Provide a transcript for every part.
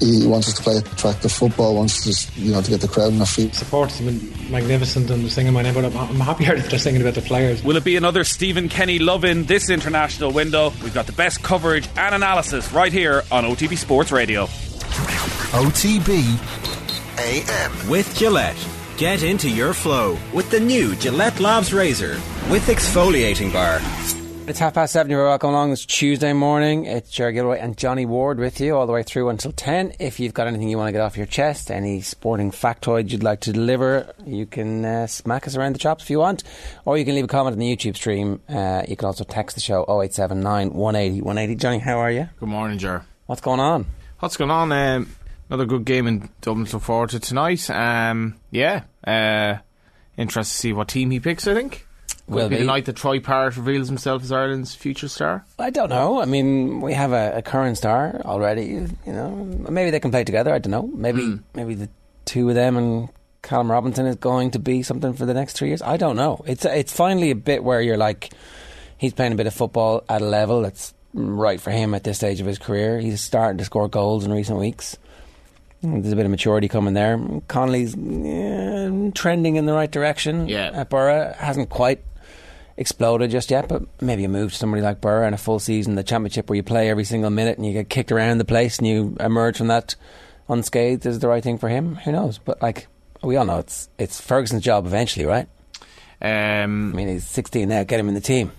He wants us to play attractive football, wants us, you know, to get the crowd on our feet. Support has been magnificent and singing my name, but I'm, I'm happier that they're singing about the players. Will it be another Stephen Kenny love in this international window? We've got the best coverage and analysis right here on OTB Sports Radio. OTB AM. With Gillette. Get into your flow with the new Gillette Labs Razor with exfoliating bar. It's half past seven. You're welcome along. It's Tuesday morning. It's Jerry Gilroy and Johnny Ward with you all the way through until 10. If you've got anything you want to get off your chest, any sporting factoid you'd like to deliver, you can uh, smack us around the chops if you want. Or you can leave a comment on the YouTube stream. Uh, you can also text the show 0879 180 180. Johnny, how are you? Good morning, Jer. What's going on? What's going on? Um, another good game in Dublin look forward to tonight. Um, yeah. Uh, interested to see what team he picks, I think. Will be the night that Troy Parrott reveals himself as Ireland's future star? I don't know. I mean, we have a, a current star already. You know, maybe they can play together. I don't know. Maybe mm. maybe the two of them and Callum Robinson is going to be something for the next three years. I don't know. It's it's finally a bit where you're like, he's playing a bit of football at a level that's right for him at this stage of his career. He's starting to score goals in recent weeks. There's a bit of maturity coming there. Connolly's yeah, trending in the right direction. Yeah. At Borough hasn't quite exploded just yet, but maybe a move to somebody like Burr in a full season, the championship where you play every single minute and you get kicked around the place and you emerge from that unscathed is the right thing for him. Who knows? But like we all know, it's it's Ferguson's job eventually, right? Um, I mean, he's 16 now. Get him in the team.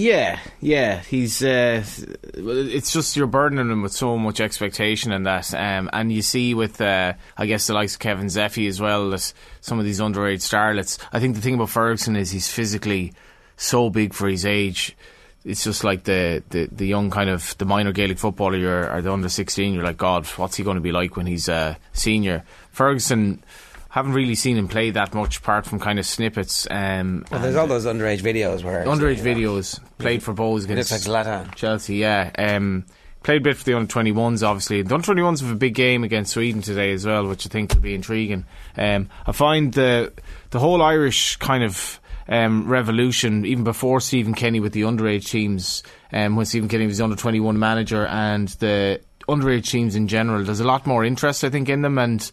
Yeah, yeah, he's. Uh, it's just you're burdening him with so much expectation and that, um, and you see with, uh, I guess the likes of Kevin Zefi as well as some of these underage starlets. I think the thing about Ferguson is he's physically so big for his age. It's just like the, the, the young kind of the minor Gaelic footballer or the under sixteen. You're like, God, what's he going to be like when he's a senior? Ferguson haven't really seen him play that much apart from kind of snippets. Um, well, there's all those underage videos where underage videos played for Bohs against like Chelsea. Yeah, um, played a bit for the under 21s. Obviously, the under 21s have a big game against Sweden today as well, which I think will be intriguing. Um, I find the the whole Irish kind of um, revolution even before Stephen Kenny with the underage teams. Um, when Stephen Kenny was the under 21 manager and the underage teams in general, there's a lot more interest I think in them and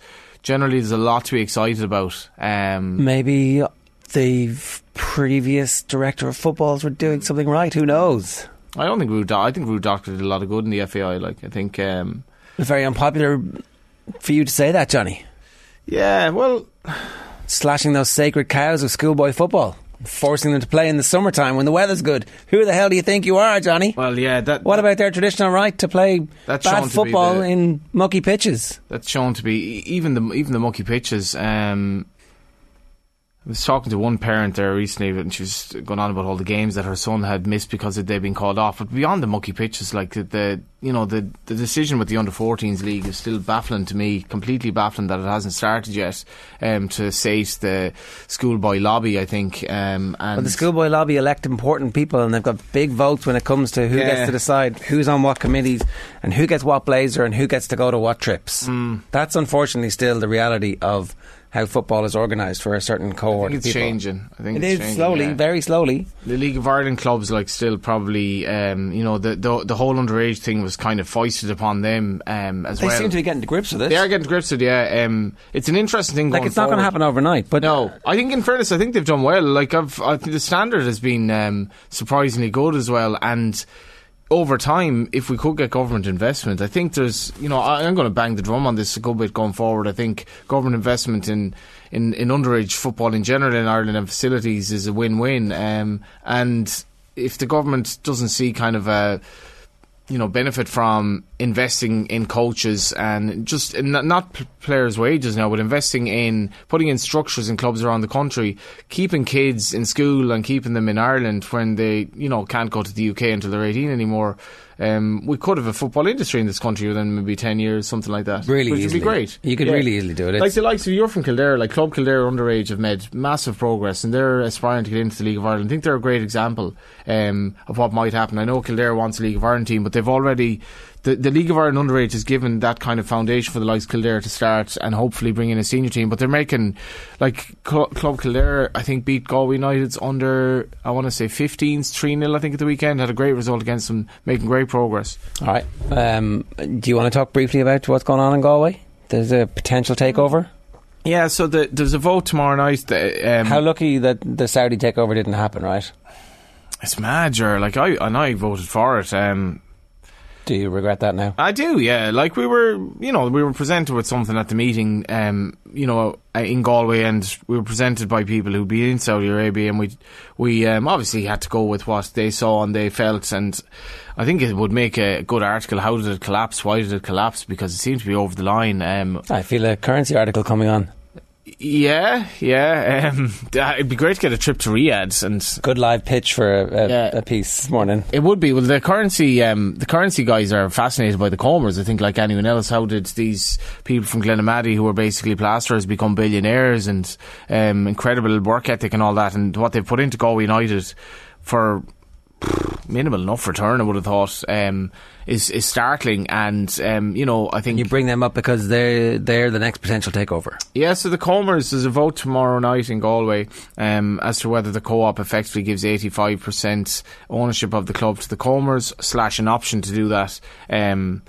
generally there's a lot to be excited about. Um, Maybe the previous director of footballs were doing something right. Who knows? I don't think Ruud. I think Ruud Dokter did a lot of good in the FAI. Like I think um, very unpopular for you to say that, Johnny. Yeah, well, slashing those sacred cows of schoolboy football forcing them to play in the summertime when the weather's good. Who the hell do you think you are, Johnny? Well, yeah. That, what about their traditional right to play bad football the, in mucky pitches? That's shown to be even the even the mucky pitches. Um, I was talking to one parent there recently, and she was going on about all the games that her son had missed because they'd been called off. But beyond the mucky pitches, like the, the you know the the decision with the under 14s league is still baffling to me, completely baffling that it hasn't started yet. Um, to sate the schoolboy lobby, I think. Um, and well, the schoolboy lobby elect important people, and they've got big votes when it comes to who yeah. gets to decide who's on what committees and who gets what blazer and who gets to go to what trips. Mm. That's unfortunately still the reality of how football is organised for a certain cohort. It's people. changing. I think it is changing, slowly, yeah. very slowly. The League of Ireland clubs, like, still probably, um, you know, the, the, the whole underage thing was kind of foisted upon them um, as they well. They seem to be getting to grips with it. They are getting to grips with it. Yeah, um, it's an interesting thing. Like, it's not going to happen overnight, but no. I think, in fairness, I think they've done well. Like, I've, I think the standard has been um, surprisingly good as well, and over time, if we could get government investment, I think there's, you know, I'm going to bang the drum on this a good bit going forward. I think government investment in, in, in underage football in general in Ireland and facilities is a win-win. Um, and if the government doesn't see kind of a you know benefit from investing in coaches and just not players' wages now, but investing in putting in structures in clubs around the country, keeping kids in school and keeping them in Ireland when they you know can't go to the UK until they're eighteen anymore. Um, we could have a football industry in this country within maybe 10 years, something like that. Really Which easily. would be great. You could yeah. really easily do it. Like the likes of you're from Kildare, like Club Kildare underage have made massive progress and they're aspiring to get into the League of Ireland. I think they're a great example um, of what might happen. I know Kildare wants a League of Ireland team, but they've already the, the League of Ireland underage has given that kind of foundation for the likes of Kildare to start and hopefully bring in a senior team. But they're making, like, Cl- Club Kildare, I think, beat Galway United's under, I want to say 15s, 3 0, I think, at the weekend. Had a great result against them, making great progress. All right. Um, do you want to talk briefly about what's going on in Galway? There's a potential takeover. Yeah, so the, there's a vote tomorrow night. That, um, How lucky that the Saudi takeover didn't happen, right? it's major. Like, I, and I voted for it. Um, Do you regret that now? I do, yeah. Like we were, you know, we were presented with something at the meeting, um, you know, uh, in Galway, and we were presented by people who'd been in Saudi Arabia, and we, we um, obviously had to go with what they saw and they felt, and I think it would make a good article. How did it collapse? Why did it collapse? Because it seemed to be over the line. Um, I feel a currency article coming on. Yeah, yeah. Um, it'd be great to get a trip to Riyadh and Good live pitch for a, a, Yeah. a piece this morning. It would be. Well, the currency, um, the currency guys are fascinated by the Comers. I think, like anyone else, how did these people from Glenamaddy, who were basically plasterers, become billionaires and um, incredible work ethic and all that, and what they've put into Galway United for minimal enough return, I would have thought, um, is is startling. And um, you know, I think You bring them up because they're they're the next potential takeover. yeah, so the Comers, there's a vote tomorrow night in Galway um, as to whether the co-op effectively gives 85% ownership of the club to the Comers, slash an option to do that. Um,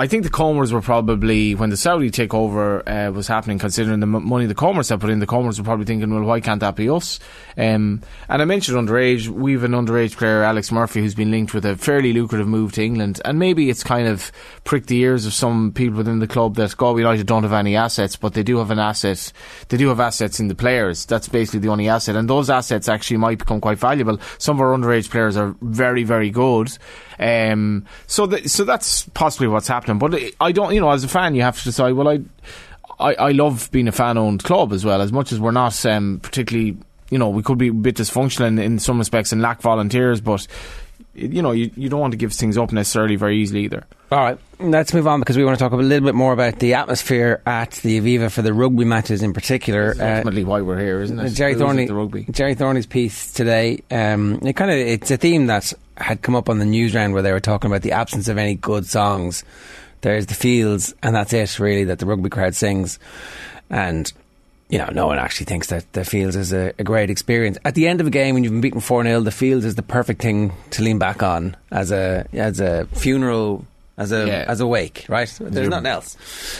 I think the Comers were probably, when the Saudi takeover uh, was happening, considering the m- money the Comers had put in, the Comers were probably thinking, well, why can't that be us? Um, and I mentioned underage. We've an underage player, Alex Murphy, who's been linked with a fairly lucrative move to England. And maybe it's kind of pricked the ears of some people within the club that Galway United don't have any assets, but they do have an asset. They do have assets in the players. That's basically the only asset. And those assets actually might become quite valuable. Some of our underage players are very, very good. Um, so, th- so that's possibly what's happening. But I don't, you know, as a fan, you have to decide. Well, I, I, I love being a fan-owned club as well. As much as we're not um, particularly, you know, we could be a bit dysfunctional in, in some respects and lack volunteers, but you know, you, you don't want to give things up necessarily very easily either. All right, let's move on because we want to talk a little bit more about the atmosphere at the Aviva for the rugby matches in particular. That's ultimately why we're here, isn't it? Uh, Jerry Booze at Thornley, the rugby. Gerry Thornley's piece today. Um, it kind of it's a theme that had come up on the news round where they were talking about the absence of any good songs. There's the fields, and that's it really that the rugby crowd sings, and you know no one actually thinks that the fields is a, a great experience. At the end of a game when you've been beaten four 0 the fields is the perfect thing to lean back on as a as a funeral. As a Yeah. as a wake, right? There's You're nothing else.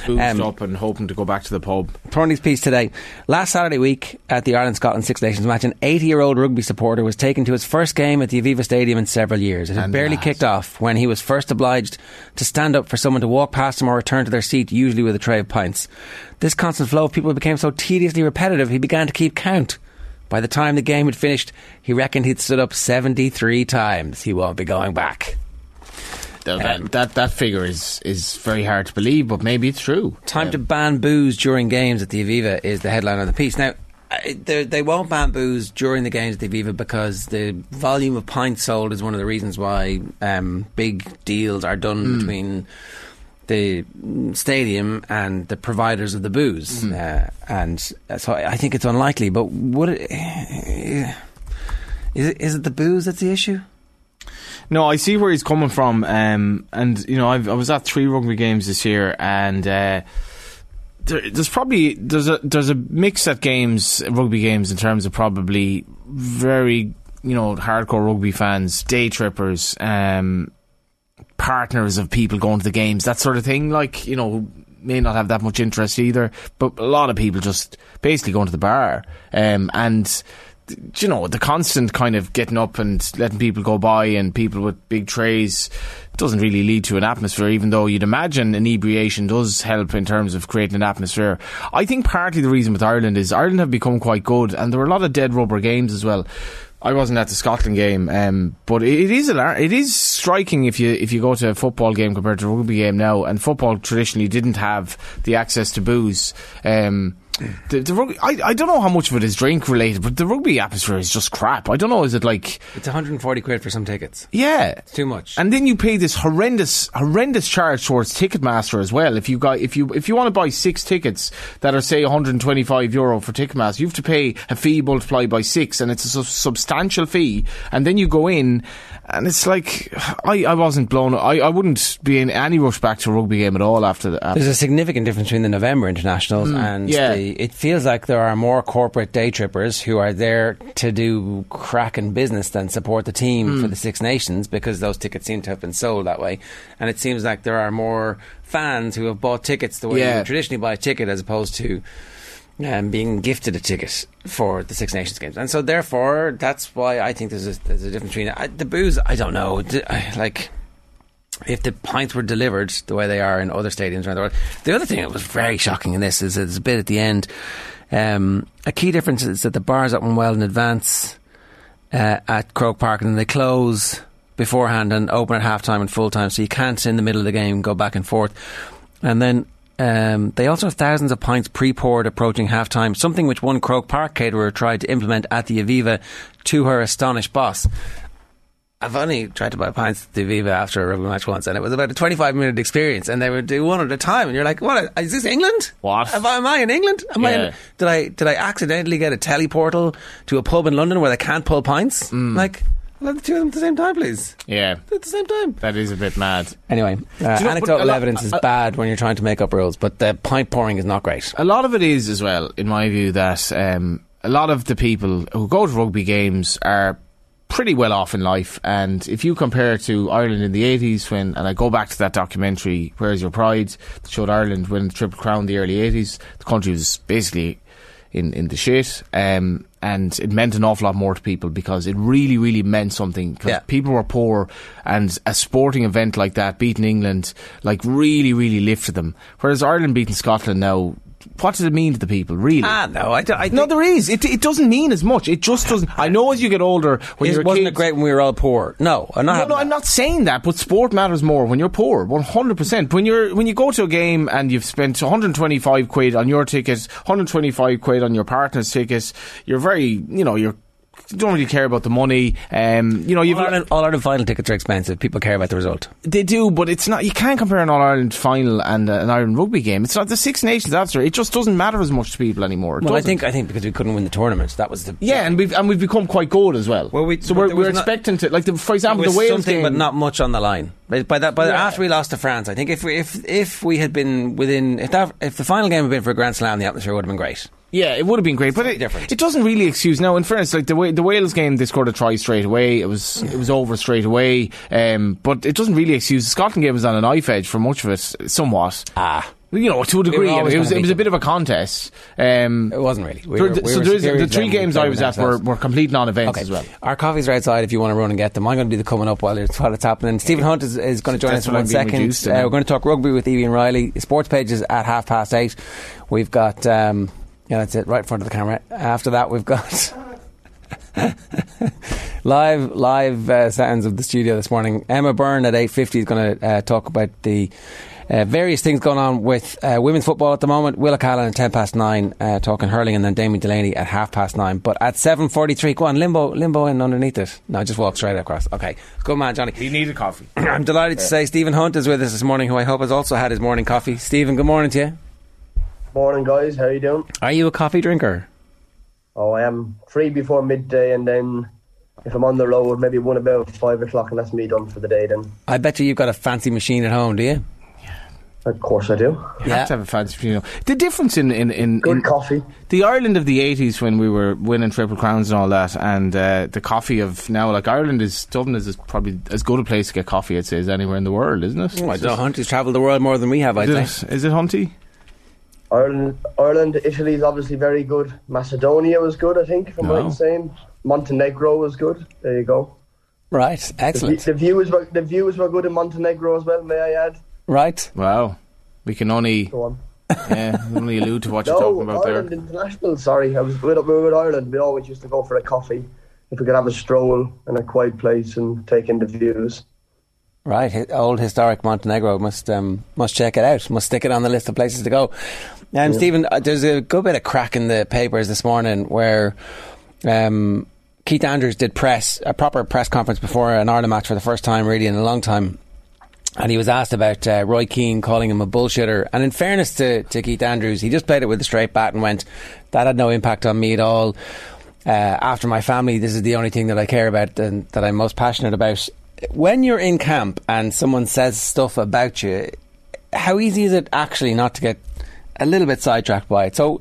Boozed Um, up and hoping to go back to the pub. Thornley's piece today. Last Saturday week at the Ireland Scotland Six Nations match, an 80 year old rugby supporter was taken to his first game at the Aviva Stadium in several years. It had And barely that. kicked off when he was first obliged to stand up for someone to walk past him or return to their seat, usually with a tray of pints. This constant flow of people became so tediously repetitive, he began to keep count. By the time the game had finished, he reckoned he'd stood up 73 times. He won't be going back. Th- that, um, that that figure is is very hard to believe, but maybe it's true. Time to um, ban booze during games at the Aviva is the headline of the piece. Now, they they won't ban booze during the games at the Aviva because the volume of pints sold is one of the reasons why um, big deals are done hmm. between the stadium and the providers of the booze. Hmm. Uh, and uh, so I think it's unlikely, but it. Is it, is it the booze that's the issue? No, I see where he's coming from, um, and you know, I've, I was at three rugby games this year, and uh, there, there's probably there's a there's a mix at games, rugby games, in terms of probably very you know hardcore rugby fans, day trippers, um, partners of people going to the games, that sort of thing. Like you know, may not have that much interest either, but a lot of people just basically going to the bar, um, and you know, the constant kind of getting up and letting people go by and people with big trays doesn't really lead to an atmosphere, even though you'd imagine inebriation does help in terms of creating an atmosphere. I think partly the reason with Ireland is Ireland have become quite good and there were a lot of dead rubber games as well. I wasn't at the Scotland game, um, but it is alar- it is striking if you if you go to a football game compared to a rugby game now. And football traditionally didn't have the access to booze. Um, the, the rugby, I, I don't know how much of it is drink related, but the rugby atmosphere is just crap. I don't know. Is it like It's 140 quid for some tickets. yeah, It's too much. and then you pay this horrendous, horrendous charge towards Ticketmaster as well. If you got, if you, if you want to buy six tickets that are say 125 euro for Ticketmaster, you have to pay a fee multiplied by six, and it's a su- substantial fee. And then you go in, and it's like, I, I wasn't blown. I, I wouldn't be in any rush back to a rugby game at all after that. There's a significant difference between the November internationals and Mm, yeah. the. It feels like there are more corporate day trippers who are there to do cracking business than support the team Mm. for the Six Nations because those tickets seem to have been sold that way. And it seems like there are more fans who have bought tickets the way Yeah. you traditionally buy a ticket as opposed to. Um, being gifted a ticket for the Six Nations games, and so therefore that's why I think there's a, there's a difference between I, the booze. I don't know, I- like if the pints were delivered the way they are in other stadiums around the world. The other thing that was very shocking in this is there's a bit at the end. Um, a key difference is that the bars open well in advance uh, at Croke Park and they close beforehand and open at half time and full time, so you can't in the middle of the game go back and forth. And then um, they also have thousands of pints pre-poured approaching half-time, something which one Croke Park caterer tried to implement at the Aviva to her astonished boss. I've only tried to buy pints at the Aviva after a rugby match once, and it was about a 25 minute experience, and they would do one at a time, and you're like, "What? Is this England? What? Am I, am I in England? Am I in, did I did I accidentally get a teleportal to a pub in London where they can't pull pints? Mm. Like, let the two of them at the same time, please. yeah, At the same time. that is a bit mad. Anyway, uh, you know, anecdotal lot- evidence is a- bad when you're trying to make up rules, but the pint pouring is not great. A lot of it is as well, in my view, that um, a lot of the people who go to rugby games are pretty well off in life. And if you compare to Ireland in the 80s, when, and I go back to that documentary, Where's Your Pride, that showed Ireland win the Triple Crown in the early 80s, the country was basically in, in the shit. Um, and it meant an awful lot more to people because it really, really meant something. Because Yeah. people were poor, and a sporting event like that, beating England, like really, really lifted them. Whereas Ireland beating Scotland now, what does it mean to the people, really? Ah, no, I, don't- I no, there is. It, it doesn't mean as much. It just doesn't. I know as you get older, when it you're wasn't kids, it great when we were all poor. No, I'm not. no, no. I'm not saying that, but sport matters more when you're poor. One hundred percent. When you're when you go to a game and you've spent 125 quid on your ticket, 125 quid on your partner's ticket, you're very, you know, you're you don't really care about the money. Um, you know, you've All Ireland, all Ireland final tickets are expensive. People care about the result. they do, but it's not. You can't compare an All Ireland final and uh, an Ireland rugby game. It's not the Six Nations after. It just doesn't matter as much to people anymore. It Well, I doesn't. think I think because we couldn't win the tournament, that was the Yeah, and we've and we've become quite good as well. Well, we, so we're, we're was not- expecting to like the, for example There was the Wales something, game, but not much on the line. By by that, by Yeah. after we lost to France, I think if we, if if we had been within if that if the final game had been for a Grand Slam, the atmosphere would have been great. Yeah, it would have been great, but it, different. it doesn't really excuse. Now, in fairness, like the way, the Wales game, they scored a try straight away. It was it was over straight away. Um, but it doesn't really excuse. The Scotland game was on a knife edge for much of it, somewhat. Ah, You know, to a degree, it was gonna it was a bit of a contest. Um, it wasn't really. We were- we so there is, the three games I was at were, were complete non-events Okay. as well. Our coffees are outside if you want to run and get them. I'm going to do the coming up while it's, while it's happening. Stephen Hunt is, is going to join That's us in one second. Uh, we're going to talk rugby with Evie and Riley. Sports pages at half past eight. We've got, um, yeah, that's it, right in front of the camera. After that, we've got. live live uh, sounds of the studio this morning. Emma Byrne at eight fifty is going to uh, talk about the uh, various things going on with uh, women's football at the moment. Willa Callan at ten past nine uh, talking hurling, and then Damien Delaney at half past nine. But at seven forty three, go on limbo limbo in underneath it. No, just walk straight across. Okay, good man, Johnny. He needed coffee. I'm delighted to say Stephen Hunt is with us this morning, who I hope has also had his morning coffee. Stephen, good morning to you. Morning, guys. How you doing? Are you a coffee drinker? Oh, I am free before midday, and then if I'm on the road, maybe one about five o'clock, and that's me done for the day. Then, I bet you you've got a fancy machine at home, do you? of course, I do. You have to have a fancy, you know. The difference in in, in, Good in coffee. the Ireland of the eighties when we were winning triple crowns and all that, and uh, the coffee of now, like Ireland is Dublin is probably as good a place to get coffee, I'd say, as anywhere in the world, isn't it? Oh, I don't know. Hunt has travelled the world more than we have, I'd Is say. it, is it Hunty? Ireland, Ireland, Italy is obviously very good. Macedonia was good, I think, if I'm No. saying. Montenegro was good. There you go. Right, excellent. the views were the views were good in Montenegro as well. May I add? Right. Wow, we can only Go on. yeah, only allude to what you're No, talking about there. Ireland there. International. Sorry, I was with, we were with Ireland. We always used to go for a coffee if we could have a stroll in a quiet place and take in the views. Right, old historic Montenegro must um, must check it out. Must stick it on the list of places to go. Um, Stephen, uh, there's a good bit of crack in the papers this morning where um, Keith Andrews did press a proper press conference before an Ireland match for the first time, really in a long time. And he was asked about uh, Roy Keane calling him a bullshitter. And in fairness to, to Keith Andrews, he just played it with a straight bat and went, "That had no impact on me at all." Uh, after my family, this is the only thing that I care about and that I'm most passionate about. When you're in camp and someone says stuff about you, how easy is it actually not to get a little bit sidetracked by it? So,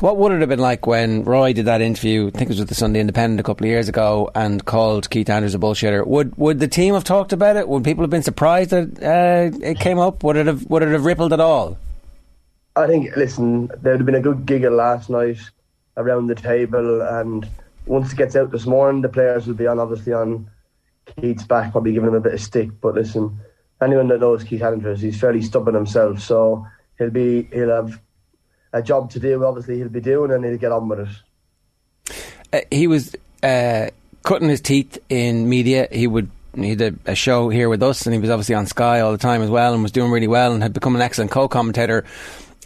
what would it have been like when Roy did that interview? I think it was with the Sunday Independent a couple of years ago, and called Keith Andrews a bullshitter. Would would the team have talked about it? Would people have been surprised that uh, it came up? Would it have would it have rippled at all? I think, listen, there'd have been a good giggle last night around the table, and once it gets out this morning, the players will be on obviously on Keith's back, probably giving him a bit of stick. But listen, anyone that knows Keith Andrews, he's fairly stubborn himself, so he'll be he'll have a job to do. Obviously, he'll be doing, and he'll get on with it. uh, he was uh, cutting his teeth in media. He would he did a show here with us, and he was obviously on Sky all the time as well, and was doing really well, and had become an excellent co-commentator.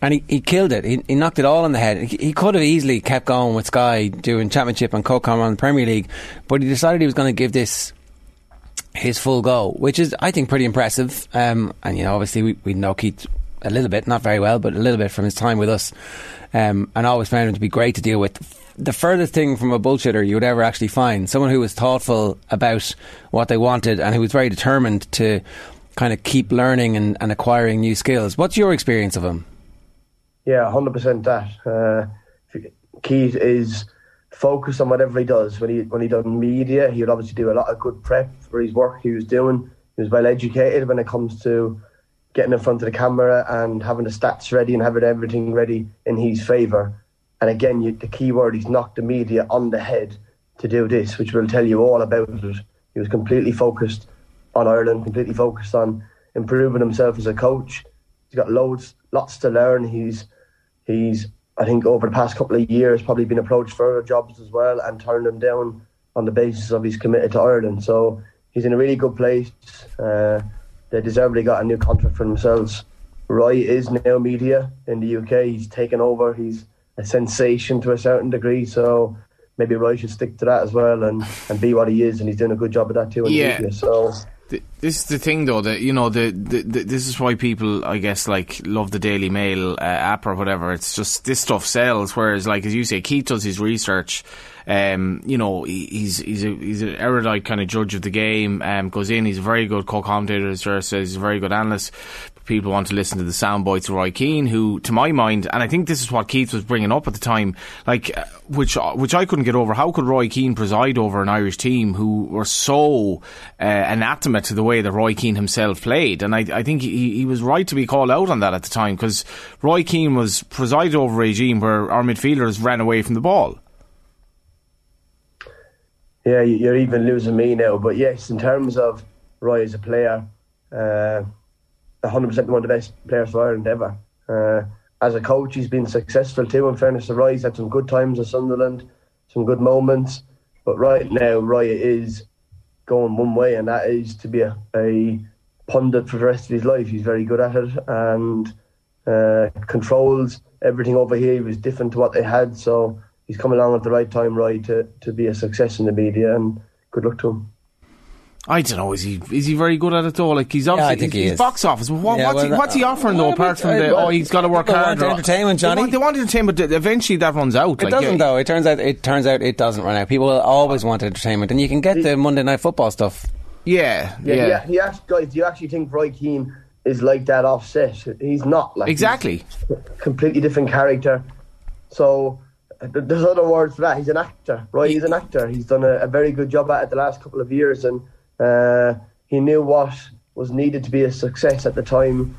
And he, he killed it. He, he knocked it all on the head. He, he could have easily kept going with Sky doing championship and co-com on the Premier League, but he decided he was going to give this his full go, which is I think pretty impressive. Um, and you know, obviously we, we know Keith a little bit, not very well, but a little bit from his time with us, um, and always found him to be great to deal with. The furthest thing from a bullshitter you would ever actually find someone who was thoughtful about what they wanted and who was very determined to kind of keep learning and, and acquiring new skills. What's your experience of him? Yeah, hundred percent. That uh, Keith is focused on whatever he does. When he when he done media, he would obviously do a lot of good prep for his work he was doing. He was well educated when it comes to getting in front of the camera and having the stats ready and having everything ready in his favour. And again, you, the key word he's knocked the media on the head to do this, which will tell you all about it. He was completely focused on Ireland, completely focused on improving himself as a coach. He's got loads, lots to learn. He's he's I think over the past couple of years probably been approached for other jobs as well and turned them down on the basis of he's committed to Ireland. So he's in a really good place. Uh, they deservedly got a new contract for themselves. Roy is now media in the UK. He's taken over. He's a sensation to a certain degree. So maybe Roy should stick to that as well and, and be what he is. And he's doing a good job of that too in Yeah. media. So This is the thing, though. That you know, the, the, the this is why people, I guess, like love the Daily Mail uh, app or whatever. It's just this stuff sells. Whereas, like as you say, Keith does his research. Um, you know, he, he's he's a, he's an erudite kind of judge of the game. Um, goes in. He's a very good co-commentator. As says, he's a very good analyst. People want to listen to the sound bites of Roy Keane, who, to my mind, and I think this is what Keith was bringing up at the time, like uh, which which I couldn't get over. How could Roy Keane preside over an Irish team who were so uh, anathema to the way that Roy Keane himself played? And I, I think he, he was right to be called out on that at the time because Roy Keane was presided over a regime where our midfielders ran away from the ball. Yeah, you- you're even losing me now. But yes, in terms of Roy as a player, uh, 100% one of the best players for Ireland ever. Uh, as a coach, he's been successful too. In fairness to Roy, he's had some good times at Sunderland, some good moments. But right now, Roy is going one way, and that is to be a, a pundit for the rest of his life. He's very good at it and uh, controls everything over here. He was different to what they had, so he's come along at the right time, Roy, to, to be a success in the media. And good luck to him. I don't know. Is he is he very good at it though? Like he's obviously I think he he's box office. What, Yeah, what's, he, what's he uh, offering though? Apart from uh, the oh, he's got to work people hard. want entertainment, They Johnny. want, they want entertainment, but eventually that runs out. It like, doesn't yeah, though. It turns out it turns out it doesn't run out. People will always want entertainment, and you can get the Monday night football stuff. Yeah, Yeah, yeah, yeah. He asked guys, do you actually think Roy Keane is like that offset? He's not. Like exactly. completely different character. So uh, there's other words for that. He's an actor. Roy is an actor. He's done a, a very good job at it the last couple of years, and uh, he knew what was needed to be a success at the time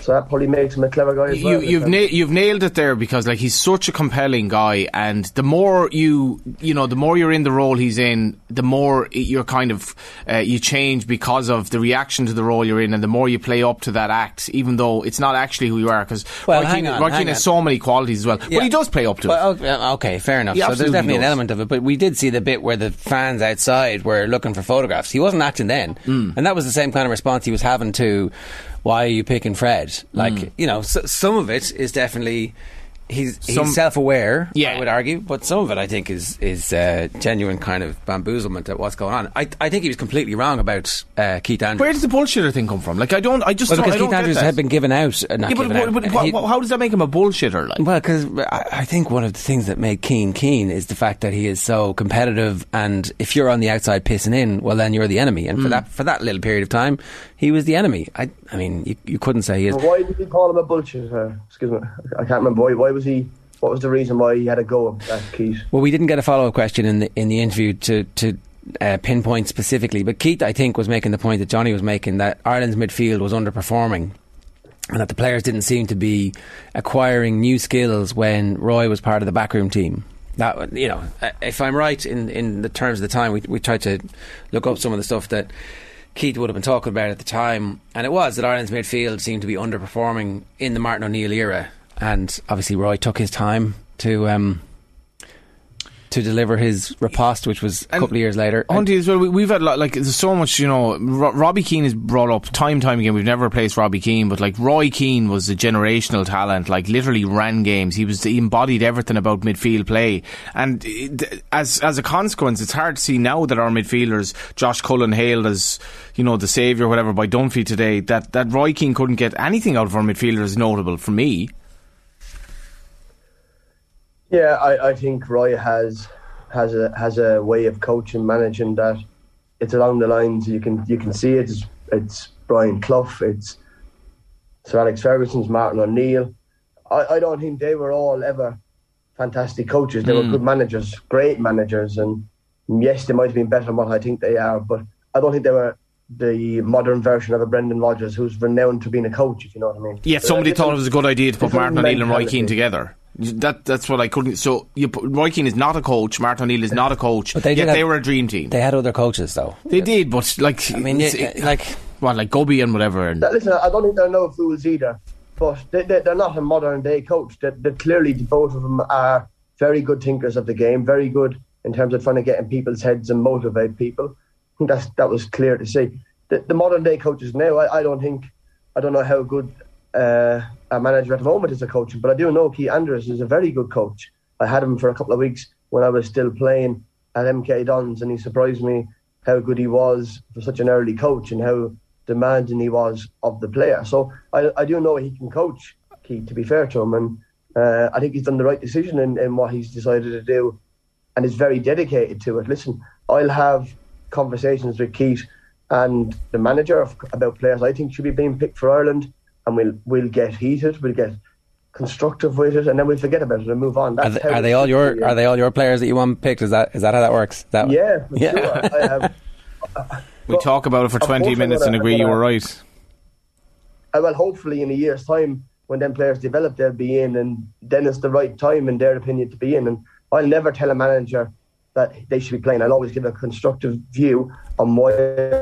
So that probably makes him a clever guy as you, well. you've na- you've nailed it there because like he's such a compelling guy, and the more you you know, the more you're in the role he's in, the more you're kind of uh, you change because of the reaction to the role you're in, and the more you play up to that act, even though it's not actually who you are. Because Well, Roy on, Roy hang on. has so many qualities as well, Yeah. but he does play up to it. Well, okay, okay, fair enough. He So there's absolutely definitely an element of it, but we did see the bit where the fans outside were looking for photographs. He wasn't acting then, Mm. and that was the same kind of response he was having to, "Why are you picking Fred?" Like Mm. you know, s some of it is definitely. He's, Some- he's self-aware, Yeah. I would argue, but some of it I think is is uh, genuine kind of bamboozlement at what's going on. I, I think he was completely wrong about uh, Keith Andrews. Where does the bullshitter thing come from? Like I don't, I just well, because I Keith Andrews had been given out, uh, Yeah, but, given but, out. He- how does that make him a bullshitter? Like, well, because I I think one of the things that made Keane Keane is the fact that he is so competitive, and if you're on the outside pissing in, well, then you're the enemy. And for that for that little period of time, he was the enemy. I I mean, you, you couldn't say he is. Why did he call him a bullshit? Uh, excuse me, I can't remember. Why, why was he? What was the reason why he had a go at Keith? Well, we didn't get a follow up question in the in the interview to to. Uh, pinpoint specifically, but Keith, I think, was making the point that Johnny was making that Ireland's midfield was underperforming, and that the players didn't seem to be acquiring new skills when Roy was part of the backroom team. That you know, uh, if I'm right in, in the terms of the time, we we tried to look up some of the stuff that Keith would have been talking about at the time, and it was that Ireland's midfield seemed to be underperforming in the Martin O'Neill era, and obviously Roy took his time to. Um, to deliver his riposte, which was a And- couple of years later. Hunty as well. We, we've had like there's so much, you know. Ro- Robbie Keane is brought up time time again. We've never replaced Robbie Keane, but like Roy Keane was a generational talent. Like literally ran games. He was he embodied everything about midfield play. And eh, it, as as a consequence, it's hard to see now that our midfielders, Josh Cullen hailed as you know the saviour, or whatever, by Dunphy today. That that Roy Keane couldn't get anything out of our midfielders notable for me. Yeah, I, I think Roy has has a has a way of coaching, managing that. It's along the lines you can you can see it. It's, it's Brian Clough. It's Sir Alex Ferguson's Martin O'Neill. I, I don't think they were all ever fantastic coaches. They were hmm. good managers, great managers, and yes, they might have been better than what I think they are. But I don't think they were the modern version of a Brendan Rodgers, who's renowned for being a coach. If you know what I mean. Yeah, somebody thought it was a good idea to put Martin O'Neill and Roy. Keane together. That that's what I couldn't. So you Roy Keane is not a coach. Martin O'Neill is not a coach. But they yet have- they were a dream team. they had other coaches, though. They did, but like I mean, it's- yeah, like what, like Guppy and whatever. And listen, I don't think they're no fools either, but they, they, they're not a modern day coach. They, they clearly, both of them are very good thinkers of the game, very good in terms of trying to get in people's heads and motivate people. I think that's, that was clear to see. The, the modern day coaches now, I, I don't think, I don't know how good uh, a manager at the moment is a coach, but I do know Keith Andrews is a very good coach. I had him for a couple of weeks when I was still playing at MK Dons, and he surprised me how good he was for such an early coach and how demanding he was of the player. So I, I do know he can coach, Keith, to be fair to him. And uh, I think he's done the right decision in, in what he's decided to do and is very dedicated to it. Listen, I'll have conversations with Keith and the manager of, about players I think should be being picked for Ireland, and we'll we'll get heated, we'll get constructive with it, and then we'll forget about it and move on. are they, how are they all your be, are they all your players that you want picked? Is that is that how that works? That Yeah, Yeah. sure. I have, we talk about it for twenty minutes and agree you were right. Uh, well, hopefully in a year's time, when them players develop, they'll be in, and then it's the right time, in their opinion, to be in. And I'll never tell a manager that they should be playing. I'll always give a constructive view on why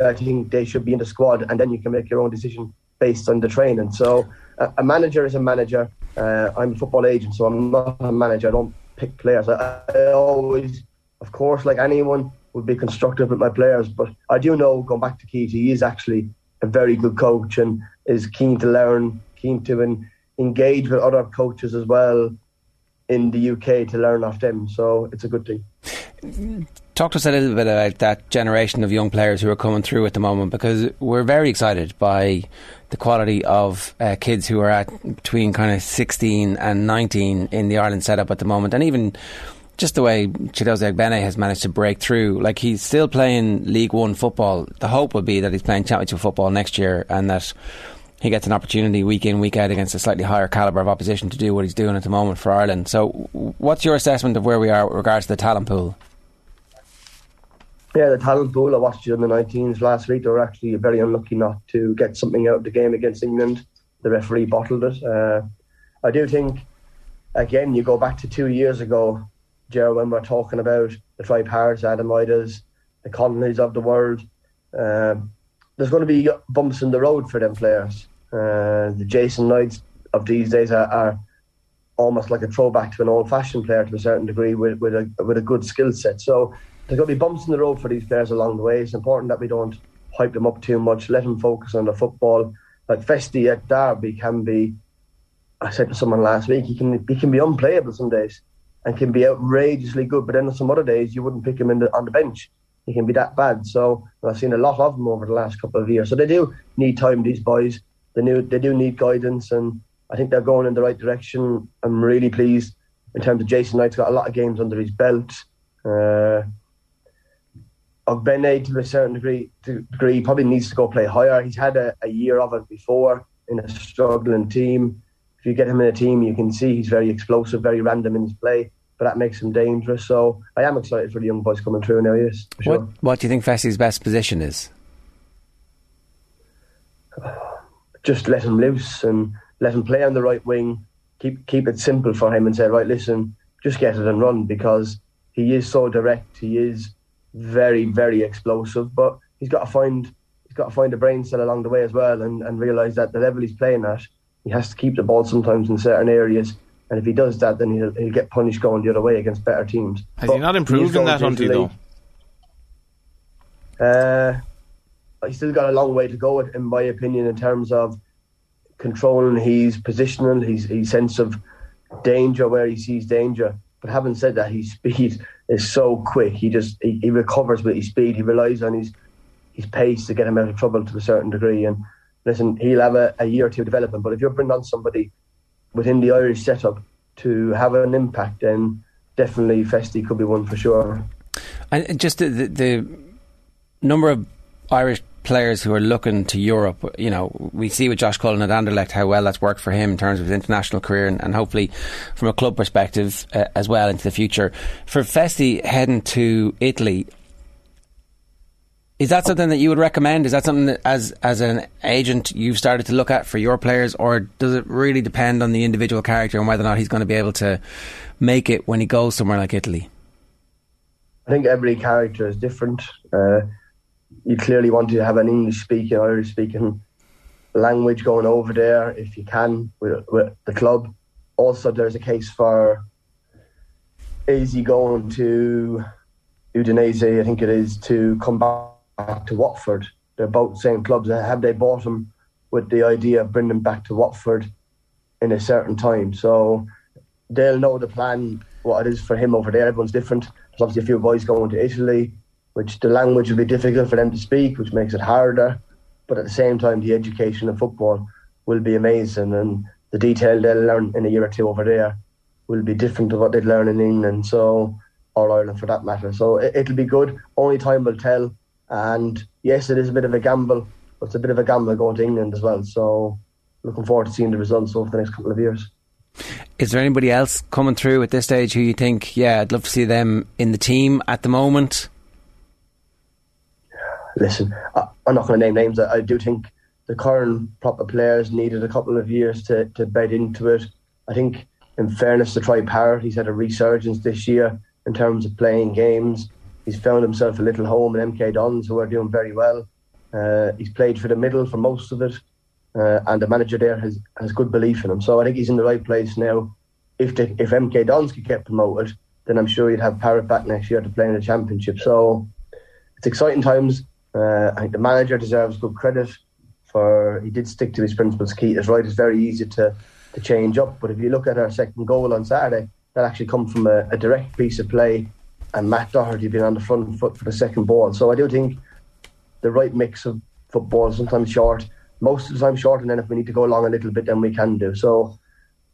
I think they should be in the squad, and then you can make your own decision based on the training. So a, a manager is a manager. Uh, I'm a football agent, so I'm not a manager. I don't pick players. I, I always, of course, like anyone, would be constructive with my players. But I do know, going back to Keith, he is actually a very good coach and is keen to learn, keen to en- engage with other coaches as well in the UK to learn off them. So it's a good thing. Talk to us a little bit about that generation of young players who are coming through at the moment because we're very excited by the quality of uh, kids who are at between kind of 16 and 19 in the Ireland setup at the moment and even just the way Chiedozie Ogbene has managed to break through like he's still playing League 1 football the hope would be that he's playing championship football next year and that he gets an opportunity week in, week out against a slightly higher calibre of opposition to do what he's doing at the moment for Ireland. So, what's your assessment of where we are with regards to the talent pool? Yeah, the talent pool. I watched you on the under 19s last week. They were actually very unlucky not to get something out of the game against England. the referee bottled it. Uh, I do think, again, you go back to two years ago, Joe, when we're talking about the Troy Parrotts, Adam Idahs, the Connollys of the world. Um, there's going to be bumps in the road for them players. Uh, the Jason Knights of these days are, are, almost like a throwback to an old-fashioned player to a certain degree with, with a with a good skill set. So there's going to be bumps in the road for these players along the way. It's important that we don't hype them up too much. Let them focus on the football. Like Festy at Derby can be. I said to someone last week, he can he can be unplayable some days and can be outrageously good, but then on some other days you wouldn't pick him in the, on the bench. He can be that bad. So I've seen a lot of them over the last couple of years. So they do need time. These boys, they new, they do need guidance, and I think they're going in the right direction. I'm really pleased in terms of Jason Knight's got a lot of games under his belt. Uh, Ogbene to a certain degree, to degree probably needs to go play higher. He's had a, a year of it before in a struggling team. If you get him in a team, you can see he's very explosive, very random in his play, but that makes him dangerous. So I am excited for the young boys coming through now. Yes, sure. What What do you think Festy's best position is? Just let him loose and let him play on the right wing. Keep keep it simple for him and say, right, listen, just get it and run because he is so direct. He is very, very explosive. But he's got to find he's got to find a brain cell along the way as well, and, and realise that the level he's playing at, he has to keep the ball sometimes in certain areas. And if he does that, then he'll, he'll get punished going the other way against better teams. Has but he not improved in that, Hunty, though? Uh, he's still got a long way to go, in my opinion, in terms of controlling his positional, his, his sense of danger where he sees danger. But having said that, his speed is so quick. He just he, he recovers with his speed. He relies on his his pace to get him out of trouble to a certain degree. And listen, he'll have a, a year or two development. But if you're bringing on somebody within the Irish setup to have an impact, then definitely Festy could be one for sure. And just the, the number of Irish players who are looking to Europe. You know, we see with Josh Cullen at Anderlecht how well that's worked for him in terms of his international career and, and hopefully from a club perspective uh, as well into the future. For Festy heading to Italy, is that something that you would recommend? Is that something that, as as an agent, you've started to look at for your players, or does it really depend on the individual character and whether or not he's going to be able to make it when he goes somewhere like Italy? I think every character is different. Uh, you clearly want to have an English speaking, Irish speaking language going over there if you can with, with the club. Also, there's a case for he going to Udinese, I think it is, to come back to Watford. They're both same clubs. Have they bought him with the idea of bringing him back to Watford in a certain time? So they'll know the plan, what it is for him over there. Everyone's different. There's obviously a few boys going to Italy which the language will be difficult for them to speak, which makes it harder. But at the same time, the education of football will be amazing, and the detail they'll learn in a year or two over there will be different to what they'd learn in England, so or Ireland for that matter. So it, will be good. Only time will tell. And yes, it is a bit of a gamble, but it's a bit of a gamble going to England as well. So looking forward to seeing the results over the next couple of years. Is there anybody else coming through at this stage who you think, yeah, I'd love to see them in the team at the moment? Listen, I, am not going to name names. I, I, do think the current proper players needed a couple of years to, to bed into it. I think, in fairness to Troy Parrott, he's had a resurgence this year in terms of playing games. He's found himself a little home in MK Dons, who are doing very well. Uh, he's played for the middle for most of it, uh, and the manager there has, has good belief in him. So I think he's in the right place now. If the, if MK Dons could get promoted, then I'm sure you'd have Parrott back next year to play in the championship. So it's exciting times. Uh, I think the manager deserves good credit for he did stick to his principles. Keith is right; it's very easy to to change up. But if you look at our second goal on Saturday, that actually come from a, a direct piece of play, and Matt Doherty being on the front foot for the second ball. So I do think the right mix of football, sometimes short, most of the time short, and then if we need to go along a little bit, then we can do. So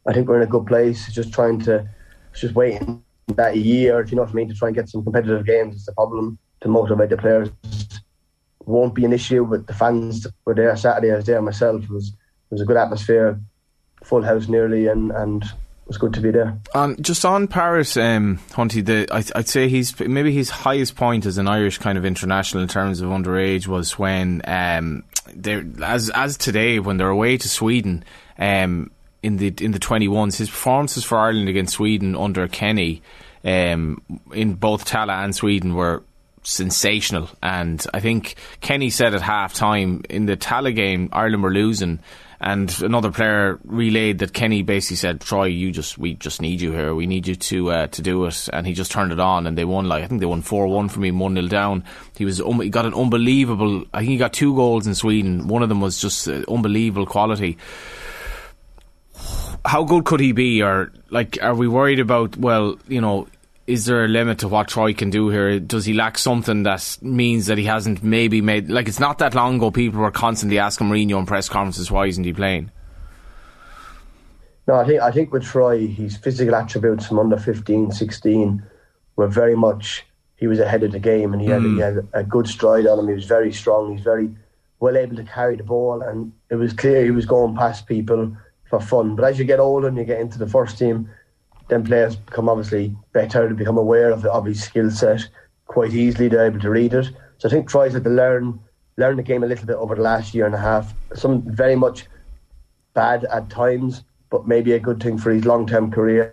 I think we're in a good place. Just trying to, just waiting that year, if you know what I mean, to try and get some competitive games is the problem to motivate the players won't be an issue But the fans were there Saturday. I was there myself. It was it was a good atmosphere, full house nearly, and and it was good to be there. Um, just on Parrott, um, Hunty, the, I, would say he's maybe his highest point as an Irish kind of international in terms of underage was when um, they're as as today when they're away to Sweden um, in the in the twenty ones. His performances for Ireland against Sweden under Kenny um, in both Tallaght and Sweden were sensational. And I think Kenny said at half time in the Tallaght game, Ireland were losing. And another player relayed that Kenny basically said, "Troy, you just we just need you here. We need you to uh, to do it." And he just turned it on, and they won. Like I think they won four one from him, one 0 down. He was um, he got an unbelievable. I think he got two goals in Sweden. One of them was just uh, unbelievable quality how good could he be? Or like, are we worried about? Well, you know, is there a limit to what Troy can do here? Does he lack something that means that he hasn't maybe made? Like, it's not that long ago. People were constantly asking Mourinho in press conferences why isn't he playing. No, I think I think with Troy, his physical attributes from under 15, 16 were very much he was ahead of the game, and he had, he hmm. had a good stride on him. He was very strong. He's very well able to carry the ball, and it was clear he was going past people for fun. But as you get older and you get into the first team, then players become obviously better to become aware of, of his skill set quite easily. They're able to read it. So I think Troy's had to learn learn the game a little bit over the last year and a half. Some very much bad at times, but maybe a good thing for his long term career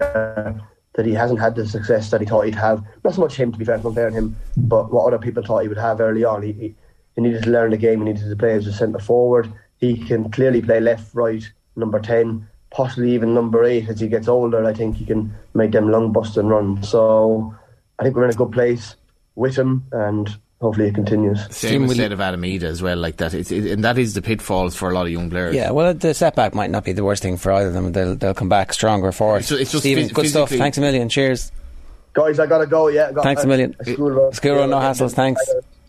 that he hasn't had the success that he thought he'd have. Not so much him, to be fair, comparing him, but what other people thought he would have early on. He, he, he needed to learn the game. He needed to play as a centre forward. He can clearly play left, right, number ten possibly even number eight as he gets older. I think he can make them long busting runs. So I think we're in a good place with him, and hopefully it continues. Same with said of Adam Idah as well, like that. It's, it, and that is the pitfalls for a lot of young players. Yeah, well, the setback might not be the worst thing for either of them. They'll, they'll come back stronger for it. It's, it's just Stephen, phys- good stuff. Thanks a million. Cheers. Guys, I gotta go. Yeah, got Thanks a million. School run. School run, no hassles. Thanks.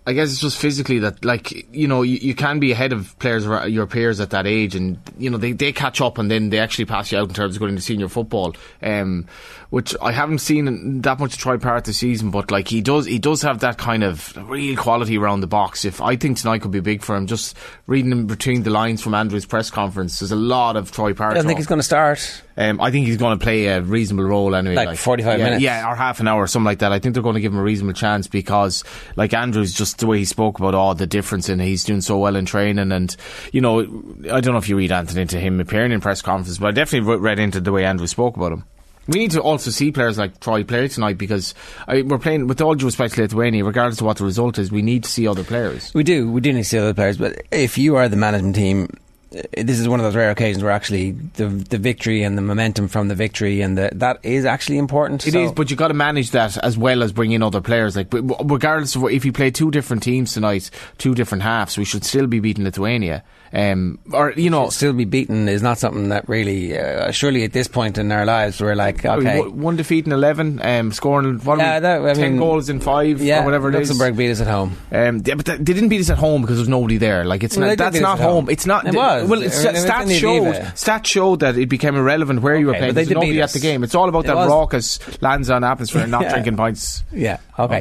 I guess it's just physically that, like, you know, you, you can be ahead of players, your peers at that age, and you know they, they catch up and then they actually pass you out in terms of going to senior football. Um, which I haven't seen that much Troy Parrott this season, but like he does, he does have that kind of real quality around the box. If I think tonight could be big for him, just reading in between the lines from Andrew's press conference, there's a lot of Troy Parrott. I don't think he's going to start. Um, I think he's going to play a reasonable role anyway, like, like 45 yeah, minutes, yeah, or half an hour, or something like that. I think they're going to give him a reasonable chance because, like Andrew's, just the way he spoke about all the difference in he's doing so well in training, and you know, I don't know if you read Anthony into him appearing in press conferences, but I definitely read into the way Andrew spoke about him. We need to also see players like Troy play tonight because I, we're playing, with all due respect to Lithuania, regardless of what the result is, we need to see other players. We do, we do need to see other players, but if you are the management team, uh, this is one of those rare occasions where actually the the victory and the momentum from the victory and the, that is actually important. It so. is, but you got to manage that as well as bring in other players. Like regardless of what, if you play two different teams tonight, two different halves, we should still be beating Lithuania. Um, or you know, still be beaten is not something that really. Uh, surely at this point in our lives, we're like, okay, one defeat in eleven, um, scoring what yeah, that, I ten mean, goals in five, yeah, or whatever it is. Luxembourg beat us at home. Um, yeah, but they didn't beat us at home because there was nobody there. Like it's well, not, that's not home. It's not. It was. Well, it's, it stats showed. Stats showed that it became irrelevant where okay, you were playing. There's nobody at the game. It's all about that was. raucous Lansdowne atmosphere, not yeah. drinking pints. Yeah. Okay.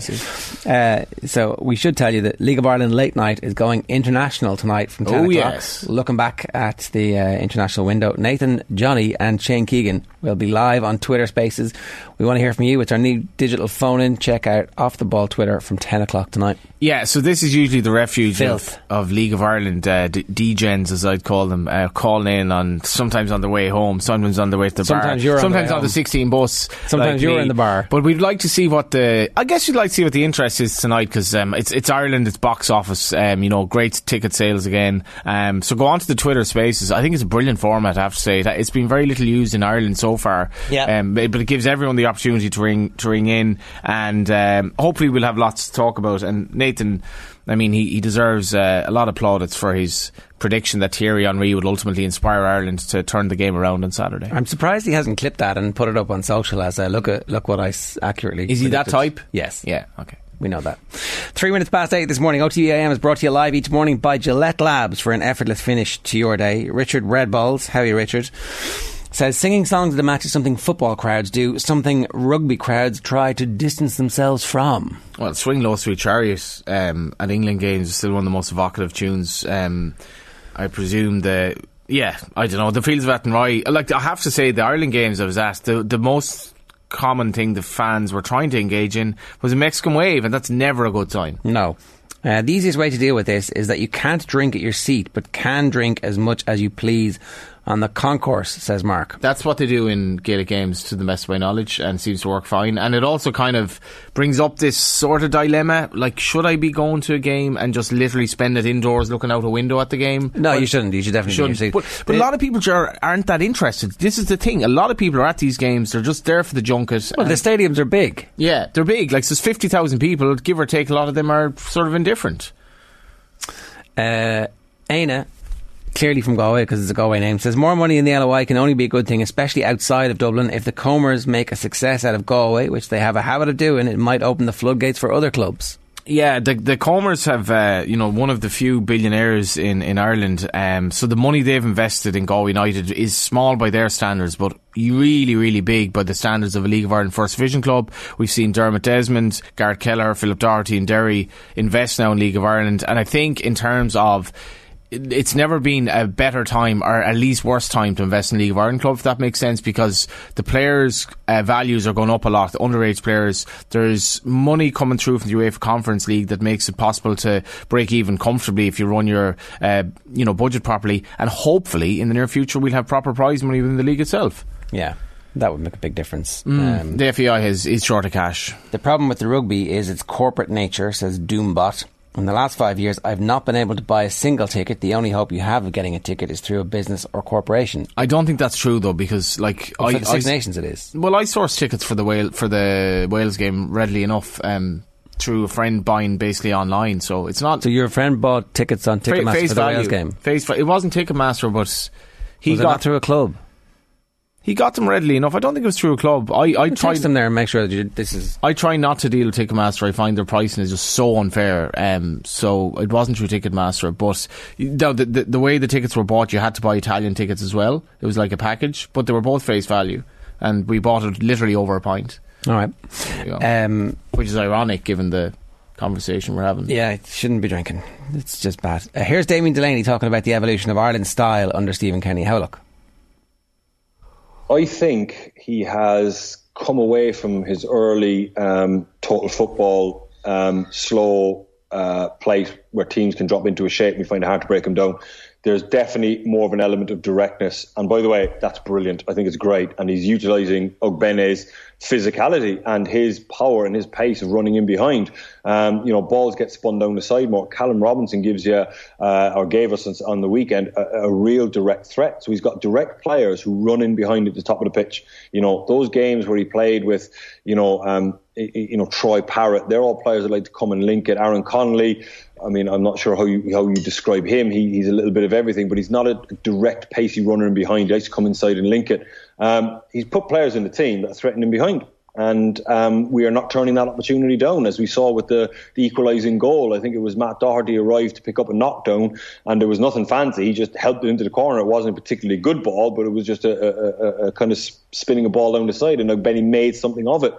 Uh, so we should tell you that League of Ireland late night is going international tonight from ten oh, o'clock. Yes. Looking back at the uh, international window, Nathan, Johnny, and Shane Keegan will be live on Twitter Spaces. We want to hear from you. It's our new digital phone in. Check out off the ball Twitter from ten o'clock tonight. Yeah. So this is usually the refuge of, of League of Ireland uh, d- degens, as I'd call them, uh, calling in on sometimes on the way home, sometimes on the way to the sometimes bar, sometimes on on the, the sixteen bus. Sometimes like you're me. in the bar. But we'd like to see what the. I guess you'd like to see what the interest is tonight because um, it's it's Ireland, it's box office. Um, you know, great ticket sales again. Um, so go on to the Twitter Spaces. I think it's a brilliant format. I have to say it's been very little used in Ireland so far. Yeah. Um, but it gives everyone the opportunity to ring to ring in, and um, hopefully we'll have lots to talk about. And Nathan. I mean, he, he deserves uh, a lot of plaudits for his prediction that Thierry Henry would ultimately inspire Ireland to turn the game around on Saturday. I'm surprised he hasn't clipped that and put it up on social as a look at look what I s- accurately. Is he that type? Yes. Yeah. Okay. We know that. Three minutes past eight this morning. OTBAM is brought to you live each morning by Gillette Labs for an effortless finish to your day. Richard Redballs, how are you, Richard? Says singing songs at a match is something football crowds do, something rugby crowds try to distance themselves from. Well, Swing Low Sweet Chariot um, at England games is still one of the most evocative tunes. Um, I presume the yeah, I don't know the Fields of Athenry. Like I have to say, the Ireland games I was asked the the most common thing the fans were trying to engage in was a Mexican wave, and that's never a good sign. No. Uh, the easiest way to deal with this is that you can't drink at your seat, but can drink as much as you please on the concourse, says Mark. That's what they do in Gaelic games, to the best of my knowledge, and seems to work fine. And it also kind of brings up this sort of dilemma: like, should I be going to a game and just literally spend it indoors, looking out a window at the game? No, But- you shouldn't. You should definitely shouldn't. But, but a lot of people are, aren't that interested. This is the thing. A lot of people are at these games. They're just there for the junket. Well, the stadiums are big. yeah, they're big. Like, there's 50,000 people, give or take, a lot of them are sort of indifferent. Uh, Aina, clearly from Galway because it's a Galway name, says more money in the LOI can only be a good thing, especially outside of Dublin. If the Comers make a success out of Galway, which they have a habit of doing, it might open the floodgates for other clubs. Yeah, the the Comers have uh, you know one of the few billionaires in in Ireland. Um, so the money they've invested in Galway United is small by their standards, but really really big by the standards of a League of Ireland First Division club. We've seen Dermot Desmond, Garrett Kelleher, Philip Doherty, and Derry invest now in League of Ireland, and I think in terms of it's never been a better time or at least worse time to invest in League of Ireland club, if that makes sense, because the players' uh, values are going up a lot. The underage players, there's money coming through from the UEFA Conference League that makes it possible to break even comfortably if you run your, uh, you know, budget properly. And hopefully, in the near future, we'll have proper prize money within the league itself. Yeah, that would make a big difference. Mm. Um, The FAI is, is short of cash. The problem with the rugby is its corporate nature, says Doombot. In the last five years, I've not been able to buy a single ticket. The only hope you have of getting a ticket is through a business or corporation. I don't think that's true though, because like Well, I, for the Six I- Nations, it is. Well, I sourced tickets for the Wale, for the Wales game readily enough um, through a friend buying basically online. So it's not So your friend bought tickets on Ticketmaster for the value. Wales game. Face it wasn't Ticketmaster, but he Was got through a club? He got them readily enough. I don't think it was through a club. I I tried them there and make sure that you, this is. I try not to deal with Ticketmaster. I find their pricing is just so unfair. Um, so it wasn't through Ticketmaster, but know, the, the the way the tickets were bought, you had to buy Italian tickets as well. It was like a package, but they were both face value, and we bought it literally over a pint, All right. There you go. Um, which is ironic given the conversation we're having. yeah, it shouldn't be drinking. It's just bad. Uh, here's Damien Delaney talking about the evolution of Ireland's style under Stephen Kenny. How look? I think he has come away from his early um, total football um, slow uh, place where teams can drop into a shape and we find it hard to break them down. There's definitely more of an element of directness. And by the way, that's brilliant. I think it's great. And he's utilising Ogbene's physicality and his power and his pace of running in behind. Um, you know, balls get spun down the side more. Callum Robinson gives you, uh, or gave us on the weekend, a, a real direct threat. So he's got direct players who run in behind at the top of the pitch. You know, those games where he played with, you know, um, you know, Troy Parrott, they're all players that like to come and link it. Aaron Connolly, I mean, I'm not sure how you how you describe him. He, he's a little bit of everything, but he's not a direct, pacey runner in behind. He likes to come inside and link it. Um, he's put players in the team that threaten him behind. And um, we are not turning that opportunity down, as we saw with the, the equalising goal. I think it was Matt Doherty arrived to pick up a knockdown, and there was nothing fancy. He just helped it into the corner. It wasn't a particularly good ball, but it was just a, a, a, a kind of spinning a ball down the side, and Benny made something of it.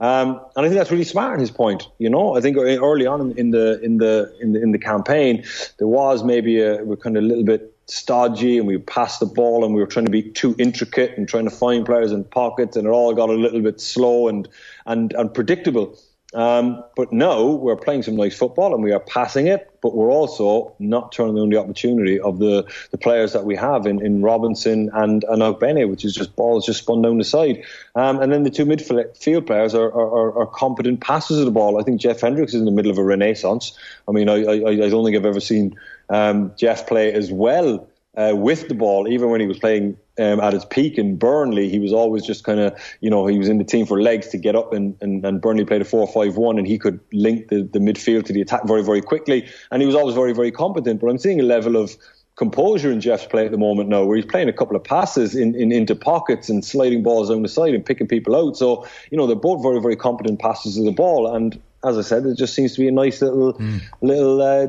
Um, and I think that's really smart. in His point, you know, I think early on in, the in the in the in the campaign, there was maybe a we're kind of a little bit stodgy, and we passed the ball, and we were trying to be too intricate and trying to find players in pockets, and it all got a little bit slow and and and predictable. Um, but no, we're playing some nice football and we are passing it, but we're also not turning down the opportunity of the, the players that we have in, in Robinson and, and Ogbene, which is just balls just spun down the side. Um, and then the two midfield players are, are, are competent passers of the ball. I think Jeff Hendricks is in the middle of a renaissance. I mean, I, I, I don't think I've ever seen um, Jeff play as well uh, with the ball, even when he was playing um, at his peak in Burnley, he was always just kind of, you know, he was in the team for legs to get up, and, and, and Burnley played a 4 5 1, and he could link the, the midfield to the attack very, very quickly. And he was always very, very competent. But I'm seeing a level of composure in Jeff's play at the moment now, where he's playing a couple of passes in, in, into pockets and sliding balls down the side and picking people out. So, you know, they're both very, very competent passes of the ball. And as I said, it just seems to be a nice little, Mm. little uh,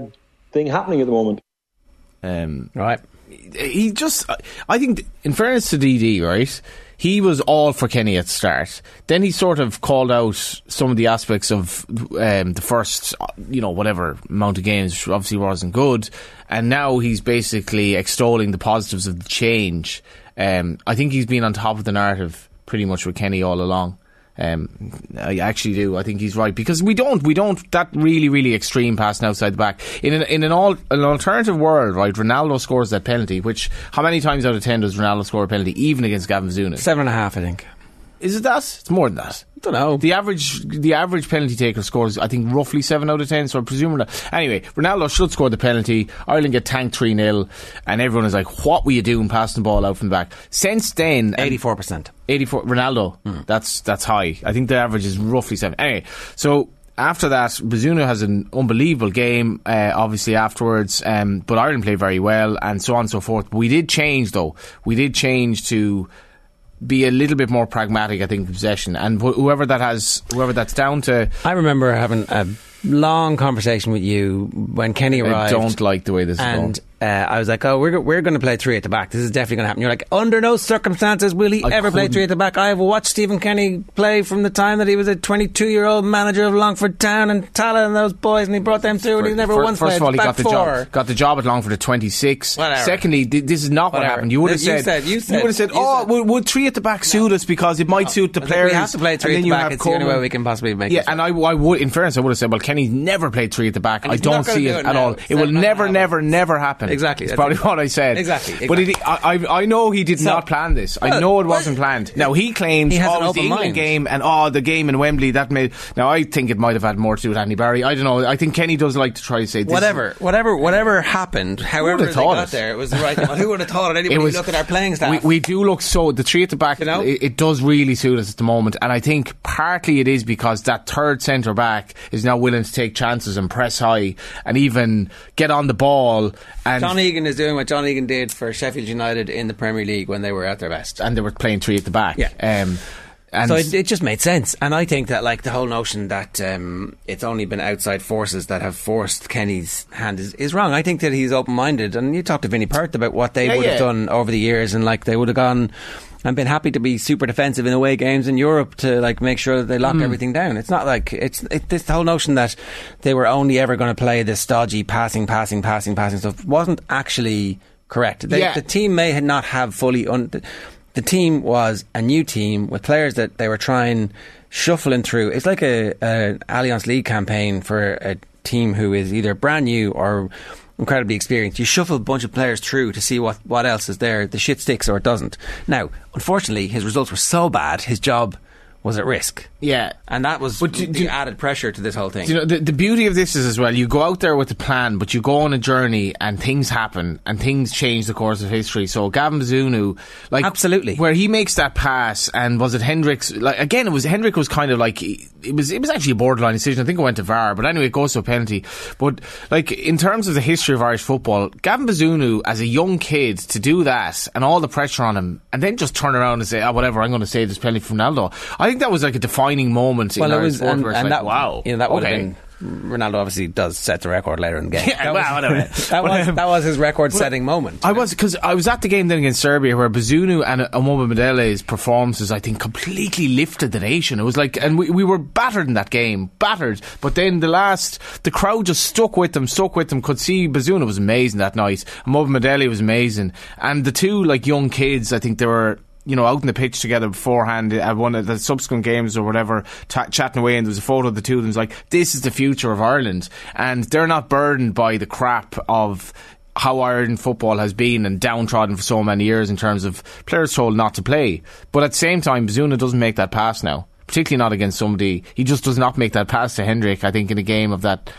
thing happening at the moment. Um, right. He just, I think, in fairness to DD, right, he was all for Kenny at the start. Then he sort of called out some of the aspects of um, the first, you know, whatever amount of games, which obviously wasn't good. And now he's basically extolling the positives of the change. Um, I think he's been on top of the narrative pretty much with Kenny all along. Um, I actually do. I think he's right because we don't we don't that really really extreme passing outside the back in an, in an all an alternative world. Right, Ronaldo scores that penalty. Which how many times out of ten does Ronaldo score a penalty even against Gavin Bazunu? Seven and a half, I think. Is it that? It's more than that. I don't know. The average the average penalty taker scores, I think, roughly seven out of ten. So I presume that. Anyway, Ronaldo should score the penalty. Ireland get tanked three 0 and everyone is like, "What were you doing passing the ball out from the back?" Since then, Eighty-four percent. 84 Ronaldo. That's that's high. I think the average is roughly seven. Anyway, so after that, Bazunu has an unbelievable game. Uh, obviously afterwards, um, but Ireland played very well, and so on and so forth. We did change though. We did change to be a little bit more pragmatic. I think in possession, and wh- whoever that has, whoever that's down to, I remember having a long conversation with you when Kenny arrived. I don't like the way this is going. and uh, I was like, "Oh, we're we're going to play three at the back. This is definitely going to happen." You're like, "Under no circumstances will he I ever play couldn't- three at the back." I have watched Stephen Kenny play from the time that he was a 22 year old manager of Longford Town and Tala and those boys, and he brought them through, and he's never Fir- once First of all, he got the four. job. Got the job at Longford at twenty six. Whatever. Secondly, th- this is not what happened. You would have said, said- you said- would have said, oh, said- would, would three at the back suit us because it might suit the players? we have to play three at the you back. It's the only way we can possibly make Yeah, and I, I would, in fairness, I would have said, well, Kenny's never played three at the back. I don't see do it it at all. It's It will never, happen. never, never happen. Exactly. It's That's probably what I said. Exactly, But it. I, I I know he did So- not plan this. I know it wasn't planned. Now he claims, He oh, the England mind. game and oh, the game in Wembley that made. Now I think it might have had more to do with Andy Barry. I don't know. I think Kenny does like to try to say this Whatever, whatever, whatever happened, however they got it? there, it was the right. Well, who would have thought it? Anybody look at our playing staff. We, we do look so the three at the back. You know? it, it does really suit us at the moment, and I think partly it is because that third centre back is now willing to take chances and press high and even get on the ball. And John Egan is doing what John Egan did for Sheffield United in the Premier League when they were at their best. and they were playing three at the back. Yeah. Um, and so it, it just made sense, and I think that like the whole notion that um, it's only been outside forces that have forced Kenny's hand is, is wrong. I think that he's open minded, and you talked to Vinnie Perth about what they Yeah, would have yeah. done over the years, and like they would have gone and been happy to be super defensive in away games in Europe to like make sure that they lock hmm. everything down. It's not like it's it, this whole notion that they were only ever going to play this stodgy passing, passing, passing, passing stuff wasn't actually correct. They, Yeah. The team may not have fully. Un- the team was a new team with players that they were trying shuffling through. It's like a, a Allianz League campaign for a team who is either brand new or incredibly experienced. You shuffle a bunch of players through to see what, what else is there. The shit sticks or it doesn't. Now, unfortunately, his results were so bad, his job was at risk. yeah. And that was But do- the do- added pressure to this whole thing. You know the, the beauty of this is as well. You go out there with a plan, but you go on a journey, and things happen, and things change the course of history. So Gavin Bazunu, like Absolutely. where he makes that pass, and was it Hendricks? Like again, it was Hendrick was kind of like it was. It was actually a borderline decision. I think it went to VAR, but anyway, it goes to a penalty. But like in terms of the history of Irish football, Gavin Bazunu as a young kid to do that, and all the pressure on him, and then just turn around and say, "Ah, whatever, I'm going to save this penalty from Naldo. I think that was like a defining moment in well, it Irish was, sport and, and like, that, wow, you know, that would okay. have been. Ronaldo obviously does set the record later in the game. Yeah, that, well, was, that, was, that was his record-setting moment. I was because I was at the game then against Serbia where Bazunu and Omobamidele's performances I think completely lifted the nation. It was like, and we, we were battered in that game, battered. But then the last, the crowd just stuck with them, stuck with them. Could see Bazunu was amazing that night. Omobamidele was amazing, and the two like young kids, I think they were. You know, out in the pitch together beforehand at one of the subsequent games or whatever, ta chatting away, and there was a photo of the two of them. Like, this is the future of Ireland, and they're not burdened by the crap of how Ireland football has been and downtrodden for so many years in terms of players told not to play. But at the same time, Bazunu doesn't make that pass now, particularly not against somebody. He just does not make that pass to Hendrick, I think, in a game of that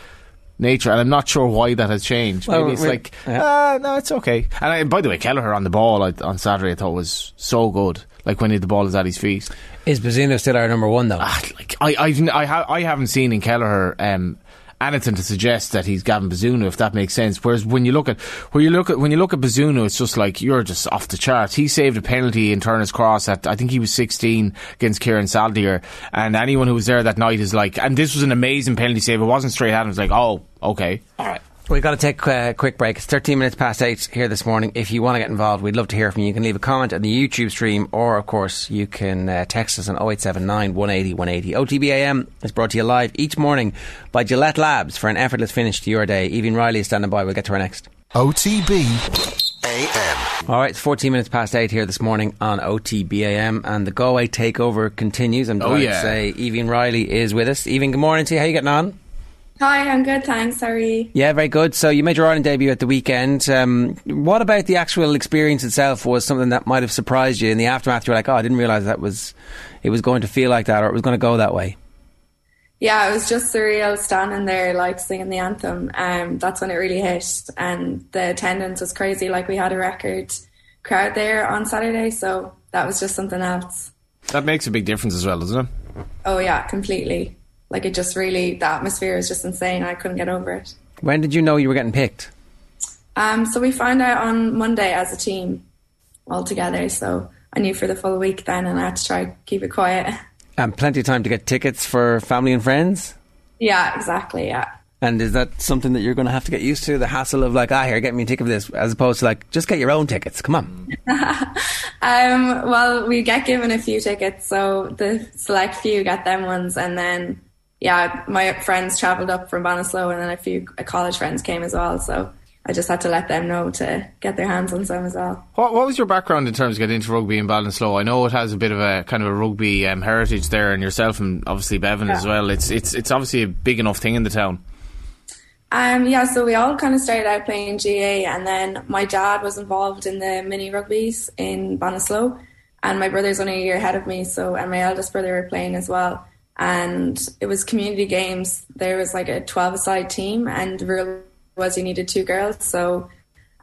nature. And I'm not sure why that has changed. Well, Maybe it's like, yeah. ah, no, it's okay. And I, by the way, Kelleher on the ball I, on Saturday I thought was so good. Like when he, the ball is at his feet. Is Bazunu still our number one though? Ah, like I, I, I, ha- I haven't seen in Kelleher um, anything to suggest that he's Gavin Bazunu, if that makes sense. Whereas when you look at when you look at when you look at Bazunu, it's just like you're just off the charts. He saved a penalty in Turner's Cross at I think he was 16 against Kieran Sadlier, and anyone who was there that night is like, and this was an amazing penalty save. It wasn't straight at him. It was like, oh, okay. All right. We've got to take a quick break. It's 13 minutes past 8 here this morning. If you want to get involved, we'd love to hear from you. You can leave a comment on the YouTube stream, or, of course, you can uh, text us on 0879 180 180. OTBAM is brought to you live each morning by Gillette Labs for an effortless finish to your day. Evie Reilly is standing by. We'll get to her next. OTB AM. All right, it's 14 minutes past 8 here this morning on OTBAM, and the Galway takeover continues. I'm Oh, yeah. to say Evie Reilly is with us. Evie, good morning to you. How you getting on? Hi, I'm good, thanks. Sorry. Yeah, very good. So you made your Ireland debut at the weekend. Um, what about the actual experience itself was something that might have surprised you in the aftermath? You're like, oh, I didn't realise that was it was going to feel like that or it was going to go that way. Yeah, it was just surreal standing there, like singing the anthem. Um, that's when it really hit, and the attendance was crazy. Like we had a record crowd there on Saturday, so that was just something else. That makes a big difference as well, doesn't it? Oh yeah, completely. Like it just really, the atmosphere is just insane. I couldn't get over it. When did you know you were getting picked? Um, so we found out on Monday as a team all together. So I knew for the full week then, and I had to try keep it quiet. And plenty of time to get tickets for family and friends. Yeah, exactly. Yeah. And is that something that you're going to have to get used to? The hassle of like, ah, here, get me a ticket for this, as opposed to like, just get your own tickets. Come on. Um, well, we get given a few tickets, so the select few get them ones, and then yeah, my friends travelled up from Ballinasloe, and then a few college friends came as well. So I just had to let them know to get their hands on some as well. What, what was your background in terms of getting into rugby in Ballinasloe? I know it has a bit of a kind of a rugby um, heritage there, and yourself and obviously Beibhinn as well. It's it's it's obviously a big enough thing in the town. Um, yeah, so we all kind of started out playing GAA, and then my dad was involved in the mini rugbies in Ballinasloe, and my brother's only a year ahead of me. So, and my eldest brother were playing as well, and it was community games. There was like a twelve-a-side team, and rule was you needed two girls. So,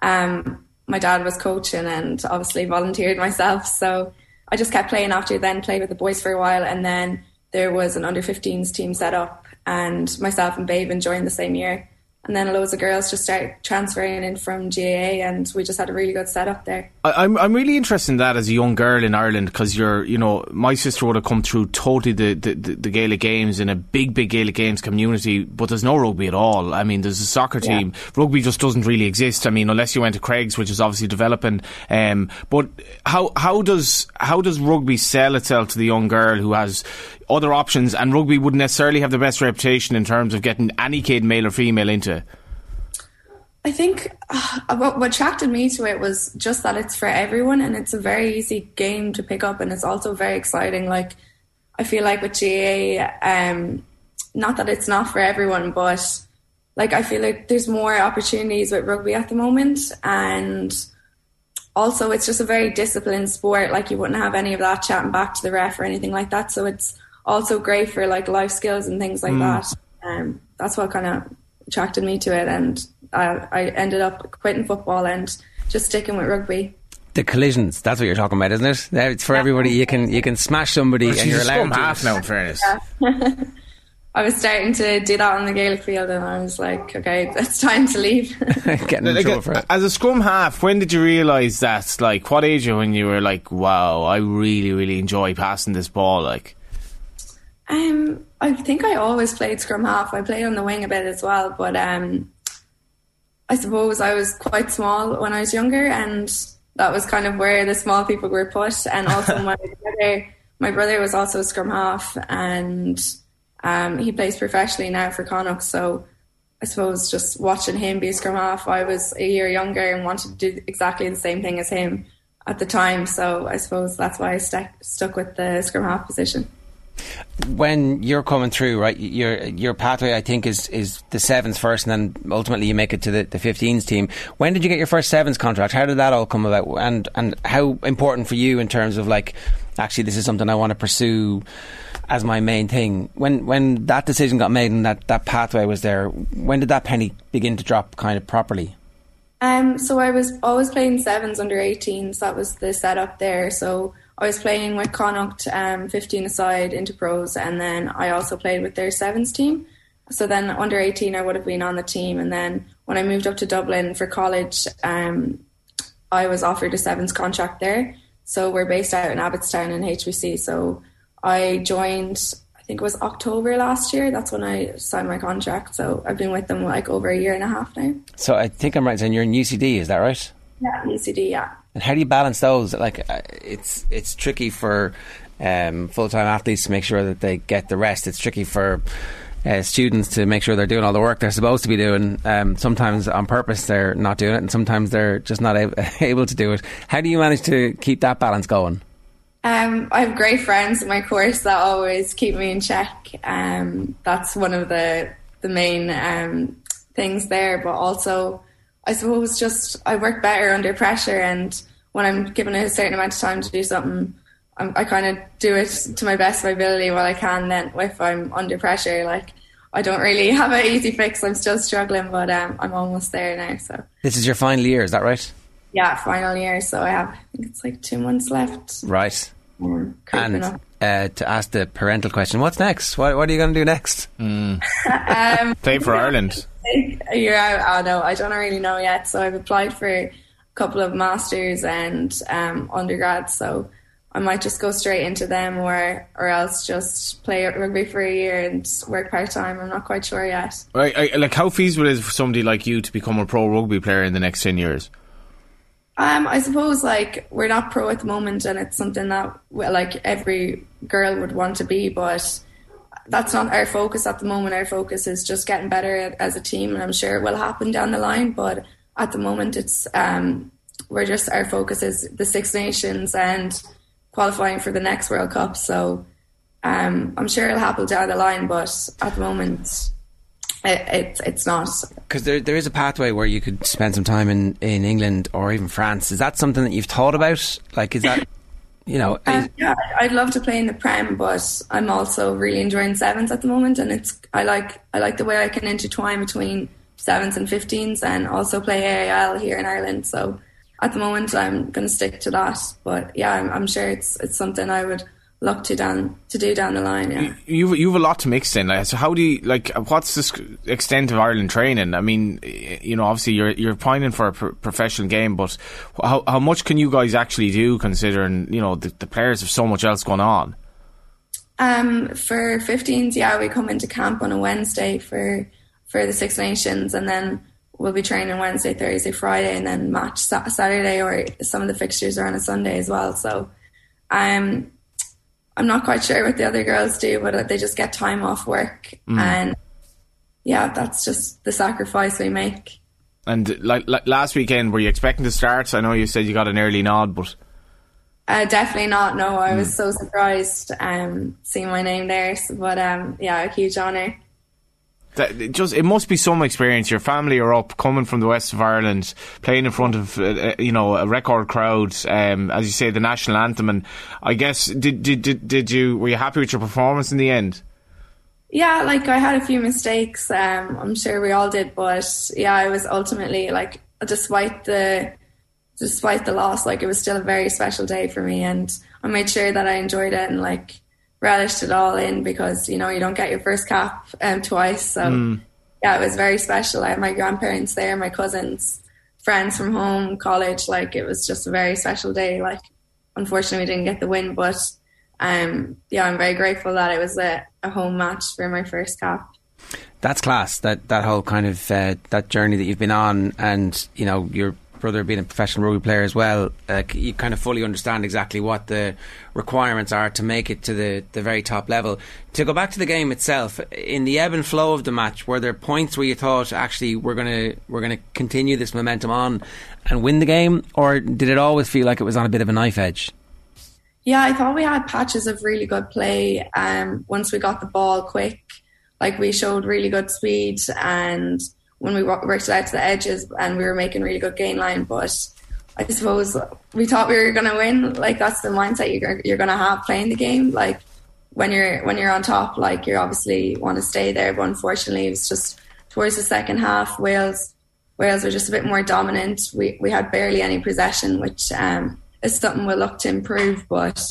um, my dad was coaching, and obviously volunteered myself. So, I just kept playing after then, played with the boys for a while, and then there was an under 15s team set up, and myself and Babe joined the same year. And then loads of girls just started transferring in from GAA, and we just had a really good setup there. I, I'm I'm really interested in that as a young girl in Ireland because you're you know my sister would have come through totally the, the, the, Gaelic games in a big big Gaelic games community, but there's no rugby at all. I mean, there's a soccer Yeah. team. Rugby just doesn't really exist. I mean, unless you went to Craig's, which is obviously developing. Um, but how how does how does rugby sell itself to the young girl who has other options and rugby wouldn't necessarily have the best reputation in terms of getting any kid, male or female, into? I think uh, what, what attracted me to it was just that it's for everyone, and it's a very easy game to pick up, and it's also very exciting. Like I feel like with GAA, um, not that it's not for everyone, but like I feel like there's more opportunities with rugby at the moment, and also it's just a very disciplined sport. Like you wouldn't have any of that chatting back to the ref or anything like that. So it's also great for like life skills and things like that. Um, that's what kind of attracted me to it, and I, I ended up quitting football and just sticking with rugby. The collisions, that's what you're talking about, isn't it? It's for everybody. You can you can smash somebody and She's you're a allowed scrum to. half now, in fairness. I was starting to do that on the Gaelic field, and I was like, okay, it's time to leave. Getting in Like, trouble for it. As a scrum half, when did you realise that? Like, what age you when you were like, wow, I really, really enjoy passing this ball? Like, Um, I think I always played scrum half. I played on the wing a bit as well, but um, I suppose I was quite small when I was younger, and that was kind of where the small people were put. And also my brother, my brother was also a scrum half, and um, he plays professionally now for Connacht. So I suppose just watching him be a scrum half, I was a year younger and wanted to do exactly the same thing as him at the time. So I suppose that's why I stuck stuck with the scrum half position. When you're coming through, right, your your pathway, I think, is is the sevens first, and then ultimately you make it to the, the 15s team. When did you get your first sevens contract? How did that all come about? And and how important for you in terms of like, actually, this is something I want to pursue as my main thing. When when that decision got made and that that pathway was there, when did that penny begin to drop kind of properly? Um, so I was always playing sevens under 18s. That was the setup there. So I was playing with Connacht, um, 15 aside into pros, and then I also played with their sevens team. So then under 18, I would have been on the team, and then when I moved up to Dublin for college, um, I was offered a sevens contract there. So we're based out in Abbotstown in HPC. So I joined, I think it was October last year. That's when I signed my contract. So I've been with them like over a year and a half now. So I think I'm right in saying you're in UCD, is that right? Yeah, UCD, yeah. And how do you balance those? Like, uh, it's it's tricky for um, full time athletes to make sure that they get the rest. It's tricky for uh, students to make sure they're doing all the work they're supposed to be doing. Um, sometimes on purpose they're not doing it, and sometimes they're just not able, able to do it. How do you manage to keep that balance going? Um, I have great friends in my course that always keep me in check. Um, that's one of the the main um, things there. But also, I suppose just I work better under pressure, and when I'm given a certain amount of time to do something, I'm, i kind of do it to my best of my ability while I can. Then, if I'm under pressure, like I don't really have an easy fix. I'm still struggling, but um, I'm almost there now. So this is your final year, is that right? Yeah, final year. So I have, I think it's like two months left. Right. and uh, to ask the parental question, what's next? What, what are you going to do next? Mm. um, Play for Ireland. A year out, oh no, I don't really know yet. So I've applied for a couple of masters and um, undergrads. So I might just go straight into them, or or else just play rugby for a year and work part time. I'm not quite sure yet. Right, like how feasible is it for somebody like you to become a pro rugby player in the next ten years? Um, I suppose like we're not pro at the moment, and it's something that like every girl would want to be, but that's not our focus at the moment. Our focus is just getting better as a team, and I'm sure it will happen down the line. But at the moment, it's um, we're just our focus is the Six Nations and qualifying for the next World Cup. So um, I'm sure it'll happen down the line, but at the moment, it, it's not because there there is a pathway where you could spend some time in, in England or even France. Is that something that you've thought about? Like, is that you know? Um, yeah, I'd love to play in the Prem, but I'm also really enjoying sevens at the moment, and it's I like I like the way I can intertwine between sevens and 15s, and also play AIL here in Ireland. So at the moment, I'm going to stick to that. But yeah, I'm, I'm sure it's it's something I would look to down to do down the line. Yeah, you've you've a lot to mix in. Like, so how do you like? What's the extent of Ireland training? I mean, you know, obviously you're you're pining for a pro- professional game, but how how much can you guys actually do? Considering you know the, the players have so much else going on. Um, for 15s, yeah, we come into camp on a Wednesday for for the Six Nations, and then we'll be training Wednesday, Thursday, Friday, and then match Saturday, or some of the fixtures are on a Sunday as well. So, um, I'm not quite sure what the other girls do, but they just get time off work, mm. and yeah, that's just the sacrifice we make. And like, like, last weekend, were you expecting to start? I know you said you got an early nod, but uh, definitely not. No, I mm. was so surprised um, seeing my name there. But um, yeah, a huge honour that it just it must be some experience. Your family are up, coming from the west of Ireland, playing in front of uh, uh, you know a record crowd. Um, as you say, the national anthem, and I guess did, did did did you were you happy with your performance in the end? Yeah, like I had a few mistakes. Um, I'm sure we all did, but yeah, I was ultimately like, despite the despite the loss, like it was still a very special day for me, and I made sure that I enjoyed it and like relished it all in because you know you don't get your first cap um, twice. So mm. yeah, it was very special. I had my grandparents there, my cousins, friends from home, college. Like it was just a very special day. Like unfortunately, we didn't get the win, but um, yeah, I'm very grateful that it was a, a home match for my first cap. That's class. That that whole kind of uh, that journey that you've been on, and you know you're brother being a professional rugby player as well, uh, you kind of fully understand exactly what the requirements are to make it to the, the very top level. To go back to the game itself, in the ebb and flow of the match, were there points where you thought actually we're gonna we're gonna continue this momentum on and win the game, or did it always feel like it was on a bit of a knife edge? Yeah, I thought we had patches of really good play. Um, once we got the ball quick, like we showed really good speed and when we worked it out to the edges and we were making really good gain line. But I suppose we thought we were going to win. Like that's the mindset you're you're going to have playing the game. Like when you're when you're on top, like you obviously want to stay there. But unfortunately, it was just towards the second half, Wales Wales were just a bit more dominant. We we had barely any possession, which um, is something we'll look to improve. But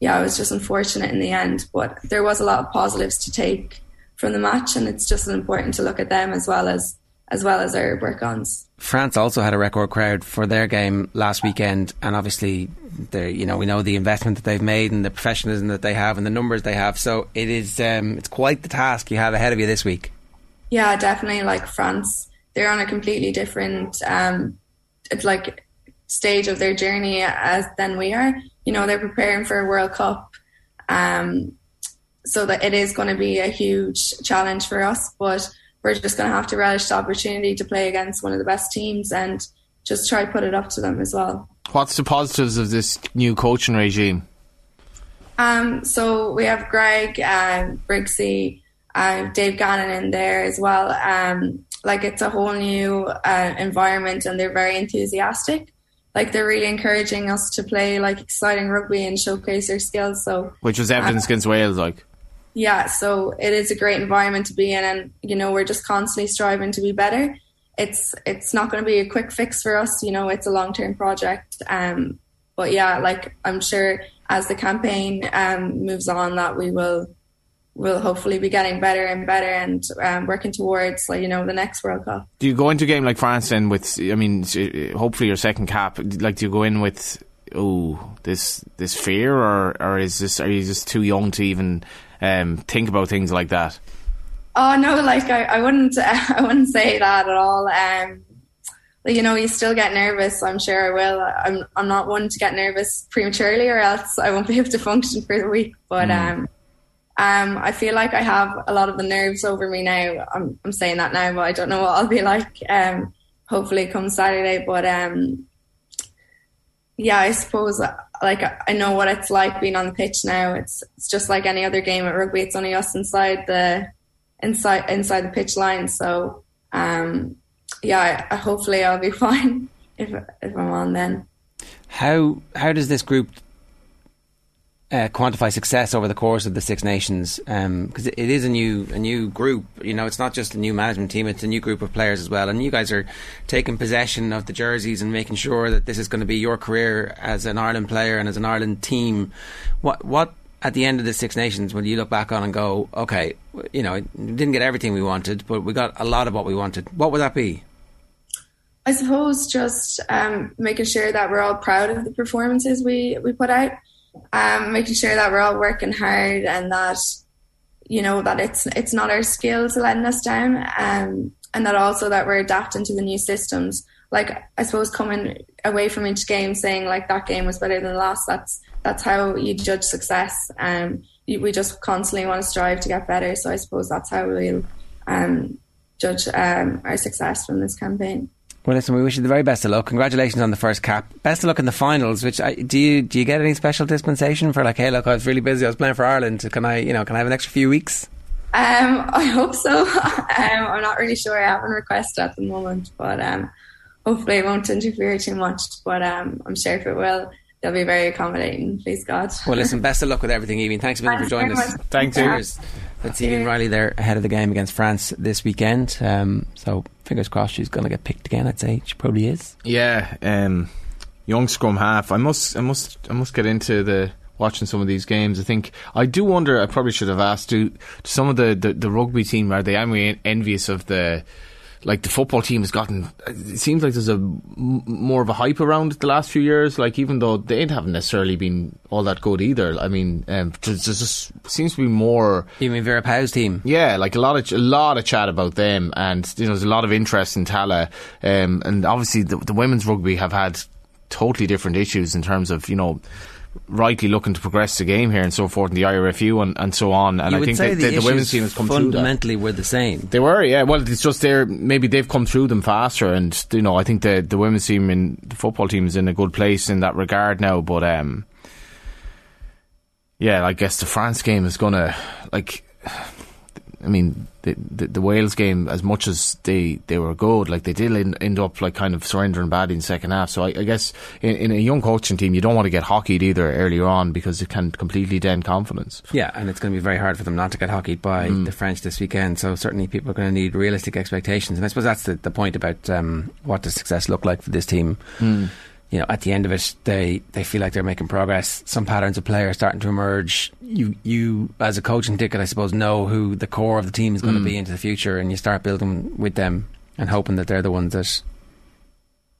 yeah, it was just unfortunate in the end. But there was a lot of positives to take from the match, and it's just important to look at them as well as as well as our work ons. France also had a record crowd for their game last weekend, and obviously, you know, we know the investment that they've made and the professionalism that they have and the numbers they have. So it is, um, it's quite the task you have ahead of you this week. Yeah, definitely. Like France, they're on a completely different, um, it's like stage of their journey as than we are. You know, they're preparing for a World Cup. Um, so that it is going to be a huge challenge for us. But we're just going to have to relish the opportunity to play against one of the best teams and just try to put it up to them as well. What's the positives of this new coaching regime? Um, so we have Greg, uh, Briggsy, uh, Dave Gannon in there as well. Um, like it's a whole new uh, environment, and they're very enthusiastic. Like they're really encouraging us to play like exciting rugby and showcase our skills. So which was evidence uh, against Wales, like. Yeah, so it is a great environment to be in, and you know we're just constantly striving to be better. It's it's not going to be a quick fix for us, you know. It's a long term project, um, but yeah, like I'm sure as the campaign um, moves on, that we will will hopefully be getting better and better and um, working towards like you know the next World Cup. Do you go into a game like France then with? I mean, hopefully your second cap. Like, do you go in with oh this this fear, or or is this are you just too young to even um, think about things like that? Oh no, like I, I wouldn't I wouldn't say that at all. Um, you know, you still get nervous. I'm sure I will. I'm I'm not one to get nervous prematurely, or else I won't be able to function for the week. But mm. um, um, I feel like I have a lot of the nerves over me now. I'm I'm saying that now, but I don't know what I'll be like. Um, hopefully, come Saturday. But um, yeah, I suppose like I know what it's like being on the pitch now. It's it's just like any other game at rugby. It's only us inside the inside inside the pitch line. So um, yeah, I, hopefully I'll be fine if if I'm on then. How how does this group uh, quantify success over the course of the Six Nations? Because um, it is a new a new group. You know, it's not just a new management team; it's a new group of players as well. And you guys are taking possession of the jerseys and making sure that this is going to be your career as an Ireland player and as an Ireland team. What what at the end of the Six Nations, will you look back on and go, okay, you know, we didn't get everything we wanted, but we got a lot of what we wanted. What would that be? I suppose just um, making sure that we're all proud of the performances we, we put out, um, making sure that we're all working hard and that you know that it's it's not our skills letting us down, um, and that also that we're adapting to the new systems. Like I suppose coming away from each game saying like that game was better than the last. That's that's how you judge success. Um, we just constantly want to strive to get better. So I suppose that's how we'll um, judge um, our success from this campaign. Well, listen, we wish you the very best of luck. Congratulations on the first cap. Best of luck in the finals. Which I, do you do you get any special dispensation for like, hey, look, I was really busy. I was playing for Ireland. Can I, you know, can I have an extra few weeks? Um, I hope so. um, I'm not really sure. I haven't requested at the moment, but um, hopefully it won't interfere too much. But um, I'm sure if it will, they'll be very accommodating. Please God. Well, listen, best of luck with everything, Evie. Thanks a million for joining us. Thank you. That's Evie Reilly there ahead of the game against France this weekend. Um, so fingers crossed she's going to get picked again. I'd say she probably is. Yeah, um, young scrum half. I must, I must, I must get into the watching some of these games. I think I do wonder. I probably should have asked. Do, some of the, the, the rugby team are they? Envious of the like the football team has gotten. It seems like there's a more of a hype around it the last few years. Like even though they haven't necessarily been all that good either. I mean, um, just seems to be more. You mean Vera Pauw's team? Yeah, like a lot of a lot of chat about them, and you know, there's a lot of interest in Tallaght, um, and obviously the, the women's rugby have had totally different issues in terms of you know rightly looking to progress the game here and so forth in the IRFU and, and so on. And you I think the, the, the, women's team has come fundamentally were the same. They were, yeah. Well, it's just they're maybe they've come through them faster, and you know I think the the women's team in the football team is in a good place in that regard now. But um, yeah, I guess the France game is gonna like. I mean, the, the, the Wales game, as much as they, they were good, like they did end, end up like kind of surrendering badly in the second half. So I, I guess in, in, a young coaching team, you don't want to get hockeyed either earlier on because it can completely dent confidence. Yeah, and it's going to be very hard for them not to get hockeyed by mm. the French this weekend. So certainly people are going to need realistic expectations, and I suppose that's the, the point about um, what does success look like for this team. Mm you know, at the end of it, they, they feel like they're making progress. Some patterns of play are starting to emerge. You, you as a coaching ticket, I suppose, know who the core of the team is going mm. to be into the future, and you start building with them and hoping that they're the ones that.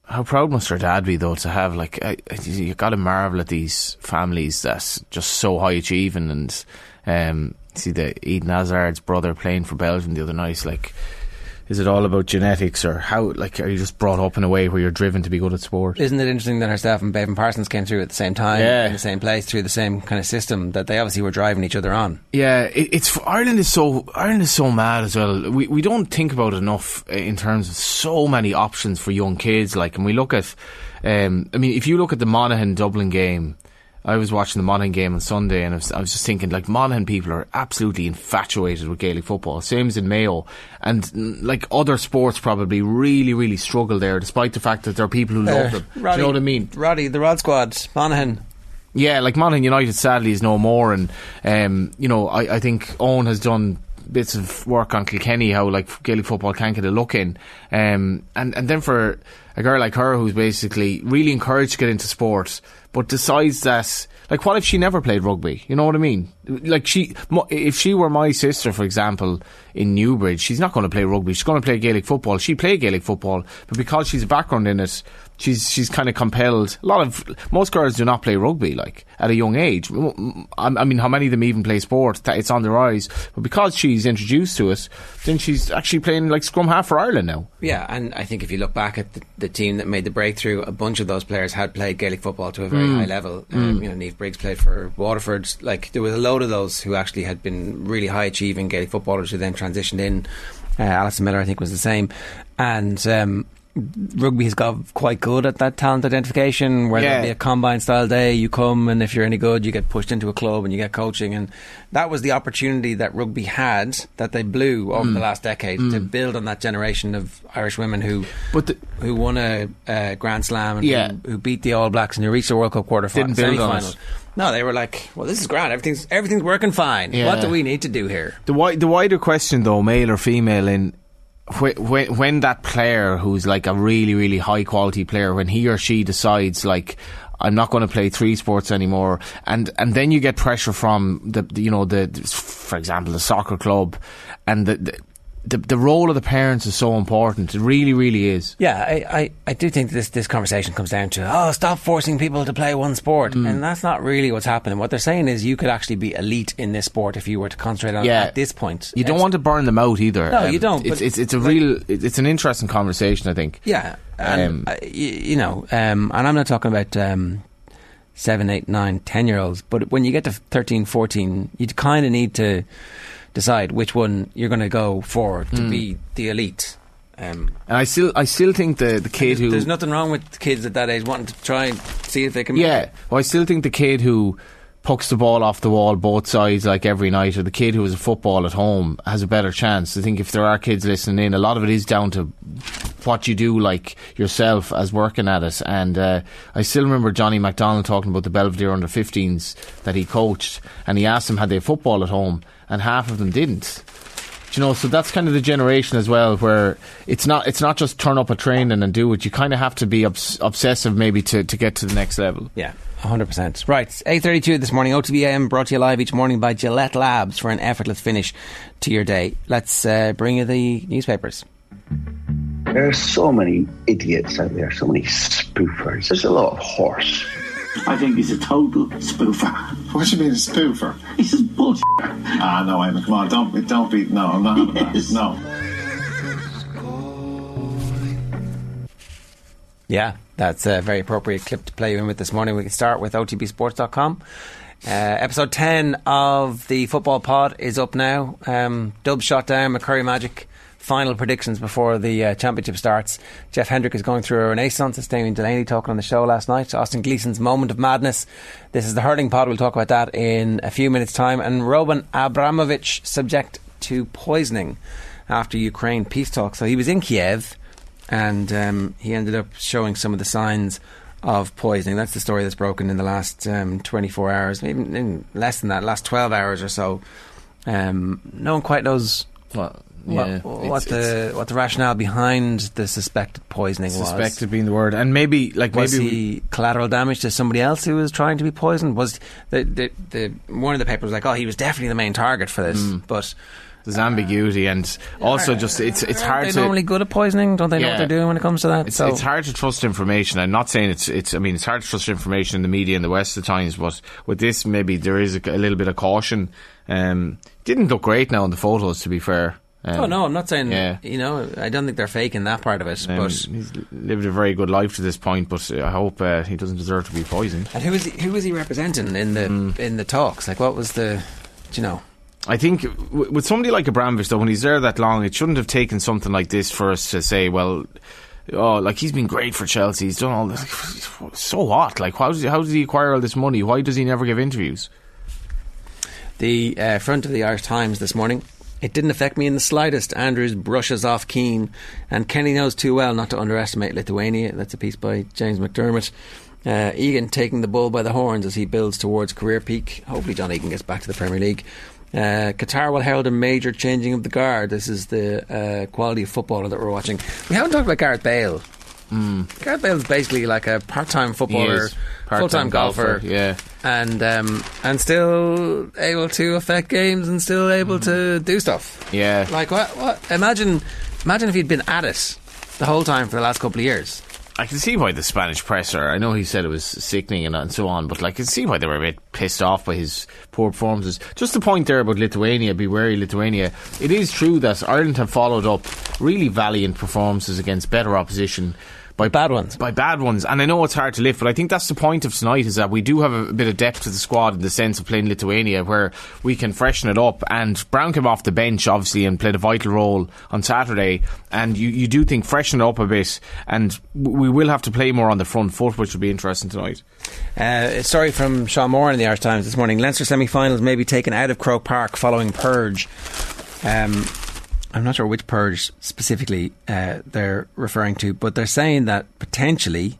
How proud must her dad be, though, to have like you got to marvel at these families that's just so high achieving, and um, see the Eden Hazard's brother playing for Belgium the other night, like is it all about genetics or how? Like, are you just brought up in a way where you're driven to be good at sport? Isn't it interesting that herself and Beibhinn Parsons came through at the same time, Yeah. in the same place, through the same kind of system that they obviously were driving each other on? Yeah, it, it's Ireland is so Ireland is so mad as well. We we don't think about it enough in terms of so many options for young kids. Like, and we look at, um, I mean, if you look at the Monaghan Dublin game. I was watching the Monaghan game on Sunday, and I was, I was just thinking, like Monaghan people are absolutely infatuated with Gaelic football. Same as in Mayo, and like other sports, probably really, really struggle there, despite the fact that there are people who love Uh, them. Do you know what I mean? Roddy, the Rod Squad, Monaghan. Yeah, like Monaghan United sadly is no more, and um, you know I, I think Owen has done bits of work on Kilkenny how like Gaelic football can't get a look in, um, and and then for a girl like her who's basically really encouraged to get into sport, but decides that like what if she never played rugby? You know what I mean? Like she, if she were my sister, for example, in Newbridge, she's not going to play rugby. She's going to play Gaelic football. She played Gaelic football, but because she's a background in it, she's she's kind of compelled. A lot of most girls do not play rugby like at a young age. I mean, how many of them even play sport? That It's on the rise, but because she's introduced to it, then she's actually playing like scrum half for Ireland now. Yeah, and I think if you look back at the, the team that made the breakthrough, a bunch of those players had played Gaelic football to a very Mm. high level. Um, Mm. you know, Niamh Briggs played for Waterford. Like there was a load of those who actually had been really high achieving Gaelic footballers who then transitioned in. Uh, Alison Miller, I think, was the same, and. Um, Rugby has got quite good at that talent identification. Where Yeah. there'll be a combine style day, you come, and if you're any good, you get pushed into a club and you get coaching. And that was the opportunity that rugby had that they blew over Mm. the last decade to Mm. build on that generation of Irish women who the, who won a, a Grand Slam and Yeah. who, who beat the All Blacks and who reached the World Cup quarter Didn't it. No, they were like, well, this is grand. Everything's everything's working fine. Yeah. What do we need to do here? The wi- the wider question though, male or female, in when when that player who's like a really really high quality player, when he or she decides like. I'm not going to play three sports anymore, and and then you get pressure from the, you know the, for example the soccer club, and the, the the the role of the parents is so important. It really really is. Yeah, I, I, I do think this this conversation comes down to oh, stop forcing people to play one sport, Mm. and that's not really what's happening. What they're saying is you could actually be elite in this sport if you were to concentrate on it at this point. You don't want to burn them out either. No, you don't, It's it's, it's a like- real it's an interesting conversation. I think. Yeah, and, Um, uh, y- you know, um, and I'm not talking about um, seven, eight, nine, ten year olds, but when you get to 13, 14, you kind of need to decide which one you're going to go for to Mm. be the elite. Um, And I still I still think the the kid there's, who there's nothing wrong with kids at that age wanting to try and see if they can. Yeah, well, I still think the kid who pucks the ball off the wall both sides like every night, or the kid who has a football at home has a better chance. I think if there are kids listening in, a lot of it is down to what you do, like yourself as working at it. And uh, I still remember Johnny McDonald talking about the Belvedere under 15s that he coached, and he asked them had they football at home, and half of them didn't. Do you know, so that's kind of the generation as well, where it's not it's not just turn up a training and then do it. You kind of have to be obs- obsessive, maybe to, to get to the next level. Yeah, 100%. Right, 8.32 this morning, OTBAM brought to you live each morning by Gillette Labs for an effortless finish to your day. Let's uh, bring you the newspapers. There are so many idiots out there, so many spoofers. There's a lot of horse. I think he's a total spoofer. What do you mean a spoofer? He's just bullshit. Ah, no, Eamon, come on, don't be, don't be, no, I'm not having that. No. Yeah, that's a very appropriate clip to play you in with this morning. We can start with OTBSports.com. Uh, episode 10 of the football pod is up now. Um, Dub shot down, McCurry Magic. Final predictions before the uh, championship starts. Jeff Hendrick is going through a renaissance. It's Damien Delaney talking on the show last night. Austin Gleeson's moment of madness. This is the hurling pod. We'll talk about that in a few minutes' time. And Roman Abramovich subject to poisoning after Ukraine peace talks. So he was in Kiev and um, he ended up showing some of the signs of poisoning. That's the story that's broken in the last um, 24 hours, maybe less than that, last 12 hours or so. Um, no one quite knows what, yeah, what it's- the what the rationale behind the suspected poisoning was. Suspected being the word, and maybe like was maybe he collateral damage to somebody else who was trying to be poisoned? Was the the, the one of the papers was like, oh, he was definitely the main target for this, Mm. but. there's ambiguity, and also just it's it's hard Are they to. normally good at poisoning? Don't they know what they're doing when it comes to that? It's, so it's hard to trust information. I'm not saying it's it's. I mean, it's hard to trust information in the media in the West at times, but with this, maybe there is a, a little bit of caution. Um, didn't look great now in the photos, to be fair. Um, oh no, I'm not saying. yeah. You know, I don't think they're faking that part of it. Um, but he's lived a very good life to this point, but I hope uh, he doesn't deserve to be poisoned. and who was he, who was he representing in the Hmm. in the talks? Like, what was the? Do you know? I think w- with somebody like Abramovich, though, when he's there that long, it shouldn't have taken something like this for us to say, well, oh, like he's been great for Chelsea. He's done all this. So what? Like, how does he, how does he acquire all this money? Why does he never give interviews? The uh, front of the Irish Times this morning. It didn't affect me in the slightest. Andrews brushes off Keane, and Kenny knows too well not to underestimate Lithuania. That's a piece by James McDermott. Uh, Egan taking the bull by the horns as he builds towards career peak. Hopefully, John Egan gets back to the Premier League. Uh, Qatar will herald a major changing of the guard. This is the uh, quality of footballer that we're watching. We haven't talked about Gareth Bale. Gareth Bale is basically like a part-time footballer. Part-time full-time golfer, golfer, yeah. and um, and still able to affect games and still able to do stuff. Yeah. Like what? What? Imagine, imagine if he'd been at it the whole time for the last couple of years. I can see why the Spanish press are. I know he said it was sickening and, and so on, but like, I can see why they were a bit pissed off by his poor performances. Just the point there about Lithuania, be wary Lithuania. It is true that Ireland have followed up really valiant performances against better opposition. By bad ones. By bad ones. And I know it's hard to lift, but I think that's the point of tonight is that we do have a, bit of depth to the squad in the sense of playing Lithuania where we can freshen it up. And Brown came off the bench, obviously, and played a vital role on Saturday. And you, you do think freshen it up a bit. And we will have to play more on the front foot, which will be interesting tonight. Uh, a story from Sean Moore in the Irish Times this morning. Leinster semi-finals may be taken out of Croke Park following purge. Um, I'm not sure which purge specifically uh, they're referring to, but they're saying that potentially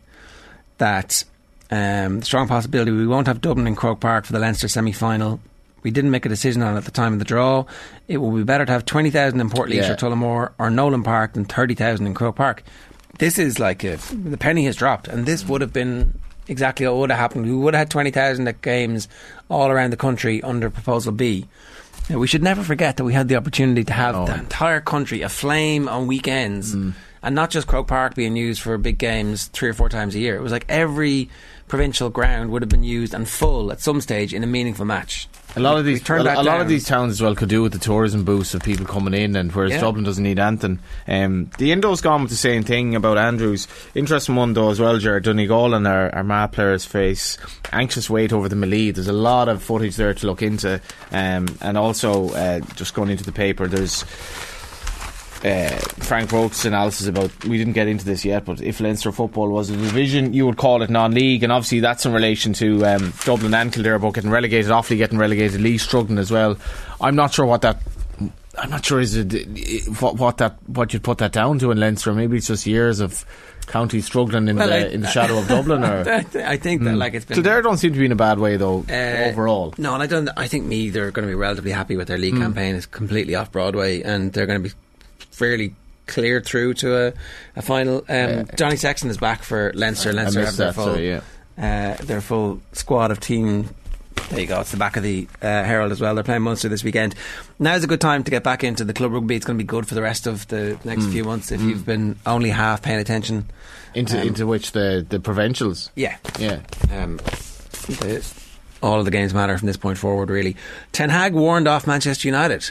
that um, the strong possibility we won't have Dublin in Croke Park for the Leinster semi-final. We didn't make a decision on it at the time of the draw. It will be better to have 20,000 in Port Yeah. or Tullamore or Nolan Park than 30,000 in Croke Park. This is like a, the penny has dropped, and this would have been exactly what would have happened. We would have had 20,000 at games all around the country under Proposal B. Now, we should never forget that we had the opportunity to have oh, the entire country aflame on weekends mm. and not just Croke Park being used for big games three or four times a year. It was like every provincial ground would have been used and full at some stage in a meaningful match. A lot of these, a, a lot of these towns as well could do with the tourism boost of people coming in, and whereas Yeah. Dublin doesn't need anything. Um, the Indo's gone with the same thing about Andrews. Interesting one though as well, Jared Donegal and our, our MA players face anxious wait over the Melee. There's a lot of footage there to look into, um, and also uh, just going into the paper, there's. Uh, Frank Roke's analysis about we didn't get into this yet, but if Leinster football was a division, you would call it non-league, and obviously that's in relation to um, Dublin and Kildare both getting relegated, Offaly getting relegated, Laois struggling as well. I'm not sure what that. I'm not sure is it what what that what you'd put that down to in Leinster. Maybe it's just years of county struggling in Well, the I- in the shadow of Dublin, or I think that Mm. like it's been Kildare don't seem to be in a bad way though Uh, overall. No, and I don't. I think me they're going to be relatively happy with their league Mm. campaign. It's completely off Broadway, and they're going to be fairly cleared through to a, a final. Um, Johnny Sexton is back for Leinster. Leinster have their full, so, yeah. uh, their full squad of team. There you go. It's the back of the uh, Herald as well. They're playing Munster this weekend. Now's a good time to get back into the club rugby. It's going to be good for the rest of the next Mm. few months if Mm. you've been only half paying attention. Into Um, into which the the provincials. Yeah. Yeah. Um, all of the games matter from this point forward, really. Ten Hag warned off Manchester United.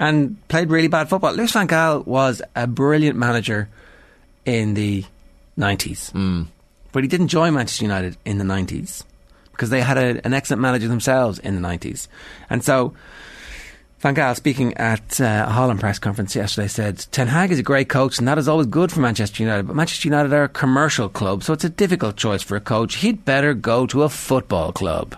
and played really bad football. Louis Van Gaal was a brilliant manager in the nineties, Mm. but he didn't join Manchester United in the nineties because they had a, an excellent manager themselves in the nineties, and so. Van Gaal, speaking at uh, a Holland press conference yesterday, said Ten Hag is a great coach, and that is always good for Manchester United. But Manchester United are a commercial club, so it's a difficult choice for a coach. He'd better go to a football club.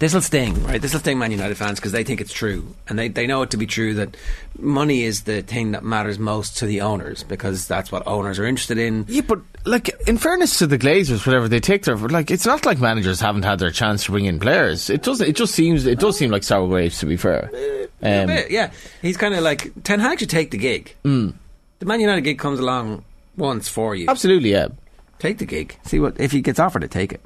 This will sting, right? This will sting Man United fans because they think it's true, and they, they know it to be true that money is the thing that matters most to the owners because that's what owners are interested in. Yeah, but like in fairness to the Glazers, whatever they take their like, it's not like managers haven't had their chance to bring in players. It doesn't. It just seems. It does seem like sour grapes, to be fair. A Um, bit, yeah, he's kind of like Ten Hag should take the gig. mm. The Man United gig comes along once for you. Absolutely, yeah. Take the gig. See what if he gets offered it, take it.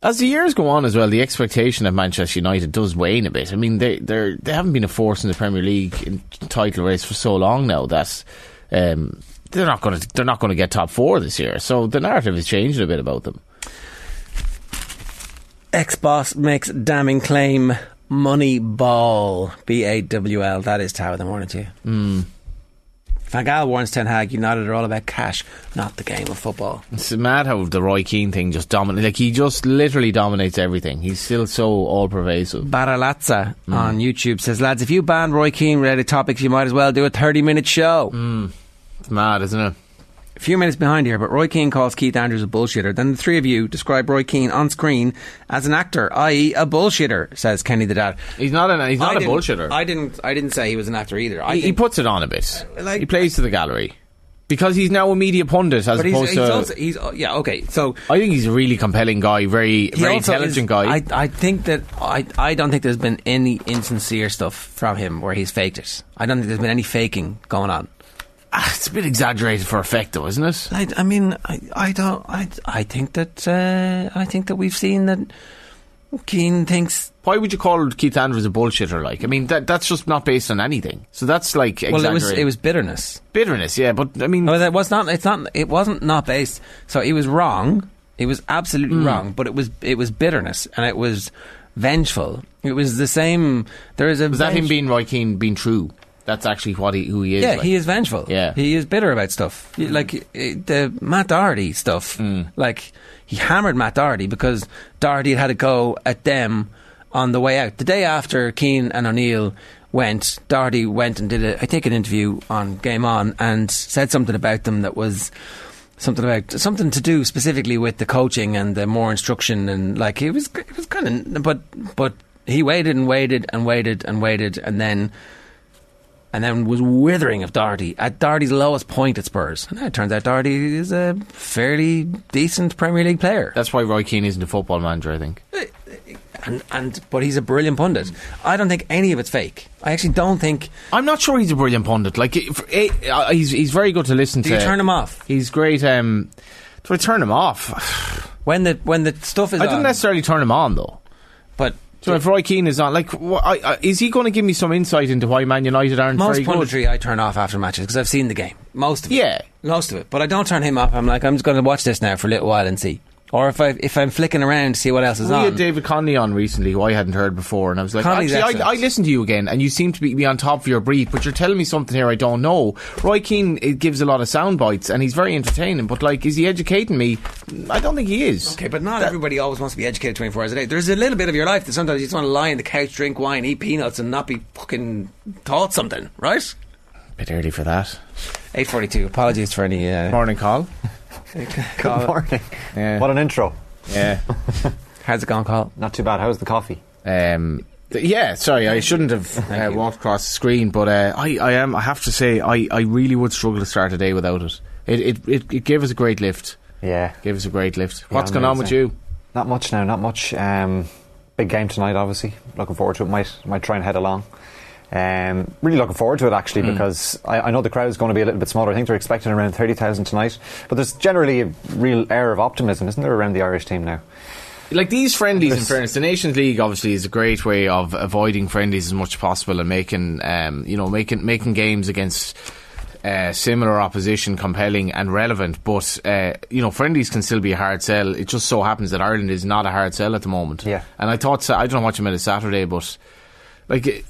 As the years go on as well, the expectation of Manchester United does wane a bit. I mean, they they they haven't been a force in the Premier League in title race for so long now that um, they're not going to they're not going to get top four this year. So the narrative is changing a bit about them. Ex boss makes damning claim. Money ball. B A W L. That is Tower of the morning to you. Mm. Van Gaal warns Ten Hag United are all about cash, not the game of football. It's mad how the Roy Keane thing just dominates. Like he just literally dominates everything. He's still so all pervasive. Baralazza on YouTube says, lads, if you ban Roy Keane related topics, you might as well do a 30 minute show. Mm. It's mad, isn't it? A few minutes behind here, but Roy Keane calls Keith Andrews a bullshitter. Then the three of you describe Roy Keane on screen as an actor, i.e., a bullshitter. Says Kenny the Dad. He's not an, he's not I a bullshitter. I didn't. I didn't say he was an actor either. I he, he puts it on a bit. Like- he plays to the gallery because he's now a media pundit as but he's, opposed he's to. also he's uh, yeah okay. So I think he's a really compelling guy, very very intelligent is- guy. I I think that I I don't think there's been any insincere stuff from him where he's faked it. I don't think there's been any faking going on. Ah, it's a bit exaggerated for effect, though, isn't it? I, I mean, I, I don't. I, I think that uh, I think that we've seen that Keane thinks. Why would you call Keith Andrews a bullshitter? Like, I mean, that that's just not based on anything. So that's like Well, it was it was bitterness. bitterness, yeah. But I mean, No, that was not. It's not. It wasn't not based. So he was wrong. It was absolutely Mm. wrong. But it was it was bitterness and it was vengeful. It was the same. There is a. was that him being Roy Keane being true? That's actually what he who he is. Yeah, like. he is vengeful. Yeah. he is bitter about stuff. Like eh, the Matt Doherty stuff. Mm. Like he hammered Matt Doherty because Doherty had had a go at them on the way out. The day after Keane and O'Neill went, Doherty went and did a, I think an interview on Game On and said something about them that was something about something to do specifically with the coaching and the more instruction and like it was it was kind of but but he waited and waited and waited and waited and then and then was withering of Doherty at Doherty's lowest point at Spurs. And it turns out Doherty is a fairly decent Premier League player. That's why Roy Keane isn't a football manager. I think. And, and but he's a brilliant pundit. I don't think any of it's fake. I actually don't think. I'm not sure he's a brilliant pundit. Like, if- uh, he's he's very good to listen Do to. you turn him off He's great. Um, do I turn him off? when the when the stuff is I don't on? necessarily turn him on though. So if Roy Keane is on, like, wh- I, I, is he going to give me some insight into why Man United aren't most very good? Most punditry I turn off after matches because I've seen the game. Most of it. Yeah. Most of it. But I don't turn him off. I'm like, I'm just going to watch this now for a little while and see. Or if I if I'm flicking around to see what else is We on. had David Conley on recently, who I hadn't heard before, and I was like, Conley's actually, I, excellent. I listened to you again, and you seem to be, be on top of your brief, but you're telling me something here I don't know. Roy Keane it gives a lot of sound bites, and he's very entertaining, but like, is he educating me? I don't think he is. Okay, but not everybody always wants to be educated 24 hours a day. There's a little bit of your life that sometimes you just want to lie on the couch, drink wine, eat peanuts, and not be fucking taught something, right? Bit early for that. 8.42. Apologies for any... Uh, Morning call. call. morning. Yeah. What an intro. Yeah. How's it going, Carl? Not too bad. How's the coffee? Um, th- yeah, sorry, I shouldn't have uh, walked across the screen, but uh, I, I am. I have to say, I, I really would struggle to start a day without it. It, it, it, it gave us a great lift. Yeah. Gave us a great lift. What's going on with amazing. you? Not much now, not much. Um, big game tonight, obviously. Looking forward to it. Might might try and head along. Um, really looking forward to it actually Hmm. because I, I know the crowd is going to be a little bit smaller. I think they're expecting around thirty thousand tonight. But there's generally a real air of optimism, isn't there, around the Irish team now? Like these friendlies, in fairness, the Nations League obviously is a great way of avoiding friendlies as much as possible and making, um, you know, making making games against uh, similar opposition compelling and relevant. But uh, you know, friendlies can still be a hard sell. It just so happens that Ireland is not a hard sell at the moment. Yeah. And I thought I don't know what you meant Saturday, but like.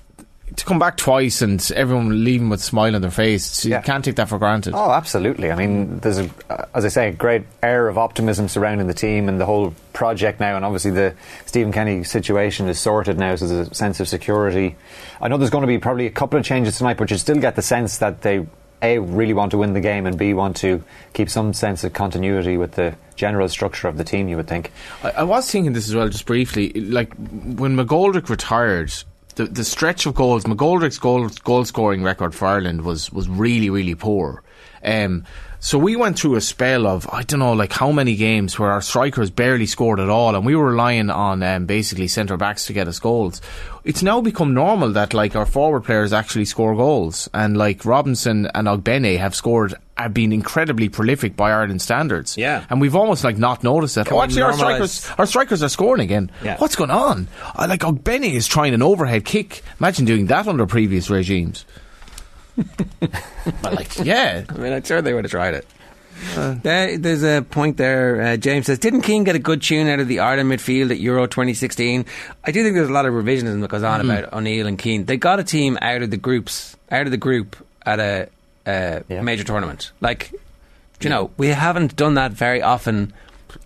To come back twice and everyone leaving with a smile on their face, you Yeah. can't take that for granted. Oh, absolutely. I mean, there's a, as I say, a great air of optimism surrounding the team and the whole project now. And obviously, the Stephen Kenny situation is sorted now, so there's a sense of security. I know there's going to be probably a couple of changes tonight, but you still get the sense that they a really want to win the game and b want to keep some sense of continuity with the general structure of the team. You would think. I, I was thinking this as well, just briefly. Like when McGoldrick retired, the, the stretch of goals, McGoldrick's goal goal scoring record for Ireland was was really really poor. Um, so we went through a spell of I don't know like how many games where our strikers barely scored at all, and we were relying on um, basically centre backs to get us goals. It's now become normal that like our forward players actually score goals, and like Robinson and Ogbene have scored have been incredibly prolific by Ireland standards. Yeah. and we've almost like not noticed that. Can Oh, actually, our strikers our strikers are scoring again. Yeah. What's going on? Uh, like Ogbene is trying an overhead kick. Imagine doing that under previous regimes. but like, yeah. I mean, I'm sure they would have tried it. There, there's a point there. Uh, James says, "Didn't Keane get a good tune out of the Ireland midfield at Euro 2016?" I do think there's a lot of revisionism that goes on Mhm. about O'Neill and Keane. They got a team out of the groups, out of the group at a, Uh, a major tournament. Like, do you know, we haven't done that very often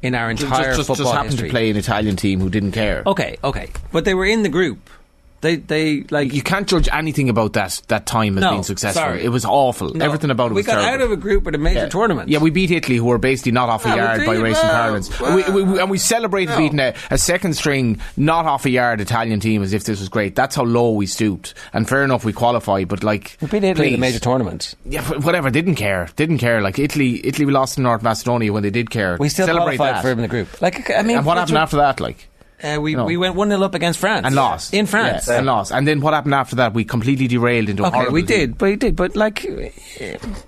in our Just, entire just, football just happened history. to play an Italian team who didn't care. Okay, okay, but they were in the group. They, they like you can't judge anything about that that time as No, being successful. sorry. It was awful. No, Everything about it we was got terrible. out of a group at a major Yeah. tournament. Yeah, we beat Italy, who were basically not off a yard by racing parents. well. We, we, we- and we celebrated beating a, a second string, not off a yard Italian team as if this was great. That's how low we stooped. And fair enough, we qualified, but like. We beat Italy in please. the major tournament. Yeah, whatever. Didn't care. Didn't care. Like Italy, Italy we lost to North Macedonia when they did care. We still Celebrate qualified that. for him in the group. Like, I mean, and what happened after that? Like. Uh, we, No. we went 1 0 up against France. And lost In France. Yeah, and lost. And then what happened after that? We completely derailed into. a Okay, we team. did, but we did, but like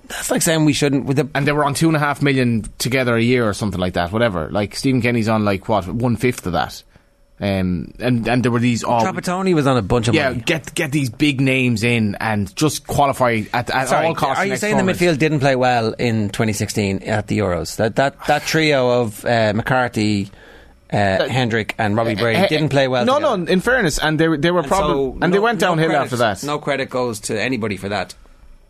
that's like saying we shouldn't. With the and they were on two and a half million together a year or something like that. Whatever. Like Stephen Kenny's on like what one fifth of that. Um, and and there were these. Oh, Trapattoni was on a bunch of yeah, money. get get these big names in and just qualify at, at Sorry, all costs. are you saying the midfield didn't play well in 2016 at the Euros? That that that trio of uh, McCarthy, uh, Hendrick, and Robbie Brady Eh, eh, didn't play well. No, together. no. In fairness, and they were- they were And probably so and they no- went no downhill credit- after that. No credit goes to anybody for that.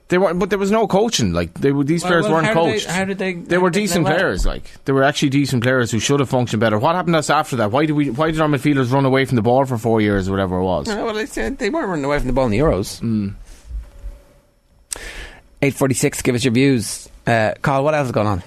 They were, but there was no coaching. Like they were, these Well, players well, weren't how did they- coached. how did they- They were did they play decent well? players. Like they were actually decent players who should have functioned better. What happened to us after that? Why did we? Why did our midfielders run away from the ball for four years or whatever it was? No, well, they, said they weren't running away from the ball in the Euros. Mm. 846, give us your views. Uh, Carl, what else is going on?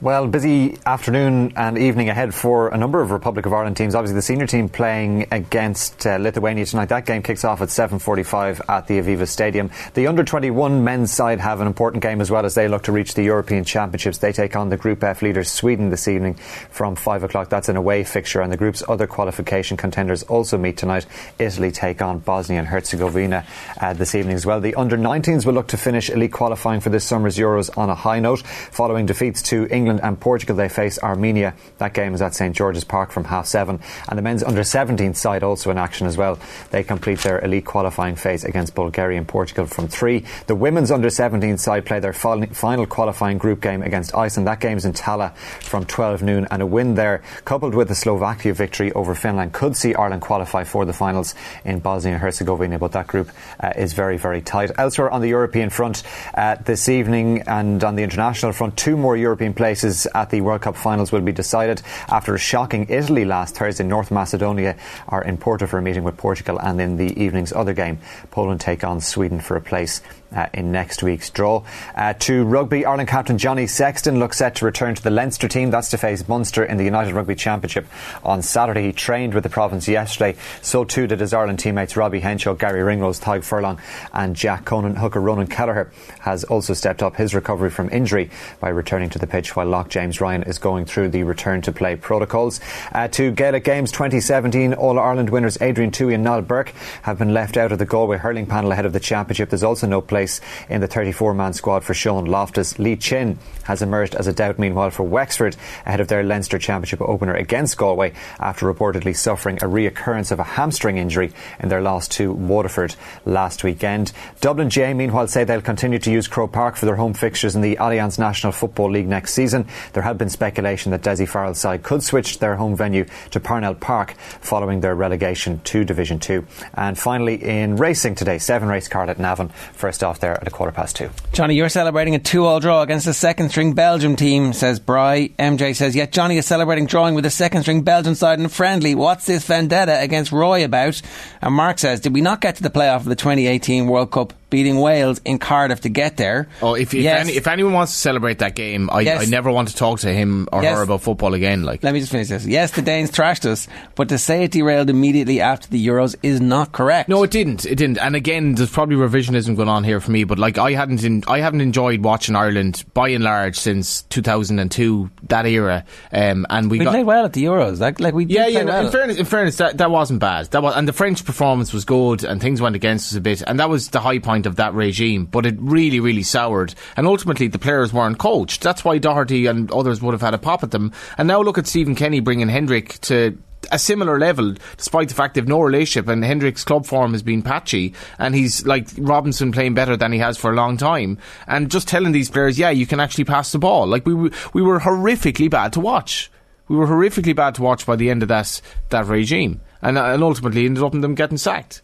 Well, busy afternoon and evening ahead for a number of Republic of Ireland teams. Obviously, the senior team playing against uh, Lithuania tonight. That game kicks off at 7:45 at the Aviva Stadium. The under 21 men's side have an important game as well as they look to reach the European Championships. They take on the Group F leaders Sweden this evening from five o'clock. That's an away fixture, and the group's other qualification contenders also meet tonight. Italy take on Bosnia and Herzegovina uh, this evening as well. The under 19s will look to finish elite qualifying for this summer's Euros on a high note, following defeats to England and Portugal. They face Armenia. That game is at St George's Park from half seven. And the men's under 17 side also in action as well. They complete their elite qualifying phase against Bulgaria and Portugal from three. The women's under 17 side play their final qualifying group game against Iceland. That game's in Tallaght from 12 noon. And a win there, coupled with the Slovakia victory over Finland, could see Ireland qualify for the finals in Bosnia and Herzegovina. But that group uh, is very, very tight. Elsewhere on the European front uh, this evening and on the international front, two more European places at the World Cup finals will be decided after a shocking Italy last Thursday. North Macedonia are in Porto for a meeting with Portugal, and in the evening's other game, Poland take on Sweden for a place uh, in next week's draw. Uh, to rugby, Ireland captain Johnny Sexton looks set to return to the Leinster team. That's to face Munster in the United Rugby Championship on Saturday. He trained with the province yesterday. So too did his Ireland teammates Robbie Henshaw, Garry Ringrose, Tadhg Furlong, and Jack Conan. Hooker Ronan Kelleher has also stepped up his recovery from injury by returning to the pitch while Lock James Ryan is going through the return to play protocols. Uh, to Gaelic Games 2017, All Ireland winners Adrian Tuohy and Niall Burke have been left out of the Galway hurling panel ahead of the championship. There's also no place in the 34 man squad for Sean Loftus. Lee Chin has emerged as a doubt, meanwhile, for Wexford ahead of their Leinster Championship opener against Galway after reportedly suffering a reoccurrence of a hamstring injury in their loss to Waterford last weekend. Dublin J, meanwhile, say they'll continue to use Croke Park for their home fixtures in the Allianz National Football League next season. There had been speculation that Dessie Farrell's side could switch their home venue to Parnell Park following their relegation to Division 2. And finally, in racing today, seven race card at Navan. First off there at a quarter past two. Johnny, you're celebrating a two-all draw against the second-string Belgium team, says Bry. MJ says, yet Johnny is celebrating drawing with the second-string Belgian side in friendly. What's this vendetta against Roy about? And Mark says, did we not get to the playoff of the 2018 World Cup beating Wales in Cardiff to get there. Oh, if if, Yes. any, if anyone wants to celebrate that game, I, Yes. I never want to talk to him or Yes. her about football again. Like, Let me just finish this. Yes, the Danes thrashed us, but to say it derailed immediately after the Euros is not correct. No, it didn't. It didn't. And again, there's probably revisionism going on here for me. But like, I hadn't, in, I haven't enjoyed watching Ireland by and large since 2002, that era. Um, and we, we got played well at the Euros. Like, like we yeah, yeah. well. In fairness, in fairness, that, that wasn't bad. That was, and the French performance was good, and things went against us a bit, and that was the high point of that regime. But it really, really soured, and ultimately the players weren't coached. That's why Doherty and others would have had a pop at them. And now look at Stephen Kenny bringing Hendrick to a similar level, despite the fact they've no relationship, and Hendrick's club form has been patchy, and he's like Robinson playing better than he has for a long time, and just telling these players, yeah, you can actually pass the ball. Like we we were horrifically bad to watch. We were horrifically bad to watch by the end of that that regime, and, uh, and ultimately ended up in them getting sacked.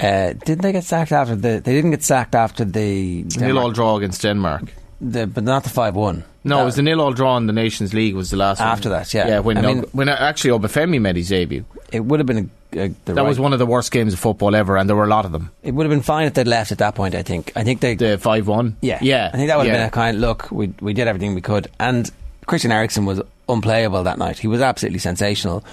Uh, didn't they get sacked after the? They didn't get sacked after the Nil all draw against Denmark. the, but not the five one. No, it was the nil all draw in the Nations League was the last one. After that, yeah. yeah. When I mean- when actually Obafemi made his debut. It would have been a, a, That was one of the worst games of football ever, and there were a lot of them. It would have been fine if they'd left at that point. I think. I think they the five one. Yeah, yeah. I think that would have yeah. been a kind. Look, we we did everything we could, and Christian Eriksen was unplayable that night. He was absolutely sensational.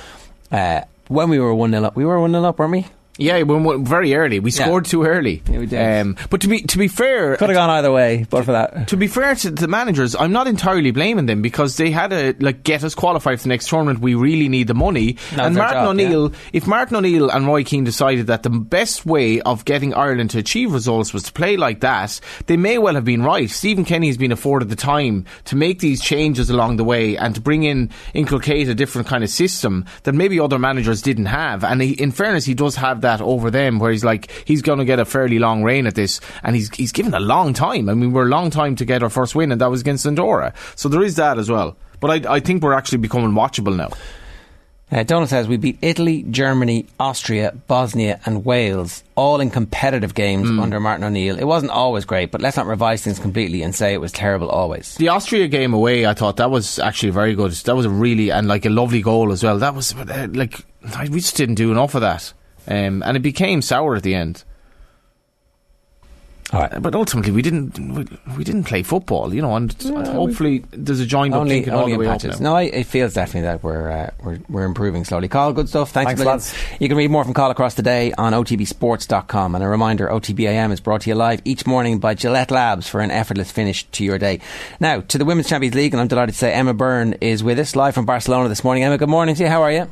Uh, when we were one 0 up, we were one 0 up, weren't we? Yeah, we went very early. We Yeah. scored too early. Yeah, we did. Um, but to be to be fair, Could have gone either way, but for that. to be fair to the managers, I'm not entirely blaming them because they had to like get us qualified for the next tournament. We really need the money. And Martin job, O'Neill, if Martin O'Neill and Roy Keane decided that the best way of getting Ireland to achieve results was to play like that, they may well have been right. Stephen Kenny has been afforded the time to make these changes along the way and to bring in, inculcate a different kind of system that maybe other managers didn't have. And he, in fairness, he does have that over them, where he's like he's going to get a fairly long reign at this, and he's he's given a long time. I mean, we're a long time to get our first win, and that was against Andorra. So there is that as well. But I, I think we're actually becoming watchable now. Uh, Donald says we beat Italy, Germany, Austria, Bosnia, and Wales, all in competitive games Hmm. under Martin O'Neill. It wasn't always great, but let's not revise things completely and say it was terrible always. The Austria game away, I thought that was actually very good. That was a really and like a lovely goal as well. That was uh, like we just didn't do enough of that, um, and it became sour at the end. All right. But ultimately, we didn't we, we didn't play football, you know, and hopefully there's a joined up Only, all only the in way up patches. now. No, I, it feels definitely that we're, uh, we're we're improving slowly. Carl, good stuff. Thanks, Thanks, a million. lads. You can read more from Carl across the day on otbsports.com. And a reminder, OTBAM is brought to you live each morning by Gillette Labs for an effortless finish to your day. Now, to the Women's Champions League, and I'm delighted to say Emma Byrne is with us live from Barcelona this morning. Emma, good morning to you. How are you?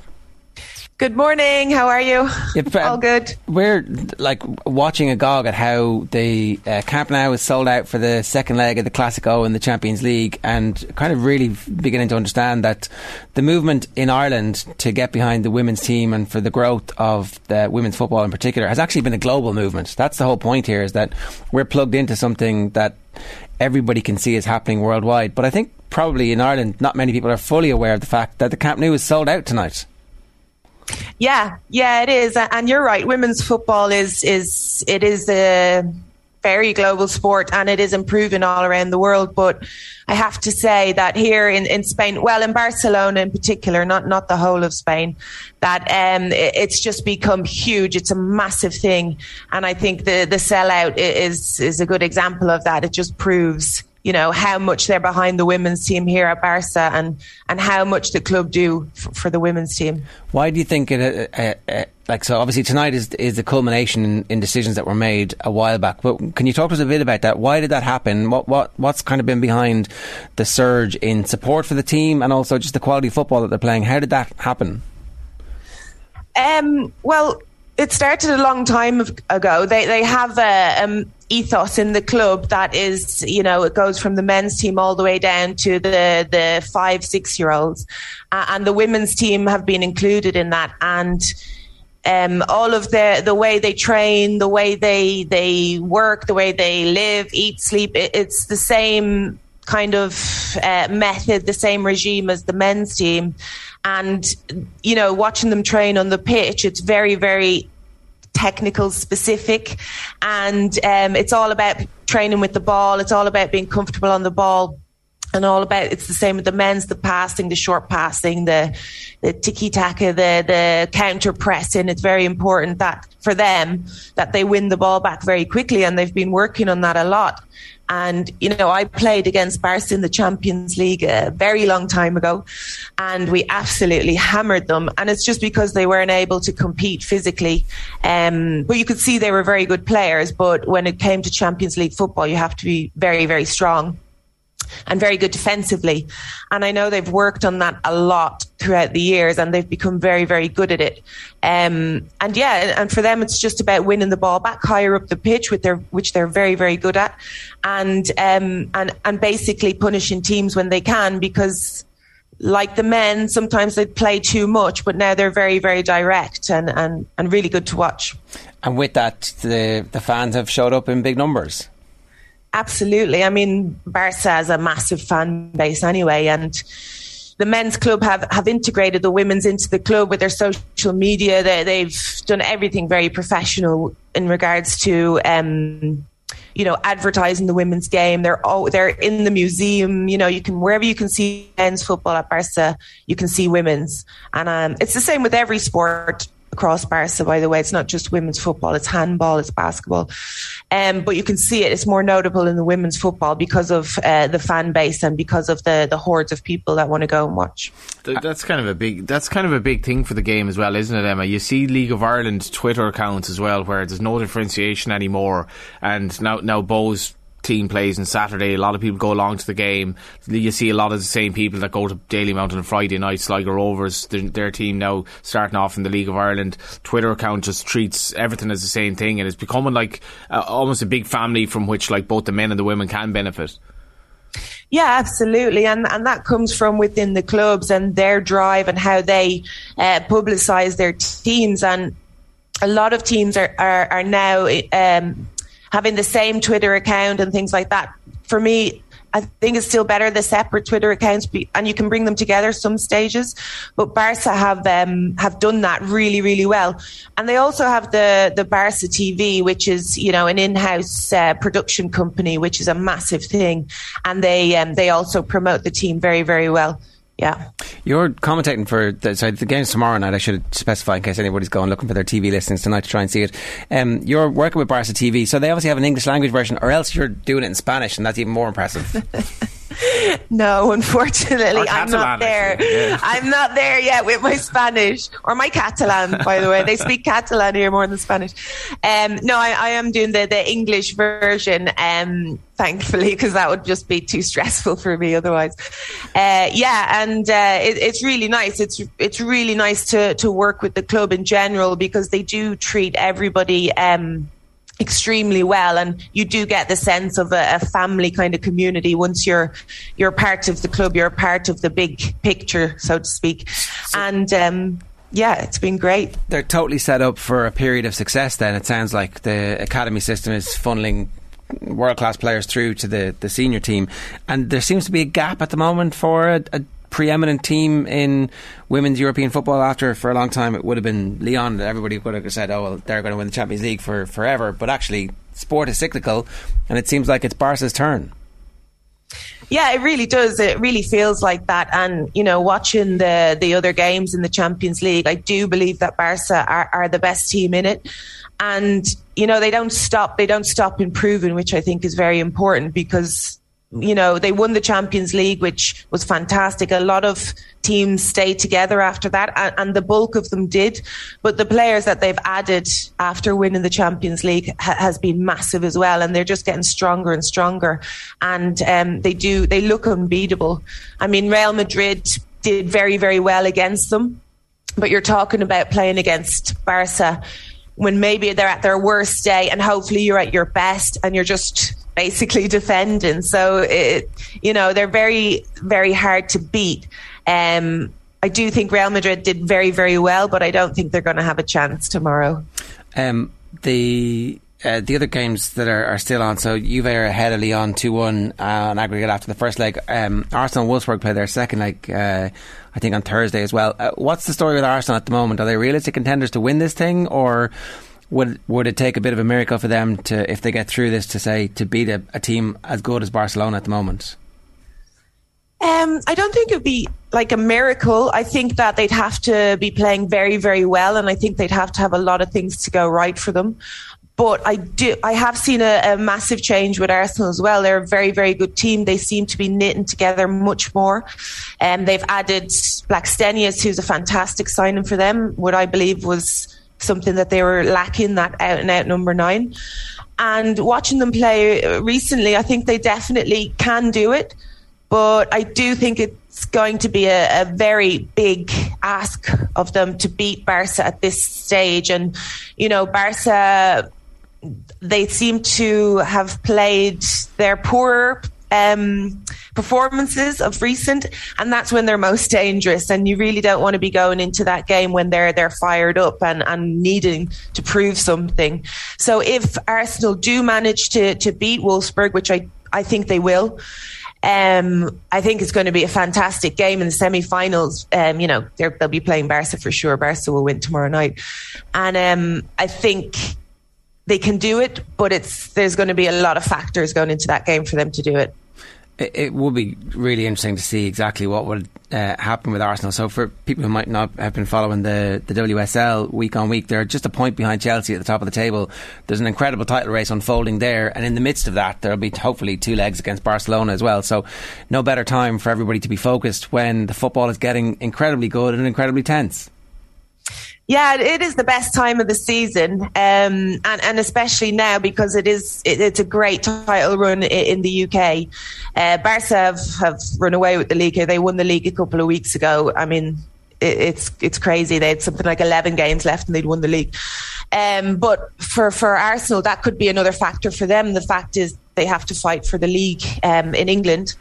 Good morning. How are you? All good. We're like watching a agog at how the uh, Camp Nou is sold out for the second leg of the Classico in the Champions League, and kind of really beginning to understand that the movement in Ireland to get behind the women's team and for the growth of the women's football in particular has actually been a global movement. That's the whole point here: is that we're plugged into something that everybody can see is happening worldwide. But I think probably in Ireland, not many people are fully aware of the fact that the Camp Nou is sold out tonight. Yeah, yeah, it is, and you're right. Women's football is is it is a very global sport, and it is improving all around the world. But I have to say that here in, in Spain, well, in Barcelona in particular, not not the whole of Spain, that um, it- it's just become huge. It's a massive thing, and I think the the sellout is is a good example of that. It just proves. You know how much they're behind the women's team here at Barca, and and how much the club do f- for the women's team. Why do you think it? Uh, uh, uh, like so, obviously tonight is is the culmination in, in decisions that were made a while back. But can you talk to us a bit about that? Why did that happen? What what what's kind of been behind the surge in support for the team and also just the quality of football that they're playing? How did that happen? Um, well, it started a long time ago. They they have a um, ethos in the club that is, you know, it goes from the men's team all the way down to the the five six year olds, uh, and the women's team have been included in that and. Um, all of the the way they train, the way they they work, the way they live, eat, sleep, it, it's the same kind of uh, method, the same regime as the men's team. And, you know, watching them train on the pitch, it's very, very technical specific. And um, it's all about training with the ball, it's all about being comfortable on the ball. and all about it's the same with the men's the passing the short passing the the tiki taka the the counter pressing it's very important that for them that they win the ball back very quickly and they've been working on that a lot and you know I played against Barca in the Champions League a very long time ago and we absolutely hammered them. And it's just because they weren't able to compete physically. Um, but you could see they were very good players but when it came to Champions League football you have to be very very strong and very good defensively. And I know they've worked on that a lot throughout the years and they've become very, very good at it. Um, and yeah, and for them, it's just about winning the ball back higher up the pitch, with their, which they're very, very good at. And, um, and, and basically punishing teams when they can because like the men, sometimes they play too much, but now they're very, very direct and, and, and really good to watch. And with that, the, the fans have showed up in big numbers. Absolutely. I mean, Barca has a massive fan base anyway, and the men's club have, have integrated the women's into the club with their social media. They, they've done everything very professional in regards to, um, you know, advertising the women's game. They're all, they're in the museum. You know, you can wherever you can see men's football at Barca, you can see women's, and um, it's the same with every sport across Barca, by the way. It's not just women's football, it's handball, it's basketball. Um, but you can see it, it's more notable in the women's football because of uh, the fan base and because of the, the hordes of people that want to go and watch. That's kind of a big that's kind of a big thing for the game as well, isn't it, Emma? You see League of Ireland Twitter accounts as well where there's no differentiation anymore and now now Bohs team plays on Saturday. A lot of people go along to the game. You see a lot of the same people that go to Dalymount on Friday night. Sligo Rovers, their, their, team now starting off in the League of Ireland. Twitter account just treats everything as the same thing, and it's becoming like uh, almost a big family from which like both the men and the women can benefit. Yeah, absolutely, and and that comes from within the clubs and their drive and how they uh, publicise their teams and. A lot of teams are are, are now um, having the same Twitter account and things like that. For me, I think it's still better the separate Twitter accounts, be, and you can bring them together some stages. But Barca have um, have done that really, really well, and they also have the the Barca TV, which is you know an in-house uh, production company, which is a massive thing, and they um, they also promote the team very, very well. Yeah. You're commentating for the, sorry, the game's tomorrow night. I should specify in case anybody's going looking for their TV listings tonight to try and see it. Um, you're working with Barca TV, so they obviously have an English language version, or else you're doing it in Spanish, and that's even more impressive. no, unfortunately, I'm not there. Yeah. I'm not there yet with my Spanish or my Catalan. By the way, they speak Catalan here more than Spanish. Um, no, I, I, am doing the the English version. Um, thankfully, because that would just be too stressful for me otherwise. Uh, yeah, and uh, it, it's really nice. It's it's really nice to to work with the club in general because they do treat everybody. Um, extremely well and you do get the sense of a, a, family kind of community once you're you're part of the club you're part of the big picture so to speak. So and um, yeah it's been great. They're totally set up for a period of success then. It sounds like the academy system is funneling world class players through to the, the senior team. And there seems to be a gap at the moment for a, a preeminent team in women's European football after for a long time it would have been Lyon everybody would have said oh well they're going to win the Champions League for forever but actually sport is cyclical and it seems like it's Barca's turn yeah, it really does. It really feels like that. And you know, watching the the other games in the Champions League, I do believe that Barca are, are the best team in it. And you know, they don't stop. They don't stop improving, which I think is very important because you know, they won the Champions League, which was fantastic. A lot of teams stayed together after that, and, and, the bulk of them did. But the players that they've added after winning the Champions League ha- has been massive as well, and they're just getting stronger and stronger. And um, they do, they look unbeatable. I mean, Real Madrid did very, very well against them, but you're talking about playing against Barca when maybe they're at their worst day, and hopefully you're at your best, and you're just basically defending. So it, you know, they're very, very hard to beat. Um, I do think Real Madrid did very, very well, but I don't think they're going to have a chance tomorrow. Um, the uh, the other games that are, are, still on, so Juve are ahead of Lyon 2 1 uh, on aggregate after the first leg. Um, Arsenal and Wolfsburg play their second leg, uh, I think, on Thursday as well. Uh, what's the story with Arsenal at the moment? Are they realistic contenders to win this thing, or would would it take a bit of a miracle for them to, if they get through this, to say to beat a, a team as good as Barcelona at the moment? Um, I don't think it'd be like a miracle. I think that they'd have to be playing very, very well, and I think they'd have to have a lot of things to go right for them. But I do, I have seen a, a massive change with Arsenal as well. They're a very, very good team. They seem to be knitting together much more, and um, they've added Blackstenius, who's a fantastic signing for them. What I believe was something that they were lacking that out and out number nine. And watching them play recently, I think they definitely can do it but I do think it's going to be a, a, very big ask of them to beat Barca at this stage. And, you know, Barca, they seem to have played their poorer um, performances of recent, and that's when they're most dangerous. And you really don't want to be going into that game when they're they're fired up and, and needing to prove something. So if Arsenal do manage to to beat Wolfsburg, which I I think they will, um, I think it's going to be a fantastic game in the semi-finals. Um, you know, they'll be playing Barca for sure. Barca will win tomorrow night, and um, I think they can do it. But it's there's going to be a lot of factors going into that game for them to do it it, would be really interesting to see exactly what would uh, happen with Arsenal. So, for people who might not have been following the, the WSL week on week, they're just a point behind Chelsea at the top of the table. There's an incredible title race unfolding there, and in the midst of that, there'll be hopefully two legs against Barcelona as well. So, no better time for everybody to be focused when the football is getting incredibly good and incredibly tense. Yeah, it is the best time of the season, um, and and especially now because it is it, it's a great title run in, the UK. Uh, Barca have, have run away with the league. They won the league a couple of weeks ago. I mean, it, it's it's crazy. They had something like eleven games left and they'd won the league. Um, but for for Arsenal, that could be another factor for them. The fact is they have to fight for the league um, in England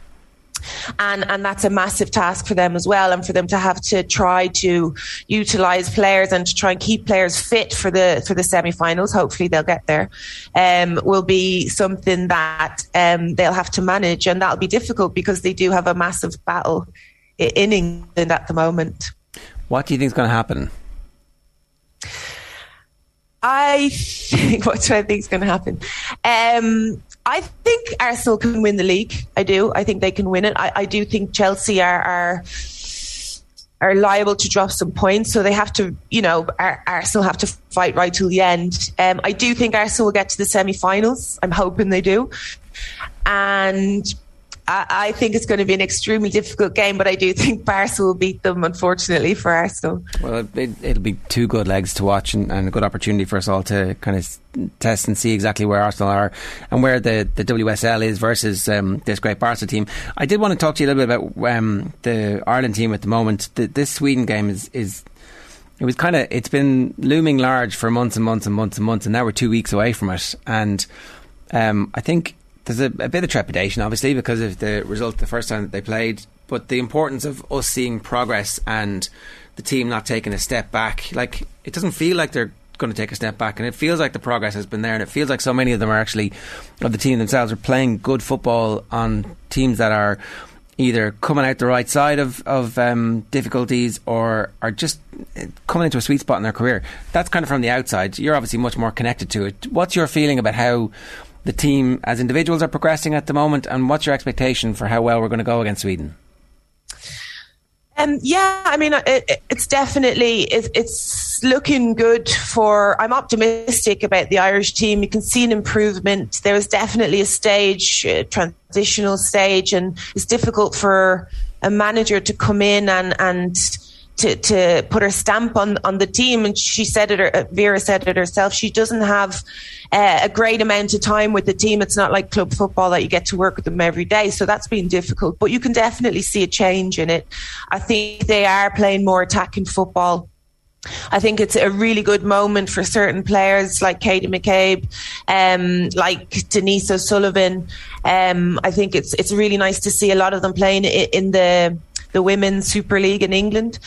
and and that's a massive task for them as well, and for them to have to try to utilize players and to try and keep players fit for the for the semi-finals. Hopefully, they'll get there. Um, will be something that um, they'll have to manage, and that'll be difficult because they do have a massive battle in England at the moment. What do you think is going to happen? I think what do I think is going to happen? Um, I think Arsenal can win the league. I do. I think they can win it. I, I do think Chelsea are, are are liable to drop some points, so they have to, you know, Arsenal have to fight right till the end. Um, I do think Arsenal will get to the semi-finals. I'm hoping they do, and I, I, think it's going to be an extremely difficult game, but I do think Barca will beat them, unfortunately, for Arsenal. Well, it, will be two good legs to watch and, and, a good opportunity for us all to kind of test and see exactly where Arsenal are and where the, the WSL is versus um, this great Barca team. I did want to talk to you a little bit about um, the Ireland team at the moment. The, this Sweden game is, is it was kind of it's been looming large for months and months and months and months, and now we're two weeks away from it. And um, I think there's a, a, bit of trepidation, obviously, because of the result the first time that they played. But the importance of us seeing progress and the team not taking a step back, like it doesn't feel like they're going to take a step back, and it feels like the progress has been there, and it feels like so many of them are actually of the team themselves are playing good football on teams that are either coming out the right side of of um, difficulties or are just coming into a sweet spot in their career. That's kind of from the outside. You're obviously much more connected to it. What's your feeling about how? The team as individuals are progressing at the moment, and what's your expectation for how well we're going to go against Sweden? Um, yeah, I mean, it, it's definitely it, it's looking good for. I'm optimistic about the Irish team. You can see an improvement. There was definitely a stage, a transitional stage, and it's difficult for a manager to come in and and to, to put her stamp on, on the team. And she said it, Vera said it herself. She doesn't have uh, a great amount of time with the team. It's not like club football that you get to work with them every day. So that's been difficult, but you can definitely see a change in it. I think they are playing more attacking football. I think it's a really good moment for certain players like Katie McCabe, um, like Denise O'Sullivan. Um, I think it's it's really nice to see a lot of them playing in the the Women's Super League in England.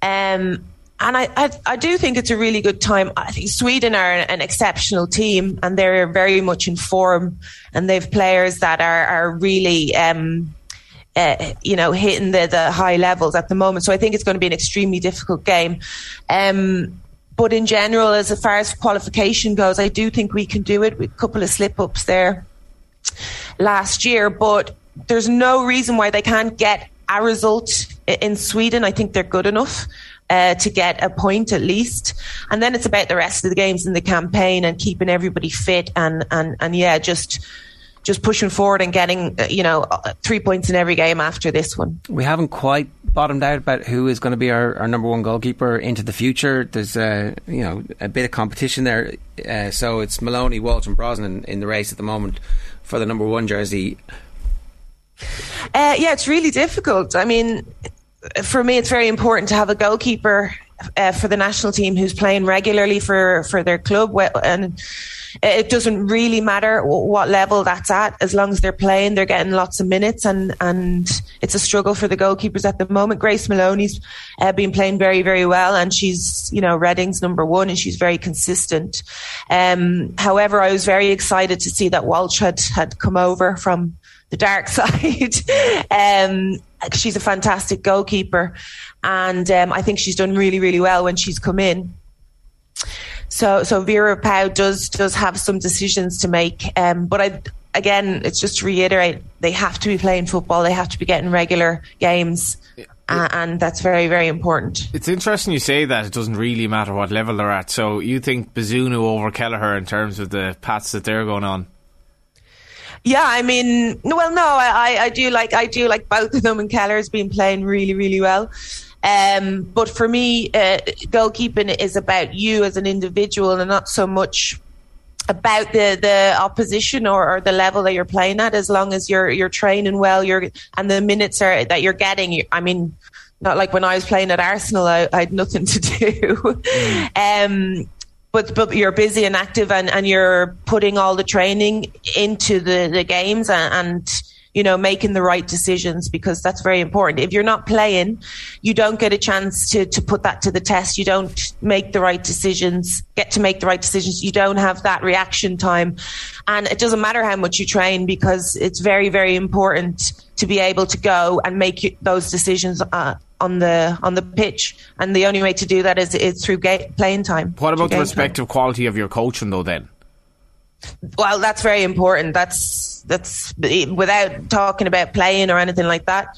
Um, and I, I, I, do think it's a really good time. I think Sweden are an, exceptional team and they're very much in form and they've players that are, are really, um, uh, you know, hitting the, the high levels at the moment. So I think it's going to be an extremely difficult game. Um, but in general, as far as qualification goes, I do think we can do it with a couple of slip ups there last year. But there's no reason why they can't get a result in Sweden. I think they're good enough. Uh, to get a point at least, and then it's about the rest of the games in the campaign and keeping everybody fit and and and yeah, just just pushing forward and getting uh, you know uh, three points in every game after this one. We haven't quite bottomed out about who is going to be our, our number one goalkeeper into the future. There's uh, you know a bit of competition there, uh, so it's Moloney, Walsh, and Brosnan in the race at the moment for the number one jersey. Uh, yeah, it's really difficult. I mean, for me, it's very important to have a goalkeeper uh, for the national team who's playing regularly for, for their club. And it doesn't really matter what level that's at, as long as they're playing, they're getting lots of minutes, and and it's a struggle for the goalkeepers at the moment. Grace Moloney's uh, been playing very very well, and she's you know Reading's number one, and she's very consistent. Um, however, I was very excited to see that Walsh had had come over from the dark side. um, she's a fantastic goalkeeper, and um, I think she's done really, really well when she's come in. So, so Vera Pauw does does have some decisions to make, um, but I again, it's just to reiterate, they have to be playing football. They have to be getting regular games. Uh, and that's very, very important. It's interesting you say that it doesn't really matter what level they're at. So you think Bazunu over Kelleher in terms of the paths that they're going on? Yeah, I mean, well, no, I, I do like I do like both of them, and Kelleher's been playing really, really well. Um, but for me, uh, goalkeeping is about you as an individual, and not so much about the the opposition or, or, the level that you're playing at. As long as you're you're training well, you're and the minutes are that you're getting. I mean, not like when I was playing at Arsenal, I, I had nothing to do. Mm. um, but but you're busy and active and, and you're putting all the training into the, the games and, and you know, making the right decisions because that's very important. If you're not playing, you don't get a chance to, to put that to the test. You don't make the right decisions, get to make the right decisions. You don't have that reaction time. And it doesn't matter how much you train because it's very, very important to be able to go and make those decisions uh, on the on the pitch. And the only way to do that is, is through ga- playing time. What about the respective time. quality of your coaching, though? Then, well, that's very important. That's that's without talking about playing or anything like that.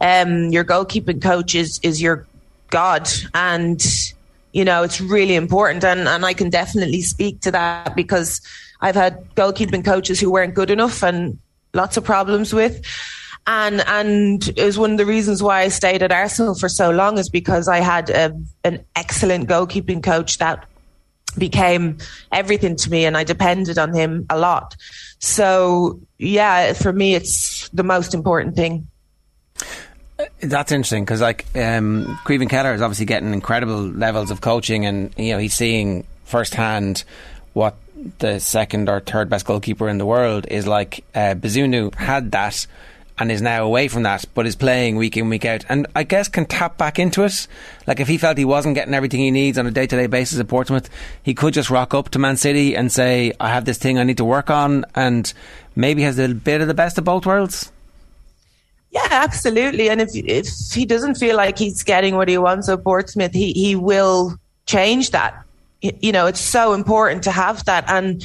Um, your goalkeeping coach is is your god, and you know it's really important. And and I can definitely speak to that because I've had goalkeeping coaches who weren't good enough and lots of problems with. And and it was one of the reasons why I stayed at Arsenal for so long is because I had a, an excellent goalkeeping coach that became everything to me and I depended on him a lot. So yeah, for me, it's the most important thing. That's interesting because, like, um, Caoimhin Kelleher is obviously getting incredible levels of coaching, and you know he's seeing firsthand what the second or third best goalkeeper in the world is like. Uh, Bazunu had that and is now away from that, but is playing week in, week out. And I guess can tap back into it. Like if he felt he wasn't getting everything he needs on a day to day basis at Portsmouth, he could just rock up to Man City and say, I have this thing I need to work on, and maybe has a bit of the best of both worlds. Yeah, absolutely. And if if he doesn't feel like he's getting what he wants at Portsmouth, he, he will change that. You know, it's so important to have that. And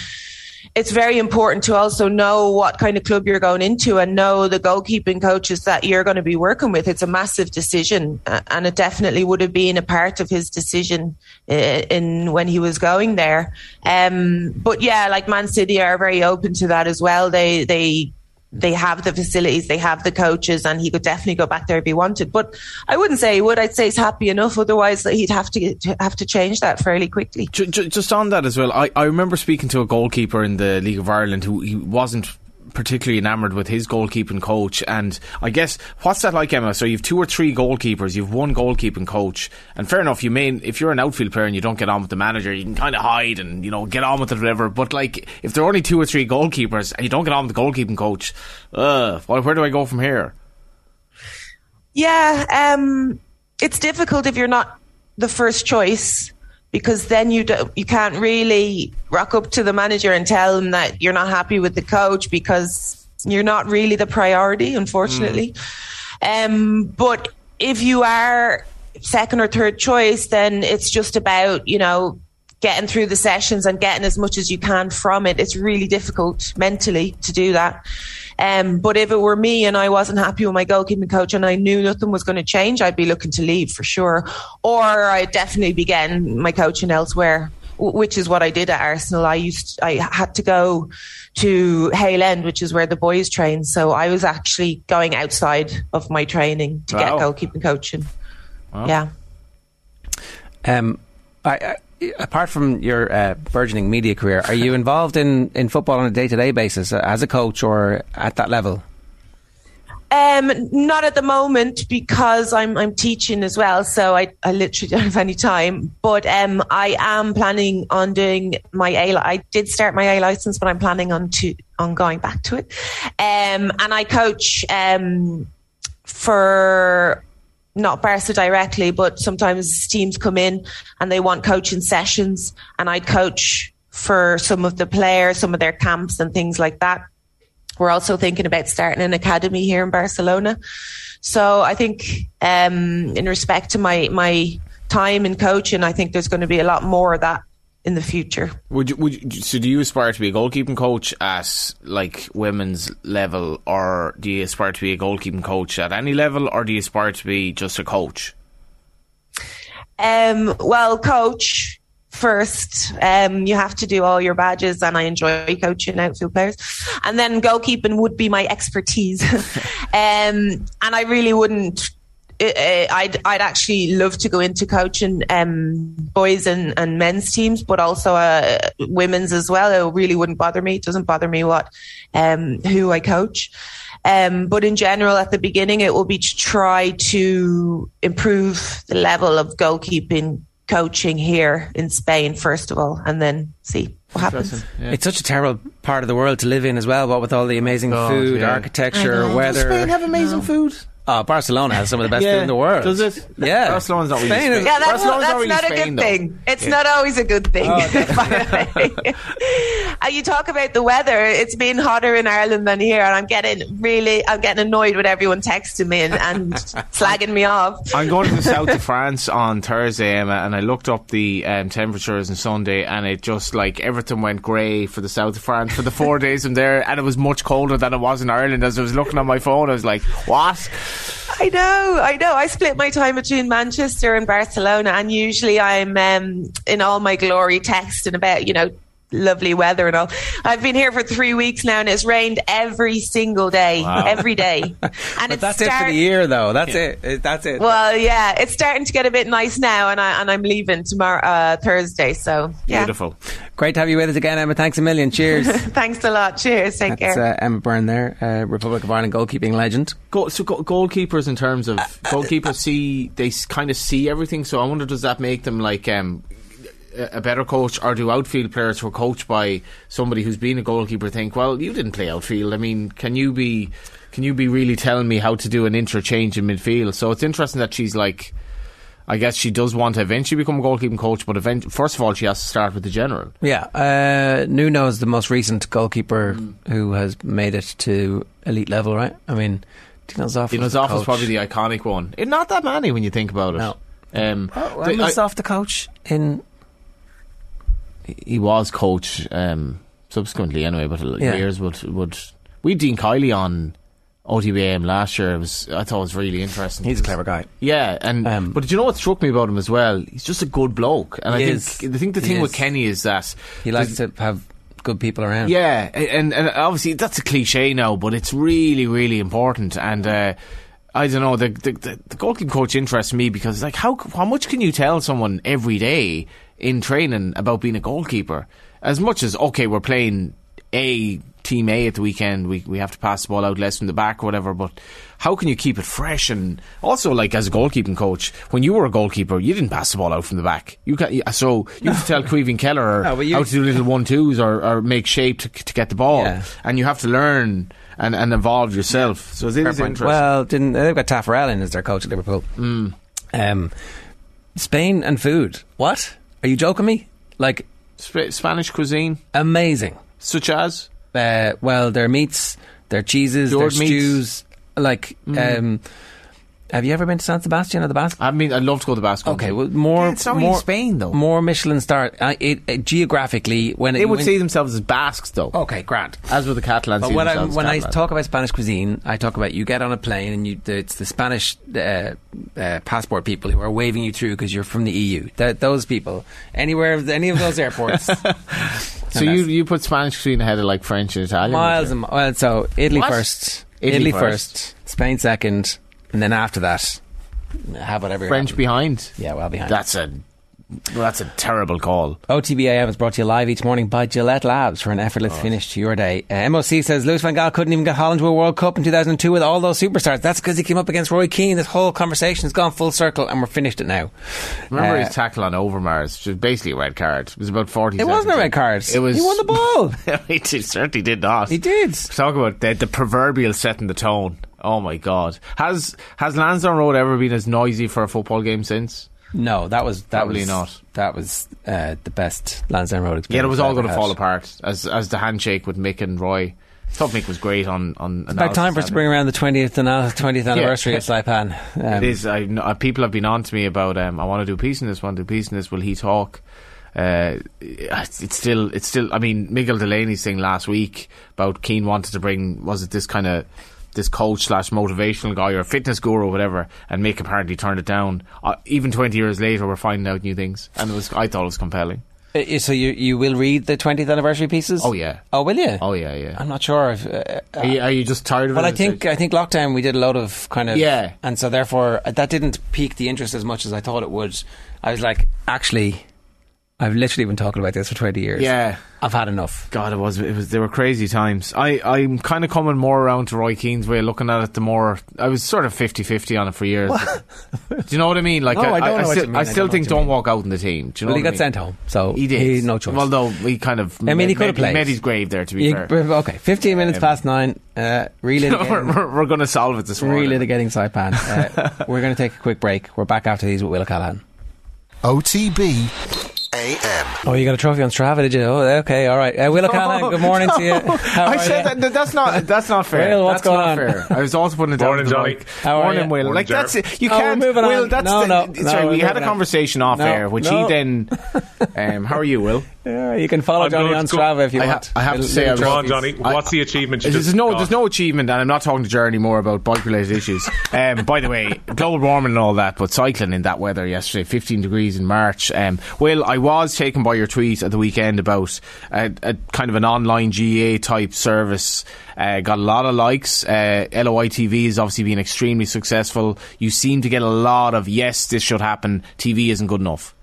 it's very important to also know what kind of club you're going into and know the goalkeeping coaches that you're going to be working with. It's a massive decision, and it definitely would have been a part of his decision in when he was going there. Um, but yeah, like Man City are very open to that as well. They they they have the facilities, they have the coaches, and he could definitely go back there if he wanted. But I wouldn't say he would. I'd say he's happy enough. Otherwise, he'd have to have to change that fairly quickly. Just on that as well, I, I remember speaking to a goalkeeper in the League of Ireland who he wasn't particularly enamoured with his goalkeeping coach. And I guess what's that like, Emma? So you've two or three goalkeepers, you've one goalkeeping coach, and fair enough. You may if you're an outfield player and you don't get on with the manager, you can kind of hide and you know get on with it, whatever. But like if there are only two or three goalkeepers and you don't get on with the goalkeeping coach, uh, well, where do I go from here? Yeah, um, it's difficult if you're not the first choice because then you do, you can't really rock up to the manager and tell him that you're not happy with the coach because you're not really the priority, unfortunately. Mm. Um, but if you are second or third choice, then it's just about you know getting through the sessions and getting as much as you can from it. It's really difficult mentally to do that. Um, but if it were me and I wasn't happy with my goalkeeping coach and I knew nothing was going to change, I'd be looking to leave for sure. Or I'd definitely be getting my coaching elsewhere, which is what I did at Arsenal. I used, I had to go to Hale End, which is where the boys train. So I was actually going outside of my training to Wow. get goalkeeping coaching. Wow. Yeah. Um, I, I, apart from your uh, burgeoning media career, are you involved in, in football on a day to day basis uh, as a coach or at that level? Um, not at the moment because I'm I'm teaching as well, so I, I literally don't have any time. But um, I am planning on doing my A. I did start my A license, but I'm planning on to on going back to it. Um, and I coach um for not Barca directly, but sometimes teams come in and they want coaching sessions, and I'd coach for some of the players, some of their camps and things like that. We're also thinking about starting an academy here in Barcelona. So I think, um, in respect to my my time in coaching, I think there's going to be a lot more of that in the future. Would you, would you, so? Do you aspire to be a goalkeeping coach at like women's level, or do you aspire to be a goalkeeping coach at any level, or do you aspire to be just a coach? Um, well, coach first. Um, you have to do all your badges, and I enjoy coaching outfield players. And then goalkeeping would be my expertise. um, and I really wouldn't. Uh, uh, I'd I'd actually love to go into coaching um, boys and, and men's teams, but also uh, women's as well. It really wouldn't bother me. It doesn't bother me what um, who I coach. Um, but in general, at the beginning, it will be to try to improve the level of goalkeeping coaching here in Spain, first of all, and then see what happens. It's such a terrible part of the world to live in as well, what with all the amazing God, food, yeah. architecture, weather. Does Spain have amazing food? Oh, Barcelona has some of the best Yeah. food in the world. Does it? Yeah. Barcelona's not really Spain Spain. Yeah, that's, Barcelona's that's not really not a Spain, good though. thing. It's Yeah. not always a good thing. Oh, by. Uh, you talk about the weather. It's been hotter in Ireland than here, and I'm getting really, I'm getting annoyed with everyone texting me and, and slagging me off. I'm going to the south of France on Thursday, Emma, and I looked up the um, temperatures on Sunday, and it just like everything went grey for the south of France for the four days I'm there, and it was much colder than it was in Ireland. As I was looking on my phone, I was like, "What?" I know, I know. I split my time between Manchester and Barcelona, and usually I'm um, in all my glory texting about, you know, lovely weather and all. I've been here for three weeks now, and it's rained every single day, Wow. every day. And But it's that's it for the year, though. That's it. It- That's it. Well, yeah, it's starting to get a bit nice now, and I and I'm leaving tomorrow, uh, Thursday. So yeah, Beautiful. Great to have you with us again, Emma. Thanks a million. Cheers. Thanks a lot. Cheers. Take That's care. uh, Emma Byrne there, uh, Republic of Ireland goalkeeping legend. Go, so go, goalkeepers, in terms of goalkeepers, see they kind of see everything. So I wonder, does that make them like um, a better coach, or do outfield players who are coached by somebody who's been a goalkeeper think, well, you didn't play outfield. I mean, can you be can you be really telling me how to do an interchange in midfield? So it's interesting that she's like. I guess she does want to eventually become a goalkeeping coach, but event- first of all, she has to start with the general. Yeah, uh, Nuno is the most recent goalkeeper Mm. who has made it to elite level, right? I mean, Dino Zoff. Dino was the Zoff is probably the iconic one. It, not that many when you think about it. No. Um, Oh, the- when was I- Zoff the coach in? He was coach um, subsequently anyway, but Yeah. years would would we Dean Kiely on OTBAM last year. It was I thought it was really interesting. He's a clever guy. Yeah, and um, but did you know what struck me about him as well? He's just a good bloke, and I is. think I think the He thing with is. Kenny is that He likes to have good people around. yeah, and, and obviously that's a cliche now, but it's really, really important. And uh, I don't know, the, the, the, the goalkeeping coach interests me because, like, how how much can you tell someone every day in training about being a goalkeeper? As much as okay, we're playing a team A at the weekend, we we have to pass the ball out less from the back or whatever, but. How can you keep it fresh? And also, like as a goalkeeping coach, when you were a goalkeeper, you didn't pass the ball out from the back. You can, so you have to tell Caoimhin Kelleher No, you- how to do little one twos or, or make shape to, to get the ball, Yeah. and you have to learn and, and evolve yourself. So it is point. interesting. Well, didn't they've got Taffarel in as their coach at Liverpool? Mm. Um, Spain and food. What? Are you joking me? Like Sp- Spanish cuisine, amazing. such as Uh, well, their meats, their cheeses, Cured their meats. stews. Like Mm. um, Have you ever been to San Sebastian or the Basque? I mean, I'd love to go to the Basque. Okay, Country. well, more Yeah, it's not really Spain though. More Michelin star. Uh, it, it, geographically, when They it, would when, see themselves as Basques, though. Okay, grand. As with the Catalans. But when I themselves when I talk about Spanish cuisine, I talk about you get on a plane and you the, it's the Spanish uh, uh, passport people who are waving you through because you're from the EU. That those people anywhere any of those airports. so you you put Spanish cuisine ahead of like French and Italian. miles and well, so Italy What? first, Italy Italy, first. first, Spain second, and then after that, have whatever. French behind. Yeah, well behind. That's a well, that's a terrible call. OTBAM is brought to you live each morning by Gillette Labs for an effortless finish to your day. Uh, MOC says Louis van Gaal couldn't even get Holland to a World Cup in 2002 with all those superstars. That's because he came up against Roy Keane. This whole conversation has gone full circle and we're finished it now. Remember Uh, his tackle on Overmars, which was basically a red card. It was about forty. It wasn't a red card. It was. He won the ball. he did- certainly did not. He did. Talk about the, the proverbial setting the tone. Oh my god! Has has Lansdowne Road ever been as noisy for a football game since? No, that was that Probably was not. That was uh, the best Lansdowne Road experience. Yeah, it was all going to fall apart as as the handshake with Mick and Roy. Thought Mick was great on on. It's about time for us to bring around the 20th, ana- 20th anniversary of Saipan. Um, it is. I, uh, people have been on to me about. Um, I want to do peace in this. Want to do a piece in this? Will he talk? Uh, it's it's still. It's still. I mean, Miguel Delaney's thing last week about Keane wanted to bring. Was it this kind of this coach slash motivational guy or fitness guru or whatever? And Mick apparently turned it down. Uh, even twenty years later, we're finding out new things, and it was. I thought it was compelling. uh, so you you will read the 20th anniversary pieces? Oh yeah. Oh, will you? Oh yeah, yeah. I'm not sure. If, uh, Are you, are you just tired of Well, it? I think I think lockdown we did a lot of kind of Yeah. and so therefore uh, that didn't pique the interest as much as I thought it would. I was like, actually, I've literally been talking about this for twenty years. Yeah. I've had enough. God, it was it was they were crazy times. I I'm kind of coming more around to Roy Keane's way, of looking at it. The more I was sort of 50-50 on it for years. Do you know what I mean? Like No, I don't know what still, you mean. I I still don't think don't mean. walk out in the team. Do you know well, he what got mean? sent home, so He did. He had no choice. Well, though he kind of. I mean, he could have made- played. Made his grave there. To be You- fair, okay, fifteen minutes past nine. Uh, we're, we're, we're going to solve it this morning. relitigating Saipan. Uh, we're going to take a quick break. We're back after these with Will Callahan. OTB AM. Oh, you got a trophy on Strava, did you? Oh, okay, all right. Uh, Will O'Callaghan, good morning to you. How I are said you? that, that- that's not that's not fair. Will, what's that's going not on? fair. I was also putting it down Morning, to the Johnny. mic. How are Morning, you? Will. Morning, like Ger. that's it. You Oh, can't. moving on. Will, that's No, the, no, sorry. no, we're had a moving on. conversation off No, air, which no. he then. Um, how are you, Will? Yeah, you can follow I'm Johnny good, on go- Strava if you I ha- want. I have to say I little was- Come on. Johnny. What's the achievement? You There's no, got? there's no achievement, and I'm not talking to Ger anymore about bike-related issues. Um, by the way, global warming and all that, but cycling in that weather yesterday, 15 degrees in March. Um, Will, I was taken by your tweet at the weekend about a, a kind of an online GAA type service. Uh, got a lot of likes. Uh, LOI TV has obviously been extremely successful. You seem to get a lot of yes, this should happen. TV isn't good enough.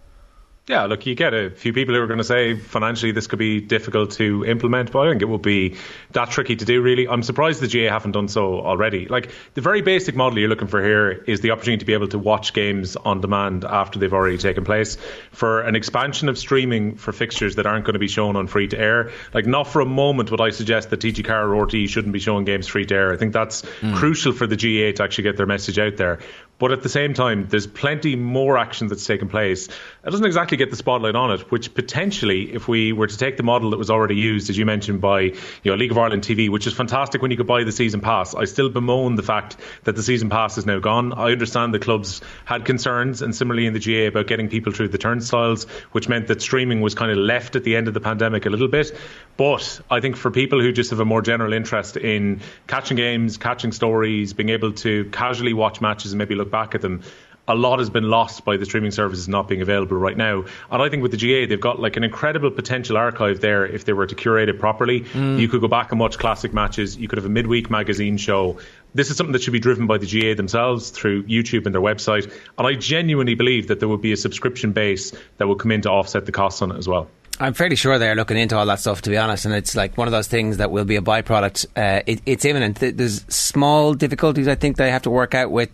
Yeah, look, you get a few people who are going to say financially this could be difficult to implement, but I think it will be that tricky to do, really. I'm surprised the GAA haven't done so already. Like, the very basic model you're looking for here is the opportunity to be able to watch games on demand after they've already taken place. For an expansion of streaming for fixtures that aren't going to be shown on free to air, like, not for a moment would I suggest that TG4 or RTÉ shouldn't be showing games free to air. I think that's hmm. crucial for the GAA to actually get their message out there. But at the same time, there's plenty more action that's taken place. It doesn't exactly get the spotlight on it, which potentially, if we were to take the model that was already used, as you mentioned, by you know League of Ireland TV, which is fantastic when you could buy the season pass, I still bemoan the fact that the season pass is now gone. I understand the clubs had concerns, and similarly in the GAA about getting people through the turnstiles, which meant that streaming was kind of left at the end of the pandemic a little bit. But I think for people who just have a more general interest in catching games, catching stories, being able to casually watch matches and maybe look back at them, a lot has been lost by the streaming services not being available right now. And I think with the GAA, they've got like an incredible potential archive there if they were to curate it properly. Mm. You could go back and watch classic matches. You could have a midweek magazine show. This is something that should be driven by the GAA themselves through YouTube and their website. And I genuinely believe that there would be a subscription base that would come in to offset the costs on it as well. I'm fairly sure they're looking into all that stuff, to be honest, and it's like one of those things that will be a byproduct. Uh, it, it's imminent. There's small difficulties I think they have to work out with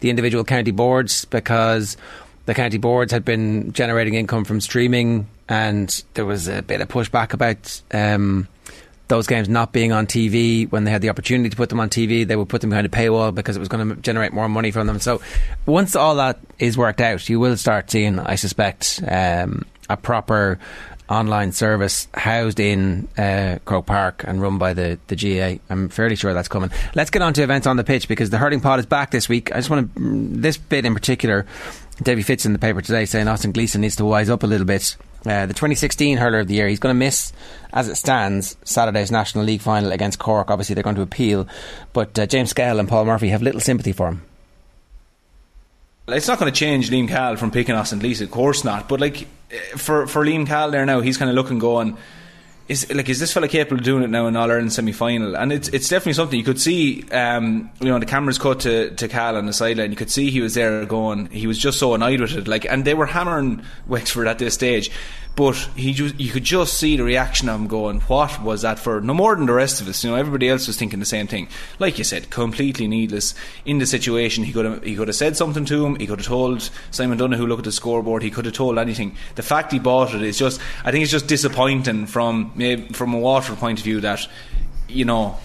the individual county boards because the county boards had been generating income from streaming, and there was a bit of pushback about. Um, those games not being on TV when they had the opportunity to put them on TV, they would put them behind a paywall because it was going to generate more money from them. So, once all that is worked out, you will start seeing, I suspect, um, a proper online service housed in uh, Croke Park and run by the, the GAA. I'm fairly sure that's coming. Let's get on to events on the pitch because the hurling pod is back this week. I just want to, this bit in particular, Davy Fitz in the paper today saying Austin Gleeson needs to wise up a little bit. Uh, the 2016 hurler of the year, he's going to miss, as it stands, Saturday's National League final against Cork. Obviously, they're going to appeal, but uh, James Skehill and Paul Murphy have little sympathy for him. It's not going to change Liam Cahill from picking Austin Gleeson, of course not. But like for for Liam Cahill there now, he's kind of looking, going, is like is this fella capable of doing it now in All Ireland semi final? And it's it's definitely something you could see. Um, you know, the cameras cut to to Cal on the sideline. You could see he was there going. He was just so annoyed with it. Like, and they were hammering Wexford at this stage. But he just, you could just see the reaction of him going, What was that for? No more than the rest of us. You know, everybody else was thinking the same thing. Like you said, completely needless in the situation. He could have, he could have said something to him. He could have told Simon Donohoe, look at the scoreboard. He could have told anything. The fact he bought it is just, I think it's just disappointing from, maybe from a Waterford point of view that, you know,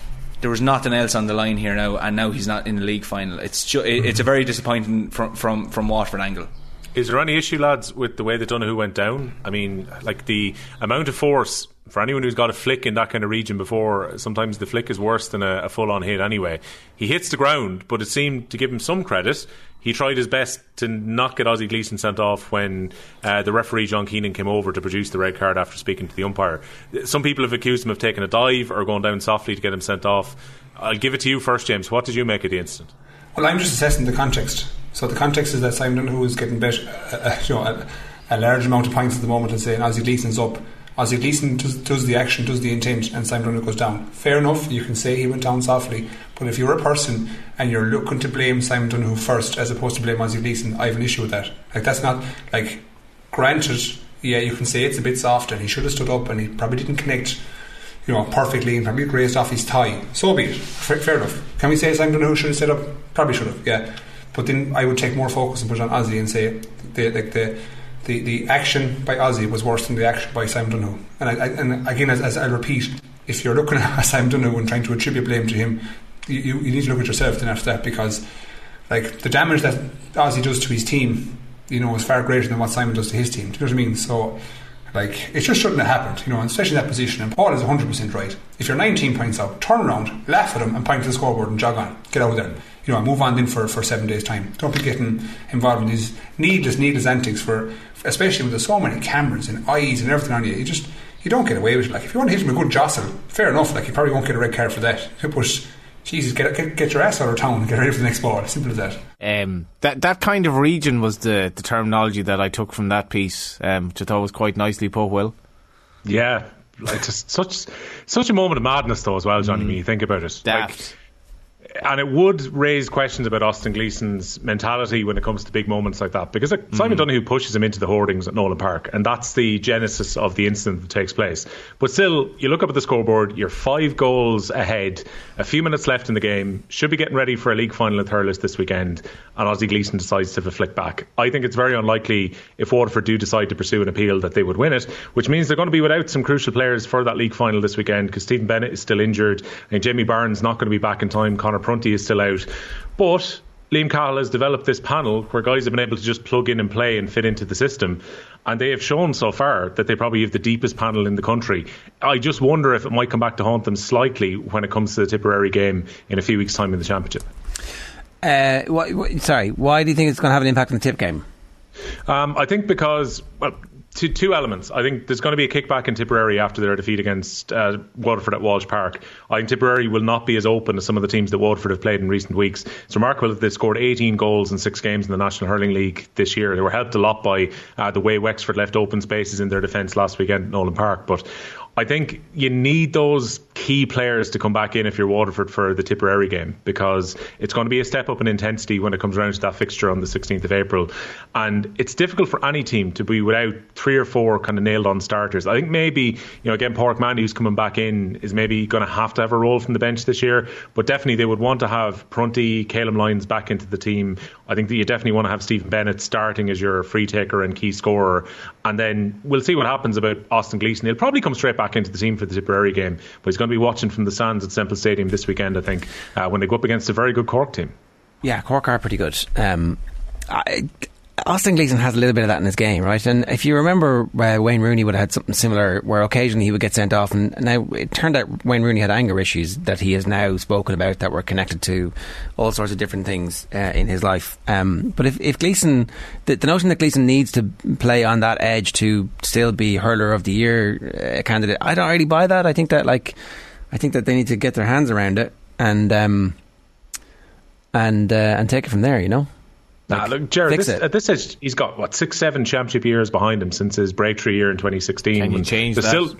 there was nothing else on the line here now, and now he's not in the league final. It's ju- it's a very disappointing from from from Waterford angle. Is there any issue, lads, with the way that Donohoe went down? I mean, like the amount of force for anyone who's got a flick in that kind of region before, sometimes the flick is worse than a, a full on hit anyway. He hits the ground, but it seemed to give him some credit. He tried his best to not get Ozzie Gleeson sent off when uh, the referee John Keenan came over to produce the red card after speaking to the umpire. Some people have accused him of taking a dive or going down softly to get him sent off. I'll give it to you first, James. What did you make of the incident? Well, I'm just assessing the context. So the context is that Simon who is getting bet, uh, uh, you know, a, a, large amount of points at the moment and saying Ozzie Gleeson's up. Ozzie Gleeson does, does, the action, does the intent, and Simon Donohoe goes down. Fair enough, you can say he went down softly, but if you're a person and you're looking to blame Simon Donohoe first as opposed to blame Ozzie Gleeson, I have an issue with that. Like, that's not, like, granted, yeah, you can say it's a bit soft and he should have stood up and he probably didn't connect you know, perfectly and probably grazed off his thigh. So be it. Fair, fair enough. Can we say Simon Donohoe should have set up? Probably should have, yeah. But then I would take more focus and put it on Ozzie and say the like the the, the action by Ozzie was worse than the action by Simon Donohoe. And I, I, and again, as, as I repeat, if you're looking at Simon Donohoe and trying to attribute blame to him, you, you need to look at yourself then after that because like the damage that Ozzie does to his team, you know, is far greater than what Simon does to his team. Do you know what I mean? So like, it just shouldn't have happened, you know, especially in that position. And Paul is 100% right. If you're 19 points out, turn around, laugh at him, and point to the scoreboard and jog on. Get out of there. You know, I move on then for, for seven days' time. Don't be getting involved in these needless, needless antics for, especially when there's so many cameras and eyes and everything on you. You just, you don't get away with it. Like, if you want to hit him a good jostle, fair enough. Like, you probably won't get a red card for that. But, Jesus, get, get, get your ass out of town and get ready for the next ball. Simple as that. Um, that that kind of region was the, the terminology that I took from that piece, um, which I thought was quite nicely put. Will, yeah, like just such such a moment of madness though as well, Johnny. Mm. When you think about it, Daft. like and it would raise questions about Austin Gleeson's mentality when it comes to big moments like that. Because like, mm. Simon Donohoe pushes him into the hoardings at Nowlan Park, and that's the genesis of the incident that takes place. But still, you look up at the scoreboard, you're five goals ahead, a few minutes left in the game, should be getting ready for a league final at Thurles this weekend, and Ozzie Gleeson decides to have a flick back. I think it's very unlikely if Waterford do decide to pursue an appeal that they would win it, which means they're going to be without some crucial players for that league final this weekend because Stephen Bennett is still injured, and Jamie Barron not going to be back in time. Conor Prunty is still out. But Liam Cahill has developed this panel where guys have been able to just plug in and play and fit into the system. And they have shown so far that they probably have the deepest panel in the country. I just wonder if it might come back to haunt them slightly when it comes to the Tipperary game in a few weeks' time in the Championship. Uh, what, what, sorry, why do you think it's going to have an impact on the Tip game? Um, I think because, well, two, two elements. I think there's going to be a kickback in Tipperary after their defeat against uh, Waterford at Walsh Park. I think Tipperary will not be as open as some of the teams that Waterford have played in recent weeks. It's remarkable that they scored 18 goals in six games in the National Hurling League this year. They were helped a lot by uh, the way Wexford left open spaces in their defence last weekend at Nowlan Park. But I think you need those key players to come back in if you're Waterford for the Tipperary game because it's going to be a step up in intensity when it comes around to that fixture on the 16th of April. And it's difficult for any team to be without three or four kind of nailed on starters. I think maybe, you know, again, Pádraig Mandy, who's coming back in, is maybe going to have to have a role from the bench this year. But definitely they would want to have Prunty, Calum Lyons back into the team. I think that you definitely want to have Stephen Bennett starting as your free taker and key scorer. And then we'll see what happens about Austin Gleeson. He'll probably come straight back back into the team for the Tipperary game. But he's going to be watching from the stands at Semple Stadium this weekend, I think, uh, when they go up against a very good Cork team. Yeah, Cork are pretty good. Um, I, Austin Gleeson has a little bit of that in his game, right? And if you remember, uh, Wayne Rooney would have had something similar, where occasionally he would get sent off. And now it turned out Wayne Rooney had anger issues that he has now spoken about that were connected to all sorts of different things uh, in his life. Um, but if, if Gleeson, the, the, notion that Gleeson needs to play on that edge to still be hurler of the year uh, candidate, I don't really buy that. I think that like, I think that they need to get their hands around it and um, and uh, and take it from there. You know. Like, nah, look, Jared, this, at this age, he's got what six, seven championship years behind him since his breakthrough year in 2016. Can you change that? Still,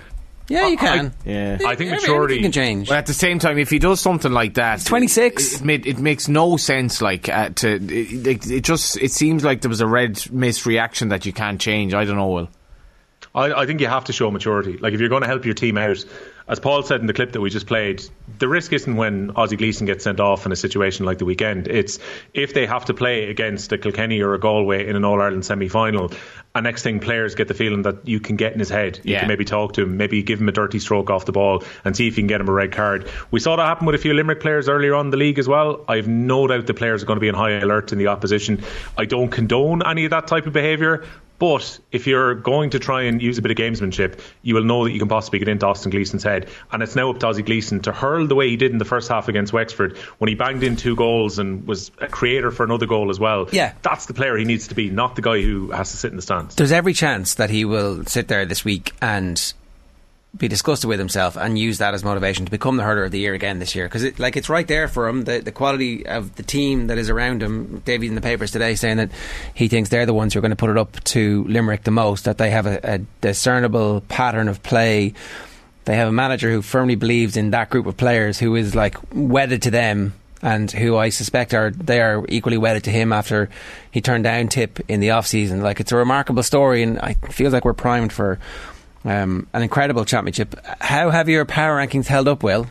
yeah, you can. I, yeah, I think maturity can change. But at the same time, if he does something like that, He's 26. It, it, it, makes no sense. Like uh, to it, it, just it seems like there was a red mist reaction that you can't change. I don't know. Will. I, I think you have to show maturity. Like if you're going to help your team out, as Paul said in the clip that we just played, the risk isn't when Ozzie Gleeson gets sent off in a situation like the weekend. It's if they have to play against a Kilkenny or a Galway in an All Ireland semi final. And next thing, players get the feeling that you can get in his head. You yeah. can maybe talk to him, maybe give him a dirty stroke off the ball and see if you can get him a red card. We saw that happen with a few Limerick players earlier on in the league as well. I have no doubt the players are going to be on high alert in the opposition. I don't condone any of that type of behaviour, but if you're going to try and use a bit of gamesmanship, you will know that you can possibly get into Austin Gleeson's head. And it's now up to Ozzie Gleeson to hurl the way he did in the first half against Wexford when he banged in two goals and was a creator for another goal as well. Yeah. That's the player he needs to be, not the guy who has to sit in the stands. There's every chance that he will sit there this week and be disgusted with himself and use that as motivation to become the hurler of the year again this year. Because it, like it's right there for him. The, the quality of the team that is around him Davy's in the papers today saying that he thinks they're the ones who are going to put it up to Limerick the most that they have a, a discernible pattern of play. They have a manager who firmly believes in that group of players who is like wedded to them and who I suspect are they are equally wedded to him after he turned down Tip in the off season. Like it's a remarkable story, and I feel like we're primed for um, an incredible championship. How have your power rankings held up, Will?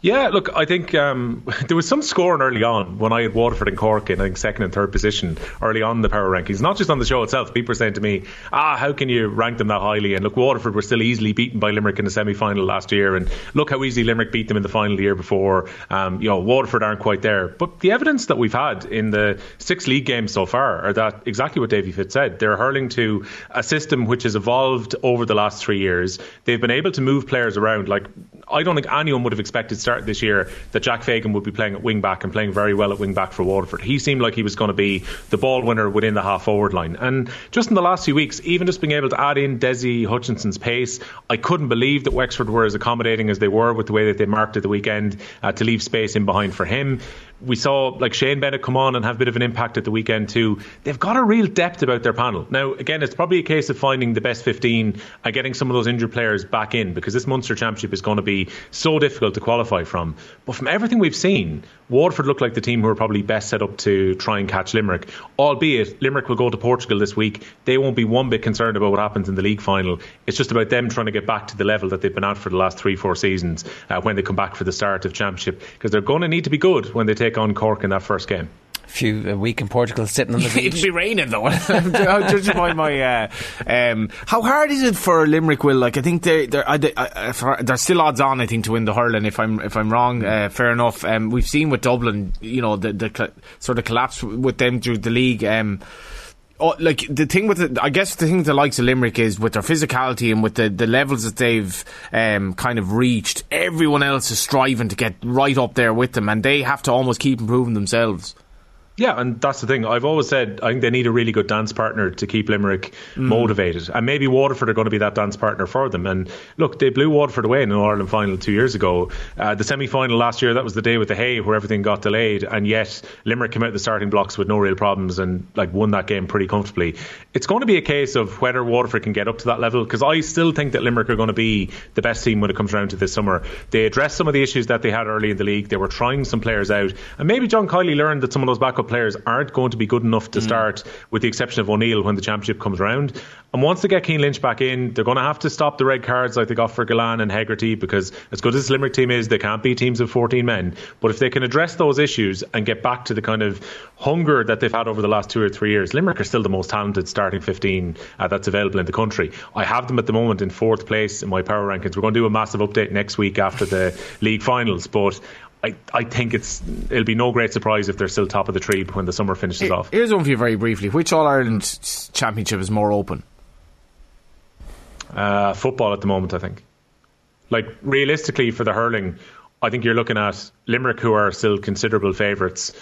Yeah, look, I think um, there was some scoring early on when I had Waterford and Cork in I think second and third position early on the power rankings. Not just on the show itself. People were saying to me, "Ah, how can you rank them that highly?" And look, Waterford were still easily beaten by Limerick in the semi-final last year, and look how easily Limerick beat them in the final the year before. Um, you know, Waterford aren't quite there, but the evidence that we've had in the six league games so far are that exactly what Davy Fitz said. They're hurling to a system which has evolved over the last three years. They've been able to move players around. Like I don't think anyone would have expected start this year that Jack Fagan would be playing at wing back and playing very well at wing back for Waterford. He seemed like he was going to be the ball winner within the half forward line. And just in the last few weeks, even just being able to add in Dessie Hutchinson's pace, I couldn't believe that Wexford were as accommodating as they were with the way that they marked at the weekend uh, to leave space in behind for him we saw like Shane Bennett come on and have a bit of an impact at the weekend too. They've got a real depth about their panel. Now, again, it's probably a case of finding the best 15 and getting some of those injured players back in because this Munster Championship is going to be so difficult to qualify from. But from everything we've seen, Waterford look like the team who are probably best set up to try and catch Limerick. Albeit, Limerick will go to Portugal this week. They won't be one bit concerned about what happens in the league final. It's just about them trying to get back to the level that they've been at for the last three, four seasons uh, when they come back for the start of Championship because they're going to need to be good when they take on Cork in that first game few a week in Portugal sitting on the beach. It'll be raining though. Judging by my, uh, um, how hard is it for Limerick? Will like I think they they're they're, they're still odds on. I think to win the hurling. If I'm if I'm wrong, uh, fair enough. Um, we've seen with Dublin, you know, the the sort of collapse with them through the league. Um, Oh, like the thing with it, I guess the thing the likes of Limerick is with their physicality and with the, the levels that they've um, kind of reached, everyone else is striving to get right up there with them, and they have to almost keep improving themselves. Yeah, and that's the thing. I've always said I think they need a really good dance partner to keep Limerick mm. motivated, and maybe Waterford are going to be that dance partner for them. And look, they blew Waterford away in an Ireland final two years ago. Uh, the semi final last year, that was the day with the hay where everything got delayed, and yet Limerick came out of the starting blocks with no real problems and like won that game pretty comfortably. It's going to be a case of whether Waterford can get up to that level because I still think that Limerick are going to be the best team when it comes around to this summer. They addressed some of the issues that they had early in the league. They were trying some players out, and maybe John Kiely learned that some of those backup players aren't going to be good enough to mm. start, with the exception of O'Neill when the championship comes around. And once they get Cian Lynch back in, they're going to have to stop the red cards like they got for Gillane and Hegarty because as good as this Limerick team is, they can't be teams of 14 men. But if they can address those issues and get back to the kind of hunger that they've had over the last two or three years, Limerick are still the most talented starting 15 uh, that's available in the country. I have them at the moment in fourth place in my power rankings. We're going to do a massive update next week after the league finals, but I, I think it's it'll be no great surprise if they're still top of the tree when the summer finishes off. Here's one for you very briefly. Which All Ireland championship is more open? Uh, football at the moment, I think. Like realistically, for the hurling, I think you're looking at Limerick, who are still considerable favourites.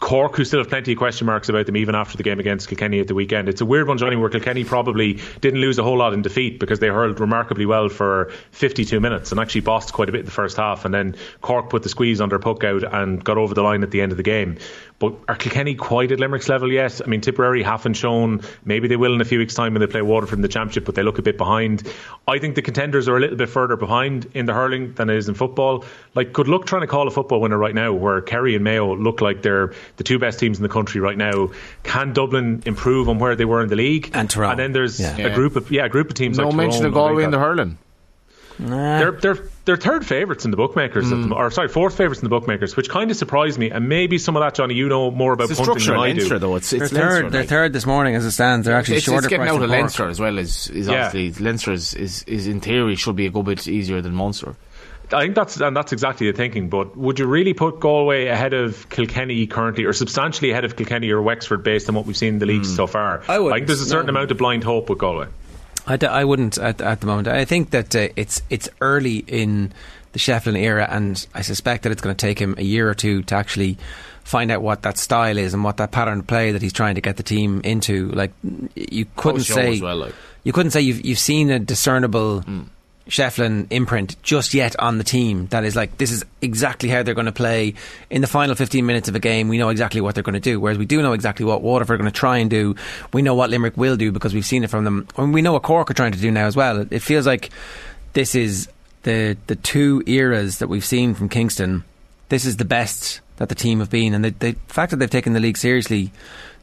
Cork, who still have plenty of question marks about them even after the game against Kilkenny at the weekend. It's a weird one, Johnny, where Kilkenny probably didn't lose a whole lot in defeat because they hurled remarkably well for 52 minutes and actually bossed quite a bit in the first half. And then Cork put the squeeze under puck out and got over the line at the end of the game. But are Kilkenny quite at Limerick's level yet? I mean, Tipperary haven't shown. Maybe they will in a few weeks' time when they play Waterford in the Championship, but they look a bit behind. I think the contenders are a little bit further behind in the hurling than it is in football. Like, good luck trying to call a football winner right now, where Kerry and Mayo look like they're the two best teams in the country right now. Can Dublin improve on where they were in the league? And Tyrone. And then there's Yeah. a group of yeah, a group of teams. No like mention Tyrone, of Galway like in the that. hurling. They're they're they're third favourites in the bookmakers, at the, mm. or sorry, fourth favourites in the bookmakers, which kind of surprised me. And maybe some of that, Johnny, you know more about It's the punting structure than of I Leinster, do. though. It's, They're it's third. Leinster, They're like. third this morning as it stands. They're actually it's, shorter. it's getting for out of Cork. Leinster as well is, is Yeah. obviously Leinster is, is, is in theory should be a good bit easier than Munster. I think that's and that's exactly the thinking. But would you really put Galway ahead of Kilkenny currently, or substantially ahead of Kilkenny or Wexford, based on what we've seen in the league mm. so far? I wouldn't, think there's a certain no. amount of blind hope with Galway. I, d- I wouldn't at, at the moment. I think that uh, it's it's early in the Shefflin era, and I suspect that it's going to take him a year or two to actually find out what that style is and what that pattern of play that he's trying to get the team into. Like you couldn't say well, like. you couldn't say you've you've seen a discernible. Shefflin imprint just yet on the team. That is like this is exactly how they're going to play. In the final 15 minutes of a game we know exactly what they're going to do whereas we do know exactly what Waterford are going to try and do. We know what Limerick will do because we've seen it from them. And we know what Cork are trying to do now as well. It, feels like this is the the two eras that we've seen from Kingston. This is the best that the team have been and the, the fact that they've taken the league seriously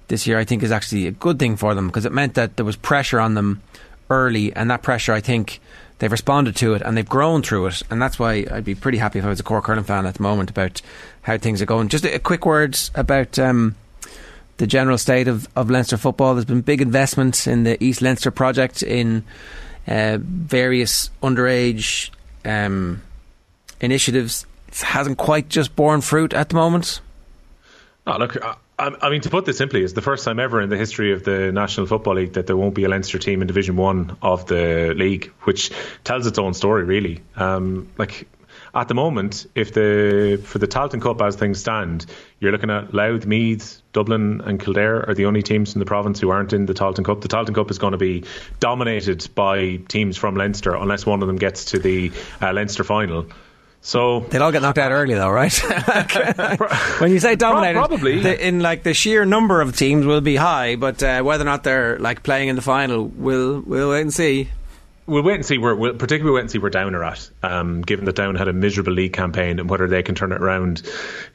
this year I think is actually a good thing for them because it meant that there was pressure on them early, and that pressure, I think, they've responded to it and they've grown through it, and that's why I'd be pretty happy if I was a Cork hurling fan at the moment about how things are going. Just a, a quick word about. Um, the general state of, of Leinster football. There's been big investments in the East Leinster project in uh, various underage um, initiatives. It hasn't quite just borne fruit at the moment. Oh, look, I, mean, to put this simply, it's the first time ever in the history of the National Football League that there won't be a Leinster team in Division One of the league, which tells its own story, really. Um, like at the moment, if the for the Tailteann Cup as things stand, you're looking at Louth, Meath, Dublin, and Kildare are the only teams in the province who aren't in the Tailteann Cup. The Tailteann Cup is going to be dominated by teams from Leinster, unless one of them gets to the uh, Leinster final. So they'll all get knocked out early, though, right? when you say dominated, probably. the, in like the sheer number of teams will be high, but uh, whether or not they're like playing in the final, we'll we'll wait and see. We'll wait and see where, we'll particularly wait and see where Down are at. Um, given that Down had a miserable league campaign and whether they can turn it around.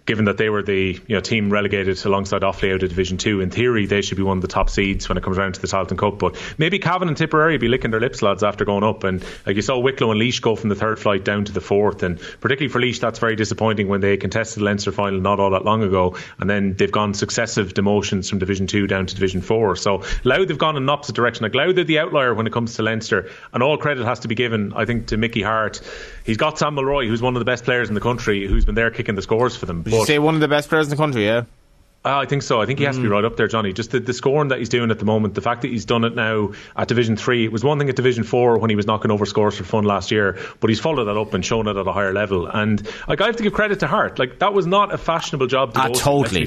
Given that they were the you know team relegated alongside Offaly out of Division Two, in theory they should be one of the top seeds when it comes around to the Tailteann Cup. But maybe Cavan and Tipperary be licking their lips, lads, after going up. And like you saw Wicklow and Laois go from the third flight down to the fourth, and particularly for Laois, that's very disappointing when they contested the Leinster final not all that long ago, and then they've gone successive demotions from Division Two down to Division Four. So Louth they've gone in an opposite direction. Like they're the outlier when it comes to Leinster, and all credit has to be given, I think, to Mickey Harte. He's got Sam Mulroy, who's one of the best players in the country, who's been there kicking the scores for them. Would you say one of the best players in the country? Yeah. Uh, I think so. I think he has to be right up there, Johnny. Just the, the scoring that he's doing at the moment, the fact that he's done it now at Division Three. It was one thing at Division Four when he was knocking over scores for fun last year, but he's followed that up and shown it at a higher level. And like I have to give credit to Harte. Like that was not a fashionable job to Ah, go to, totally,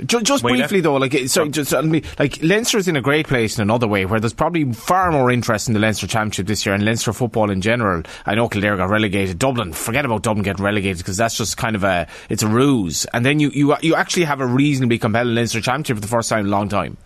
be fair. totally. Ju- Just briefly though, like sorry, just like Leinster's in a great place in another way, where there's probably far more interest in the Leinster Championship this year and Leinster football in general. I know Kildare got relegated, Dublin. Forget about Dublin getting relegated because that's just kind of a it's a ruse. And then you you you actually have a reasonably compelling Leinster Championship for the first time in a long time.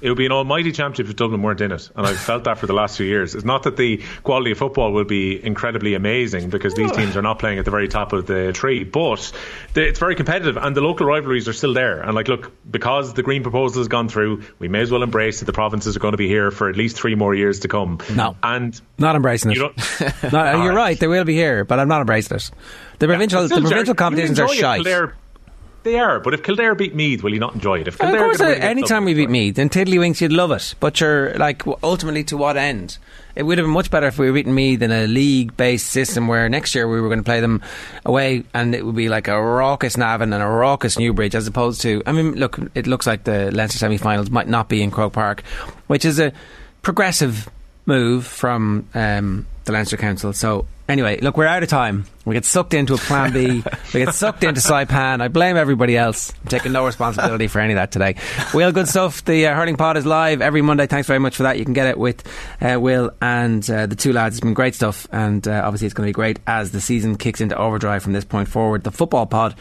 It would be an almighty championship if Dublin weren't in it, and I've felt that for the last few years. It's not that the quality of football will be incredibly amazing because these teams are not playing at the very top of the tree, but the, it's very competitive, and the local rivalries are still there. And like, look, because the Green proposal has gone through, we may as well embrace that the provinces are going to be here for at least three more years to come. No. and Not embracing it. You don't- No, All you're right. right. They will be here, but I'm not embracing it. The provincial, the provincial competitions are enjoy it. shite. Kildare- They are, but if Kildare beat Meath, will you not enjoy it? If Of course, uh, win against we beat Meath and Tiddlywinks, you'd love it. But you're like, ultimately, to what end? It would have been much better if we were beating Meath in a league-based system where next year we were going to play them away, and it would be like a raucous Navan and a raucous Newbridge, as opposed to. I mean, look, it looks like the Leinster semi-finals might not be in Croke Park, which is a progressive move from um, the Leinster Council. So anyway, look, we're out of time. We get sucked into a Plan B. we get sucked into Saipan. I blame everybody else. I'm taking no responsibility for any of that today. Will, good stuff. The uh, Hurling Pod is live every Monday. Thanks very much for that. You can get it with uh, Will and uh, the two lads. It's been great stuff, and uh, obviously it's going to be great as the season kicks into overdrive from this point forward. The Football Pod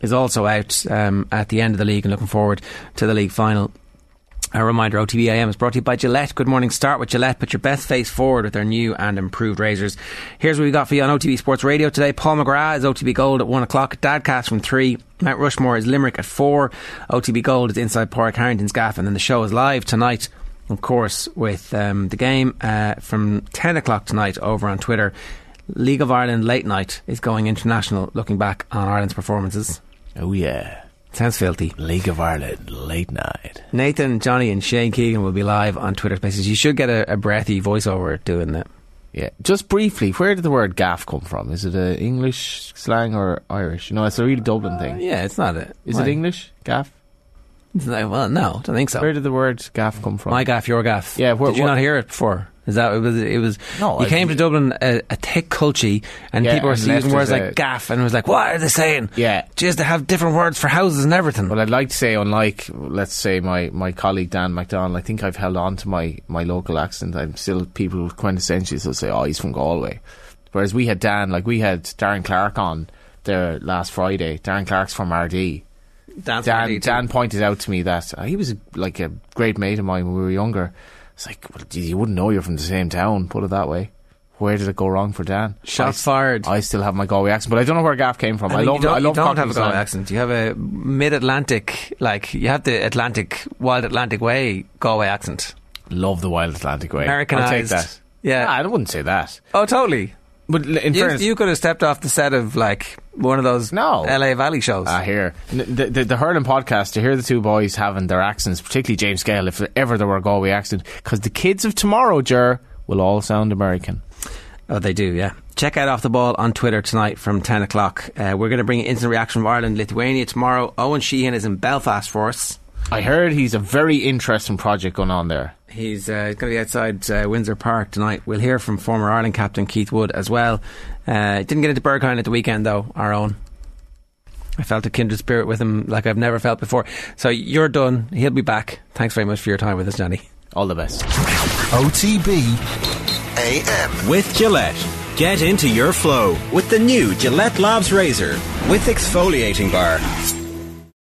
is also out um, at the end of the league and looking forward to the league final. A reminder, OTB AM is brought to you by Gillette. Good morning. Start with Gillette. Put your best face forward with their new and improved razors. Here's what we got for you on OTB Sports Radio today. Paul McGrath is OTB Gold at 1 o'clock. Dadcast from 3. Mount Rushmore is Limerick at 4. OTB Gold is Inside Park, Harrington's Gaff. And then the show is live tonight, of course, with um, the game uh, from 10 o'clock tonight over on Twitter. League of Ireland Late Night is going international, looking back on Ireland's performances. Oh, yeah. Sounds filthy. League of Ireland, late night. Nathan, Johnny, and Shane Keegan will be live on Twitter Spaces. You should get a, a breathy voiceover doing that. Yeah, just briefly, where did the word gaff come from? Is it a English slang or Irish? You know, it's a really Dublin thing. Uh, yeah, it's not a. Is why? it English? Gaff? It's not- well, no, I don't think so. Where did the word gaff come from? My gaff, your gaff. Yeah, where- did you what- not hear it before? Is that it was? It was. No, you I- came to Dublin a, a thick culture, and Yeah, people were and using words like gaff, and it was like, what are they saying? Yeah. Just they have different words for houses and everything. Well, I'd like to say, unlike, let's say, my, my colleague Dan McDonald, I think I've held on to my, my local accent. I'm still, people quintessentially still say, oh, he's from Galway. Whereas we had Dan, like we had Darren Clark on there last Friday. Darren Clark's from Ardee. Dan's Dan, from Ardee. Dan pointed out to me that uh, he was like a great mate of mine when we were younger. It's like, well, you wouldn't know you're from the same town, put it that way. Where did it go wrong for Dan? Shots I, fired. I still have my Galway accent, but I don't know where Gaff came from. I, mean, love, you don't, I love you don't have a Galway accent. You have a mid-Atlantic, like you have the Atlantic, wild Atlantic way Galway accent. Love the Wild Atlantic way. Americanized. I'll take that. Yeah. Ah, I wouldn't say that. Oh, totally. But in you, fairness, you could have stepped off the set of like one of those No. LA Valley shows. I hear the, the the hurling podcast. To hear the two boys having their accents, particularly James Gale, if ever there were a Galway accent, because the kids of tomorrow, Ger, will all sound American. Oh, they do, yeah. Check out Off the Ball on Twitter tonight from 10 o'clock. Uh, we're going to bring instant reaction from Ireland, Lithuania tomorrow. Owen Sheehan is in Belfast for us. I heard he's a very interesting project going on there. He's uh, going to be outside uh, Windsor Park tonight. We'll hear from former Ireland captain Keith Wood as well. Uh, didn't get into Berghain at the weekend, though, our own. I felt a kindred spirit with him like I've never felt before. So you're done. He'll be back. Thanks very much for your time with us, Johnny. All the best. OTB AM. With Gillette. Get into your flow with the new Gillette Labs Razor with exfoliating bar.